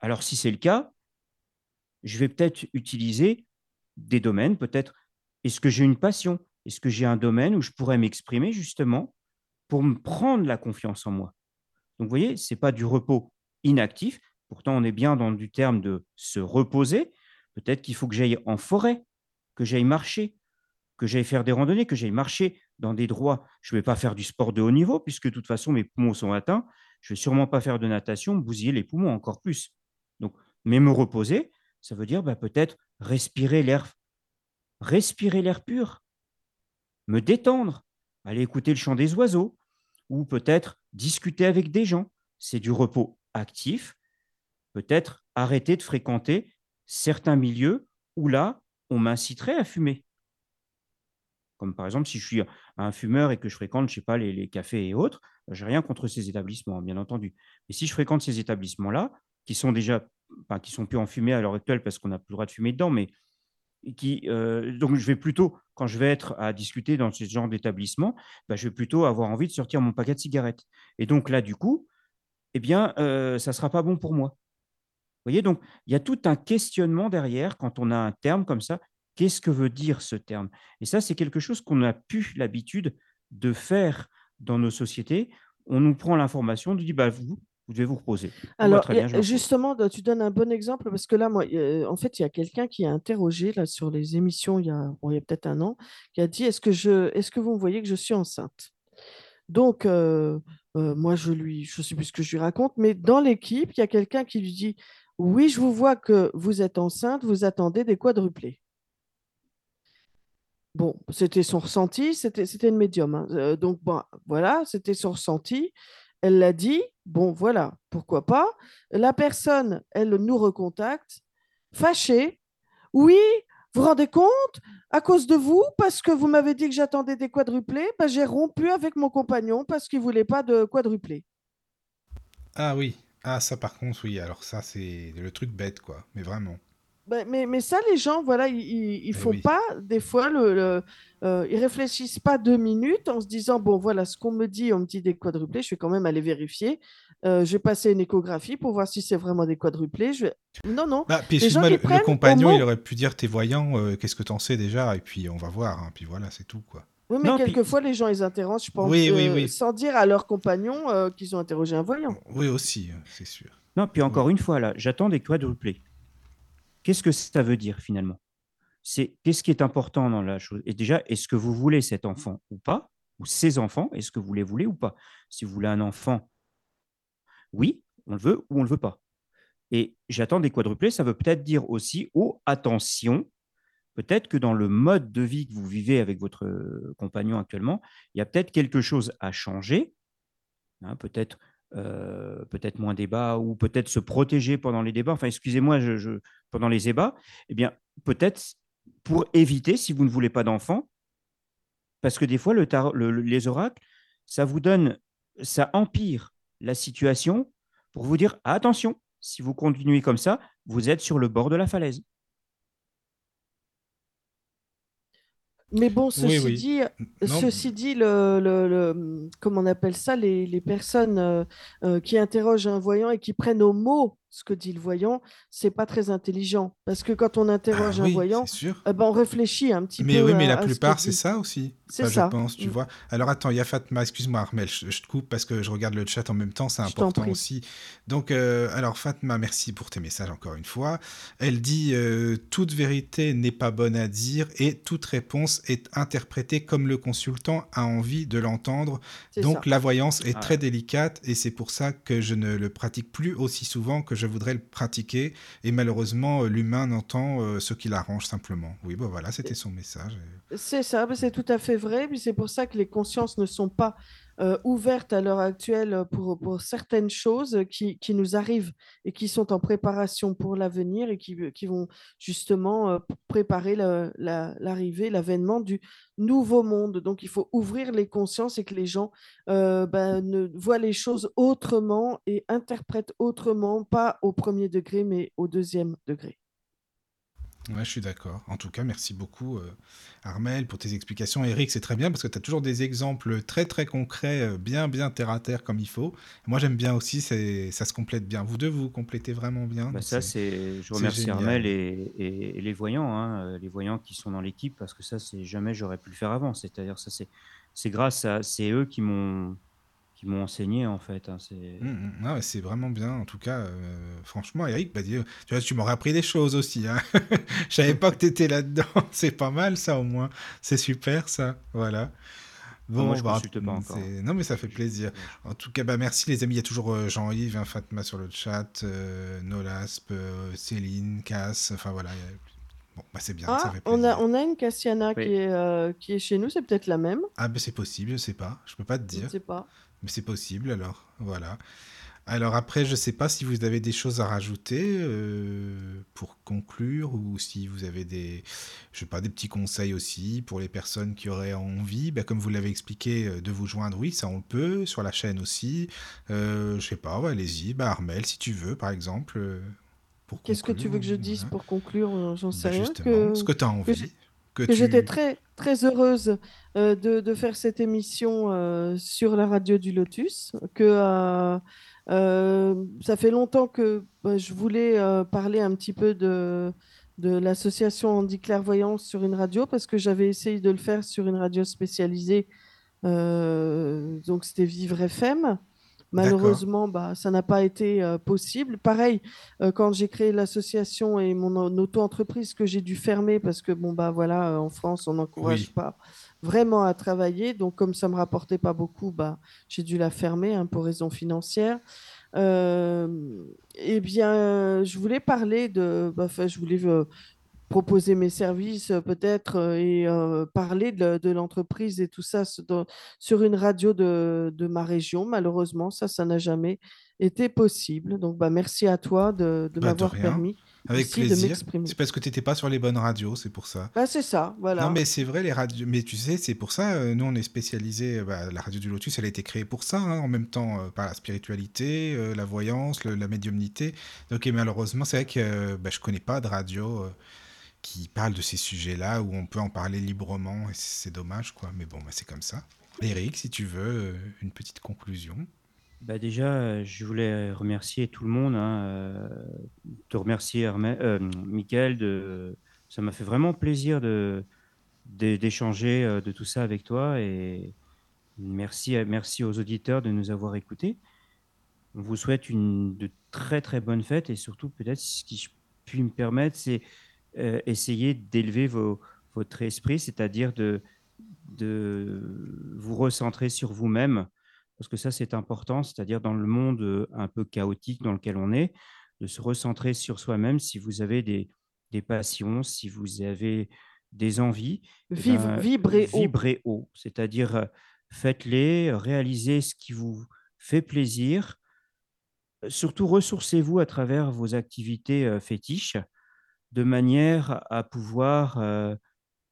Alors si c'est le cas, je vais peut-être utiliser des domaines, peut-être, est-ce que j'ai une passion? Est-ce que j'ai un domaine où je pourrais m'exprimer justement pour me prendre la confiance en moi? Donc, vous voyez, ce n'est pas du repos inactif. Pourtant, on est bien dans du terme de se reposer. Peut-être qu'il faut que j'aille en forêt, que j'aille marcher, que j'aille faire des randonnées, que j'aille marcher dans des droits. Je ne vais pas faire du sport de haut niveau, puisque de toute façon, mes poumons sont atteints. Je ne vais sûrement pas faire de natation, bousiller les poumons encore plus. Donc, mais me reposer, ça veut dire bah, peut-être respirer l'air, respirer l'air pur, me détendre, aller écouter le chant des oiseaux, ou peut-être discuter avec des gens. C'est du repos actif. Peut-être arrêter de fréquenter certains milieux où là, on m'inciterait à fumer. Comme par exemple, si je suis un fumeur et que je fréquente, je sais pas, les, cafés et autres, je n'ai rien contre ces établissements, bien entendu. Mais si je fréquente ces établissements-là, qui sont déjà, qui sont plus enfumées à l'heure actuelle parce qu'on n'a plus le droit de fumer dedans, mais qui, euh, donc je vais plutôt, quand je vais être à discuter dans ce genre d'établissement, bah, je vais plutôt avoir envie de sortir mon paquet de cigarettes. Et donc là, du coup, eh bien, euh, ça ne sera pas bon pour moi. Vous voyez, donc il y a tout un questionnement derrière quand on a un terme comme ça. Qu'est-ce que veut dire ce terme? Et ça, c'est quelque chose qu'on a pu l'habitude de faire dans nos sociétés. On nous prend l'information, on nous dit, bah, vous, vous devez vous reposer. Alors, justement, tu donnes un bon exemple parce que là, moi, en fait, il y a quelqu'un qui a interrogé là, sur les émissions il y a, a peut-être un an, qui a dit Est-ce que, je, est-ce que vous me voyez que je suis enceinte? Donc, euh, euh, moi, je lui, je sais plus ce que je lui raconte, mais dans l'équipe, il y a quelqu'un qui lui dit Oui, je vous vois que vous êtes enceinte, vous attendez des quadruplés. Bon, c'était son ressenti, c'était, une médium. Hein. Euh, donc, bon, voilà, c'était son ressenti. Elle l'a dit, bon voilà, pourquoi pas. La personne, elle nous recontacte, fâchée. Oui, vous vous rendez compte À cause de vous, parce que vous m'avez dit que j'attendais des quadruplés, bah, j'ai rompu avec mon compagnon parce qu'il ne voulait pas de quadruplés. Ah oui, ah ça par contre, oui, alors ça c'est le truc bête, quoi, mais vraiment. Ben, mais, mais, ça, les gens, voilà, ils ne eh font pas, des fois, le, euh, ils réfléchissent pas deux minutes en se disant, bon, voilà, ce qu'on me dit, on me dit des quadruplés, je vais quand même aller vérifier. Euh, je vais passer une échographie pour voir si c'est vraiment des quadruplés. Je Non, non. Bah, puis, les le, compagnon, il aurait pu dire, t'es voyant, euh, qu'est-ce que t'en sais déjà? Et puis, on va voir. Hein, puis voilà, c'est tout, quoi. Oui, mais quelquefois, les gens, ils interrogent, je pense, oui, oui, sans dire à leur compagnon qu'ils ont interrogé un voyant. Oui, aussi, c'est sûr. Non, puis encore une fois, là, j'attends des quadruplés. Qu'est-ce que ça veut dire finalement? C'est qu'est-ce qui est important dans la chose? Et déjà, est-ce que vous voulez cet enfant ou pas? Ou ces enfants, est-ce que vous les voulez ou pas? Si vous voulez un enfant, oui, on le veut ou on ne le veut pas. Et j'attends des quadruplés, ça veut peut-être dire aussi, oh, attention, peut-être que dans le mode de vie que vous vivez avec votre compagnon actuellement, il y a peut-être quelque chose à changer. Hein, peut-être euh, peut-être moins débat ou peut-être se protéger pendant les débats. Enfin, excusez-moi, je, pendant les débats. Eh bien, peut-être pour éviter, si vous ne voulez pas d'enfants, parce que des fois, le, les oracles, ça vous donne, ça empire la situation pour vous dire attention, si vous continuez comme ça, vous êtes sur le bord de la falaise. Mais bon, ceci dit, ceci dit le, le, comment on appelle ça, les, les personnes euh, euh, qui interrogent un voyant et qui prennent au mot ce que dit le voyant, c'est pas très intelligent. Parce que quand on interroge ah un voyant, eh ben, on réfléchit un petit peu. Mais oui, mais la plupart, c'est ça aussi. C'est ça. Je pense, tu mm. vois. Alors attends, il y a Fatma, excuse-moi Armel, je, te coupe parce que je regarde le chat en même temps, c'est important aussi. Donc, euh, alors Fatma, merci pour tes messages encore une fois. Elle dit euh, Toute vérité n'est pas bonne à dire et toute réponse est interprétée comme le consultant a envie de l'entendre. Donc la voyance est ah très délicate et c'est pour ça que je ne le pratique plus aussi souvent que je voudrais le pratiquer. Et malheureusement, euh, l'humain n'entend euh, ce qui l'arrange simplement. Oui, bon voilà, c'était son message. C'est ça, c'est tout à fait vrai. C'est pour ça que les consciences ne sont pas euh, ouvertes à l'heure actuelle pour, certaines choses qui, nous arrivent et qui sont en préparation pour l'avenir et qui, vont justement euh, préparer l'arrivée, l'avènement du nouveau monde. Donc il faut ouvrir les consciences et que les gens euh, ne voient les choses autrement et interprètent autrement, pas au premier degré, mais au deuxième degré. Ouais, je suis d'accord. En tout cas, merci beaucoup, euh, Armel, pour tes explications. Eric, c'est très bien parce que tu as toujours des exemples très, très concrets, euh, bien, bien terre à terre comme il faut. Moi, j'aime bien aussi, ça se complète bien. Vous deux, vous, vous complétez vraiment bien. Bah ça, c'est, je remercie Armel et, et, les voyants, hein, euh, les voyants qui sont dans l'équipe parce que ça, c'est jamais j'aurais pu le faire avant. C'est-à-dire, ça, c'est, c'est grâce à, c'est eux qui m'ont qui m'ont enseigné en fait. Hein, c'est mmh, mmh. c'est vraiment bien. En tout cas, euh, franchement, Eric, bah, tu vois, tu m'aurais appris des choses aussi. Hein. [laughs] Je savais pas que tu étais là-dedans. [laughs] c'est pas mal ça au moins. C'est super ça. Voilà. Bon, Moi, je bah, pas encore. Non, mais ça fait plaisir. En tout cas, bah, merci les amis. Il y a toujours euh, Jean-Yves, hein, Fatma sur le chat, euh, Nolasp, Céline, Cass. Enfin voilà. Bon, bah, c'est bien. Ah, ça fait on a, on a une Cassiana qui, est, qui est chez nous. C'est peut-être la même. Ah, ben c'est possible. Je sais pas. Je peux pas te dire. Je sais pas. Mais c'est possible alors, voilà. Alors après, je ne sais pas si vous avez des choses à rajouter euh, pour conclure ou si vous avez des, je sais pas, des petits conseils aussi pour les personnes qui auraient envie, bah, comme vous l'avez expliqué, euh, de vous joindre. Oui, ça on peut sur la chaîne aussi. Euh, je sais pas, allez-y, bah, Armel, si tu veux, par exemple. Euh, Qu'est-ce que tu veux que je dise pour conclure? J'en sais bah, rien. Que... Ce que tu as envie. Que, j'étais très, très heureuse de, de, faire cette émission sur la radio du Lotus, que euh, ça fait longtemps que bah, je voulais euh, parler un petit peu de, de l'association Handy Clairvoyance sur une radio parce que j'avais essayé de le faire sur une radio spécialisée. Euh, donc c'était Vivre FM. Malheureusement, bah, ça n'a pas été possible. Pareil, quand j'ai créé l'association et mon auto-entreprise que j'ai dû fermer parce que, bon, bah voilà, en France, on n'encourage pas vraiment à travailler. Donc, comme ça ne me rapportait pas beaucoup, bah, j'ai dû la fermer hein, pour raisons financières. Euh, eh bien, je voulais parler de. Bah, je voulais euh, proposer mes services euh, peut-être et parler de, l'entreprise et tout ça sur une radio de, de, ma région. Malheureusement, ça, ça n'a jamais été possible. Donc, bah, merci à toi de, de bah, m'avoir permis. Avec plaisir. C'est parce que tu n'étais pas sur les bonnes radios, c'est pour ça. Bah, c'est ça, voilà. Non, mais c'est vrai, les radios. Mais tu sais, c'est pour ça, euh, nous, on est spécialisé. Bah, la radio du Lotus, elle a été créée pour ça, hein, en même temps, euh, par la spiritualité, euh, la voyance, la médiumnité. Donc, et malheureusement, c'est vrai que bah, je connais pas de radio qui parle de ces sujets-là, où on peut en parler librement, et c'est dommage, quoi. Mais bon, bah, c'est comme ça. Eric, si tu veux, une petite conclusion. Bah déjà, euh, je voulais remercier tout le monde, hein, euh, te remercier euh, Michael, de, ça m'a fait vraiment plaisir d'échanger de tout ça avec toi et merci, merci aux auditeurs de nous avoir écoutés. On vous souhaite une de très très bonnes fêtes et surtout peut-être ce qui puis me permettre, c'est essayer d'élever votre esprit, c'est-à-dire de, de vous recentrer sur vous-même parce que ça, c'est important, c'est-à-dire dans le monde euh, un peu chaotique dans lequel on est, de se recentrer sur soi-même si vous avez des, des passions, si vous avez des envies. Eh Vibre, vibrez, haut. haut c'est-à-dire euh, faites-les, réalisez ce qui vous fait plaisir. Surtout, ressourcez-vous à travers vos activités euh, fétiches de manière à pouvoir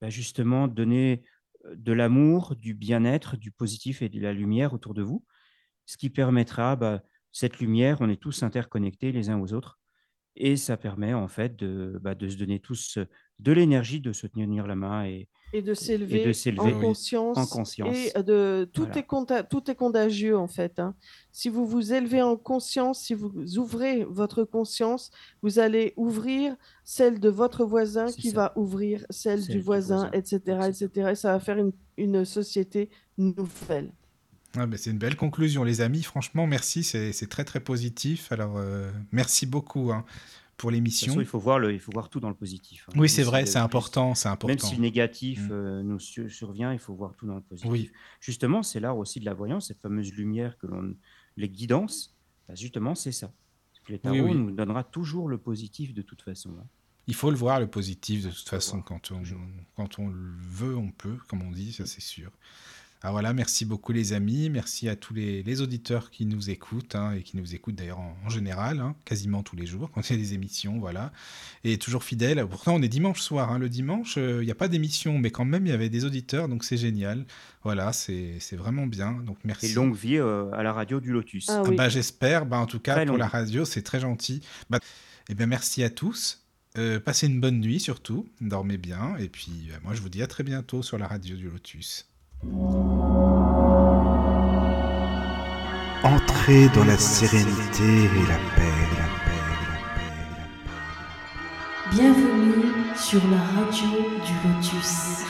bah, justement donner de l'amour, du bien-être, du positif et de la lumière autour de vous, ce qui permettra, bah, cette lumière, on est tous interconnectés les uns aux autres, et ça permet en fait de, bah, de se donner tous de l'énergie, de se tenir la main et, et de s'élever en, conscience, en conscience. Et de, tout, est tout est contagieux en fait. Hein. Si vous vous élevez en conscience, si vous ouvrez votre conscience, vous allez ouvrir celle de votre voisin qui va ouvrir celle, du, voisin, etc., etc. Et ça va faire une, une société nouvelle. Ah ben c'est une belle conclusion, les amis. Franchement, merci. C'est très, très positif. Alors, euh, merci beaucoup. Hein pour l'émission. Il faut voir le, il faut voir tout dans le positif. Hein. Oui, c'est vrai, c'est important, c'est important. Même si le négatif mm. euh, nous survient, il faut voir tout dans le positif. Oui. Justement, c'est l'art aussi de la voyance, cette fameuse lumière que l'on, les guidances. Bah, justement, c'est ça. Les tarots nous donnera toujours le positif de toute façon. Hein. Il faut le voir, le positif, de toute façon. Quand on, quand on le veut, on peut, comme on dit, ça c'est sûr. Ah voilà, merci beaucoup les amis, merci à tous les, auditeurs qui nous écoutent hein, et qui nous écoutent d'ailleurs en, général, hein, quasiment tous les jours [laughs] quand il y a des émissions, voilà. Et toujours fidèles. Pourtant on est dimanche soir, hein. le dimanche euh, il n'y a pas d'émission, mais quand même il y avait des auditeurs, donc c'est génial. Voilà, c'est vraiment bien. Donc merci. Et longue vie euh, à la radio du Lotus. Ah, bah, j'espère, bah, en tout cas pour la radio c'est très gentil. Bah, eh bien merci à tous. Euh, passez une bonne nuit surtout, dormez bien, et puis moi je vous dis à très bientôt sur la radio du Lotus. Entrez dans la sérénité et la paix, la paix, la paix, la paix. Bienvenue sur la radio du Lotus.